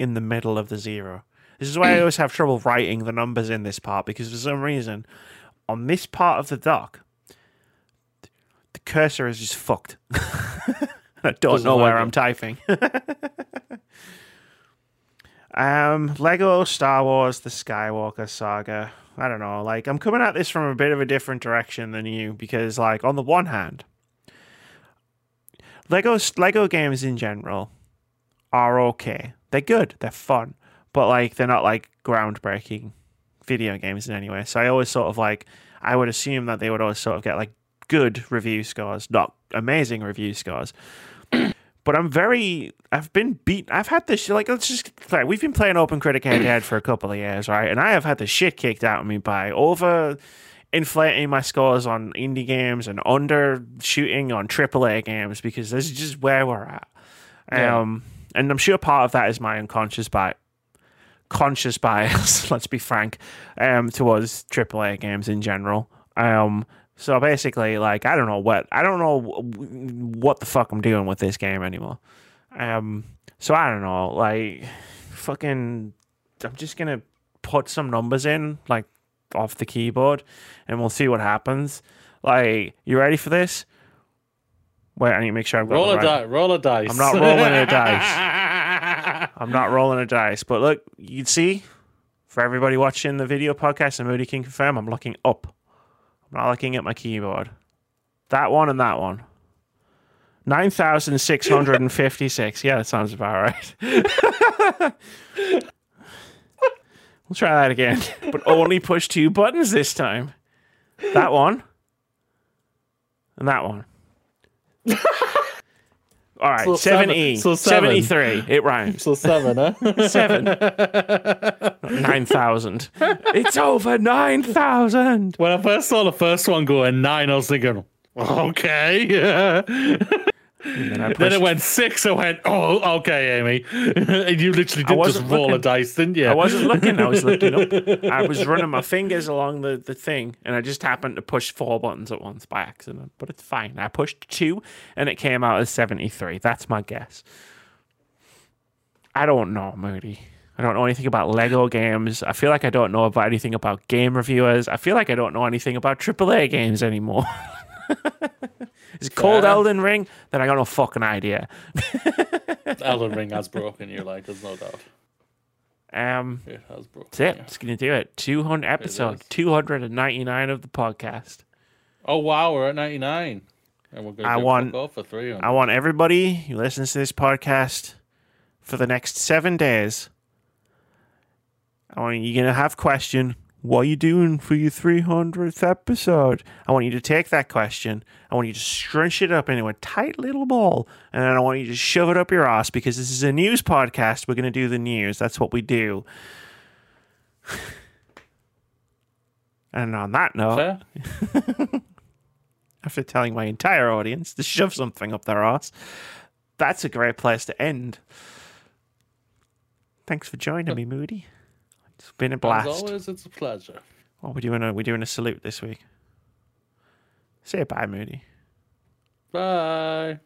in the middle of the zero. This is why I always have trouble writing the numbers in this part because for some reason on this part of the dock the cursor is just fucked. I don't Doesn't know where like I'm it. typing. Um, Lego Star Wars: The Skywalker Saga. I don't know. Like, I'm coming at this from a bit of a different direction than you because, like, on the one hand, Lego Lego games in general are okay. They're good. They're fun, but like, they're not like groundbreaking video games in any way. So I always sort of like, I would assume that they would always sort of get like good review scores, not amazing review scores but I'm very. I've been beat. I've had this like let's just like we've been playing Open Critic head to head for a couple of years, right? And I have had the shit kicked out of me by over inflating my scores on indie games and undershooting on AAA games because this is just where we're at. Yeah. Um, and I'm sure part of that is my unconscious bias. Conscious bias, let's be frank, um, towards AAA games in general. Um, so basically, like, I don't know what I don't know what the fuck I'm doing with this game anymore. Um, so I don't know, like, fucking, I'm just gonna put some numbers in, like, off the keyboard, and we'll see what happens. Like, you ready for this? Wait, I need to make sure I've got Roll a right- dice. Roll a dice. I'm not rolling a dice. I'm not rolling a dice, but look, you'd see for everybody watching the video podcast, and Moody can confirm, I'm looking up. I'm not looking at my keyboard. That one and that one. 9,656. Yeah, that sounds about right. we'll try that again, but only push two buttons this time. That one and that one. All right, So seven- 70, so seven. 73. It rhymes. So seven, huh? Seven. 9,000. It's over 9,000. when I first saw the first one go at nine, I was thinking, okay. Yeah. And I Then it went six. I went, oh, okay, Amy. and you literally did just roll a dice, didn't you? I wasn't looking, I was looking up. I was running my fingers along the, the thing, and I just happened to push four buttons at once by accident. But it's fine. I pushed two, and it came out as 73. That's my guess. I don't know, Moody. I don't know anything about Lego games. I feel like I don't know about anything about game reviewers. I feel like I don't know anything about AAA games anymore. Is it called Elden Ring? Then I got no fucking idea. Elden Ring has broken you, like, there's no doubt. Um, It has broken. That's it. you. It's gonna do it. Two hundred episode is. two hundred and ninety nine of the podcast. Oh, wow, we're at 99. And we're going I to want- go for 300. I want everybody who listens to this podcast for the next seven days. I want you gonna have question. What are you doing for your three hundredth episode? I want you to take that question. I want you to stretch it up into a tight little ball, and then I want you to shove it up your ass because this is a news podcast. We're gonna do the news. That's what we do. And on that note, after telling my entire audience to shove something up their arse, that's a great place to end. Thanks for joining me, Moody. It's been a As blast. always, it's a pleasure. Oh, what we doing? A, we doing a salute this week. Say bye, Moody. Bye.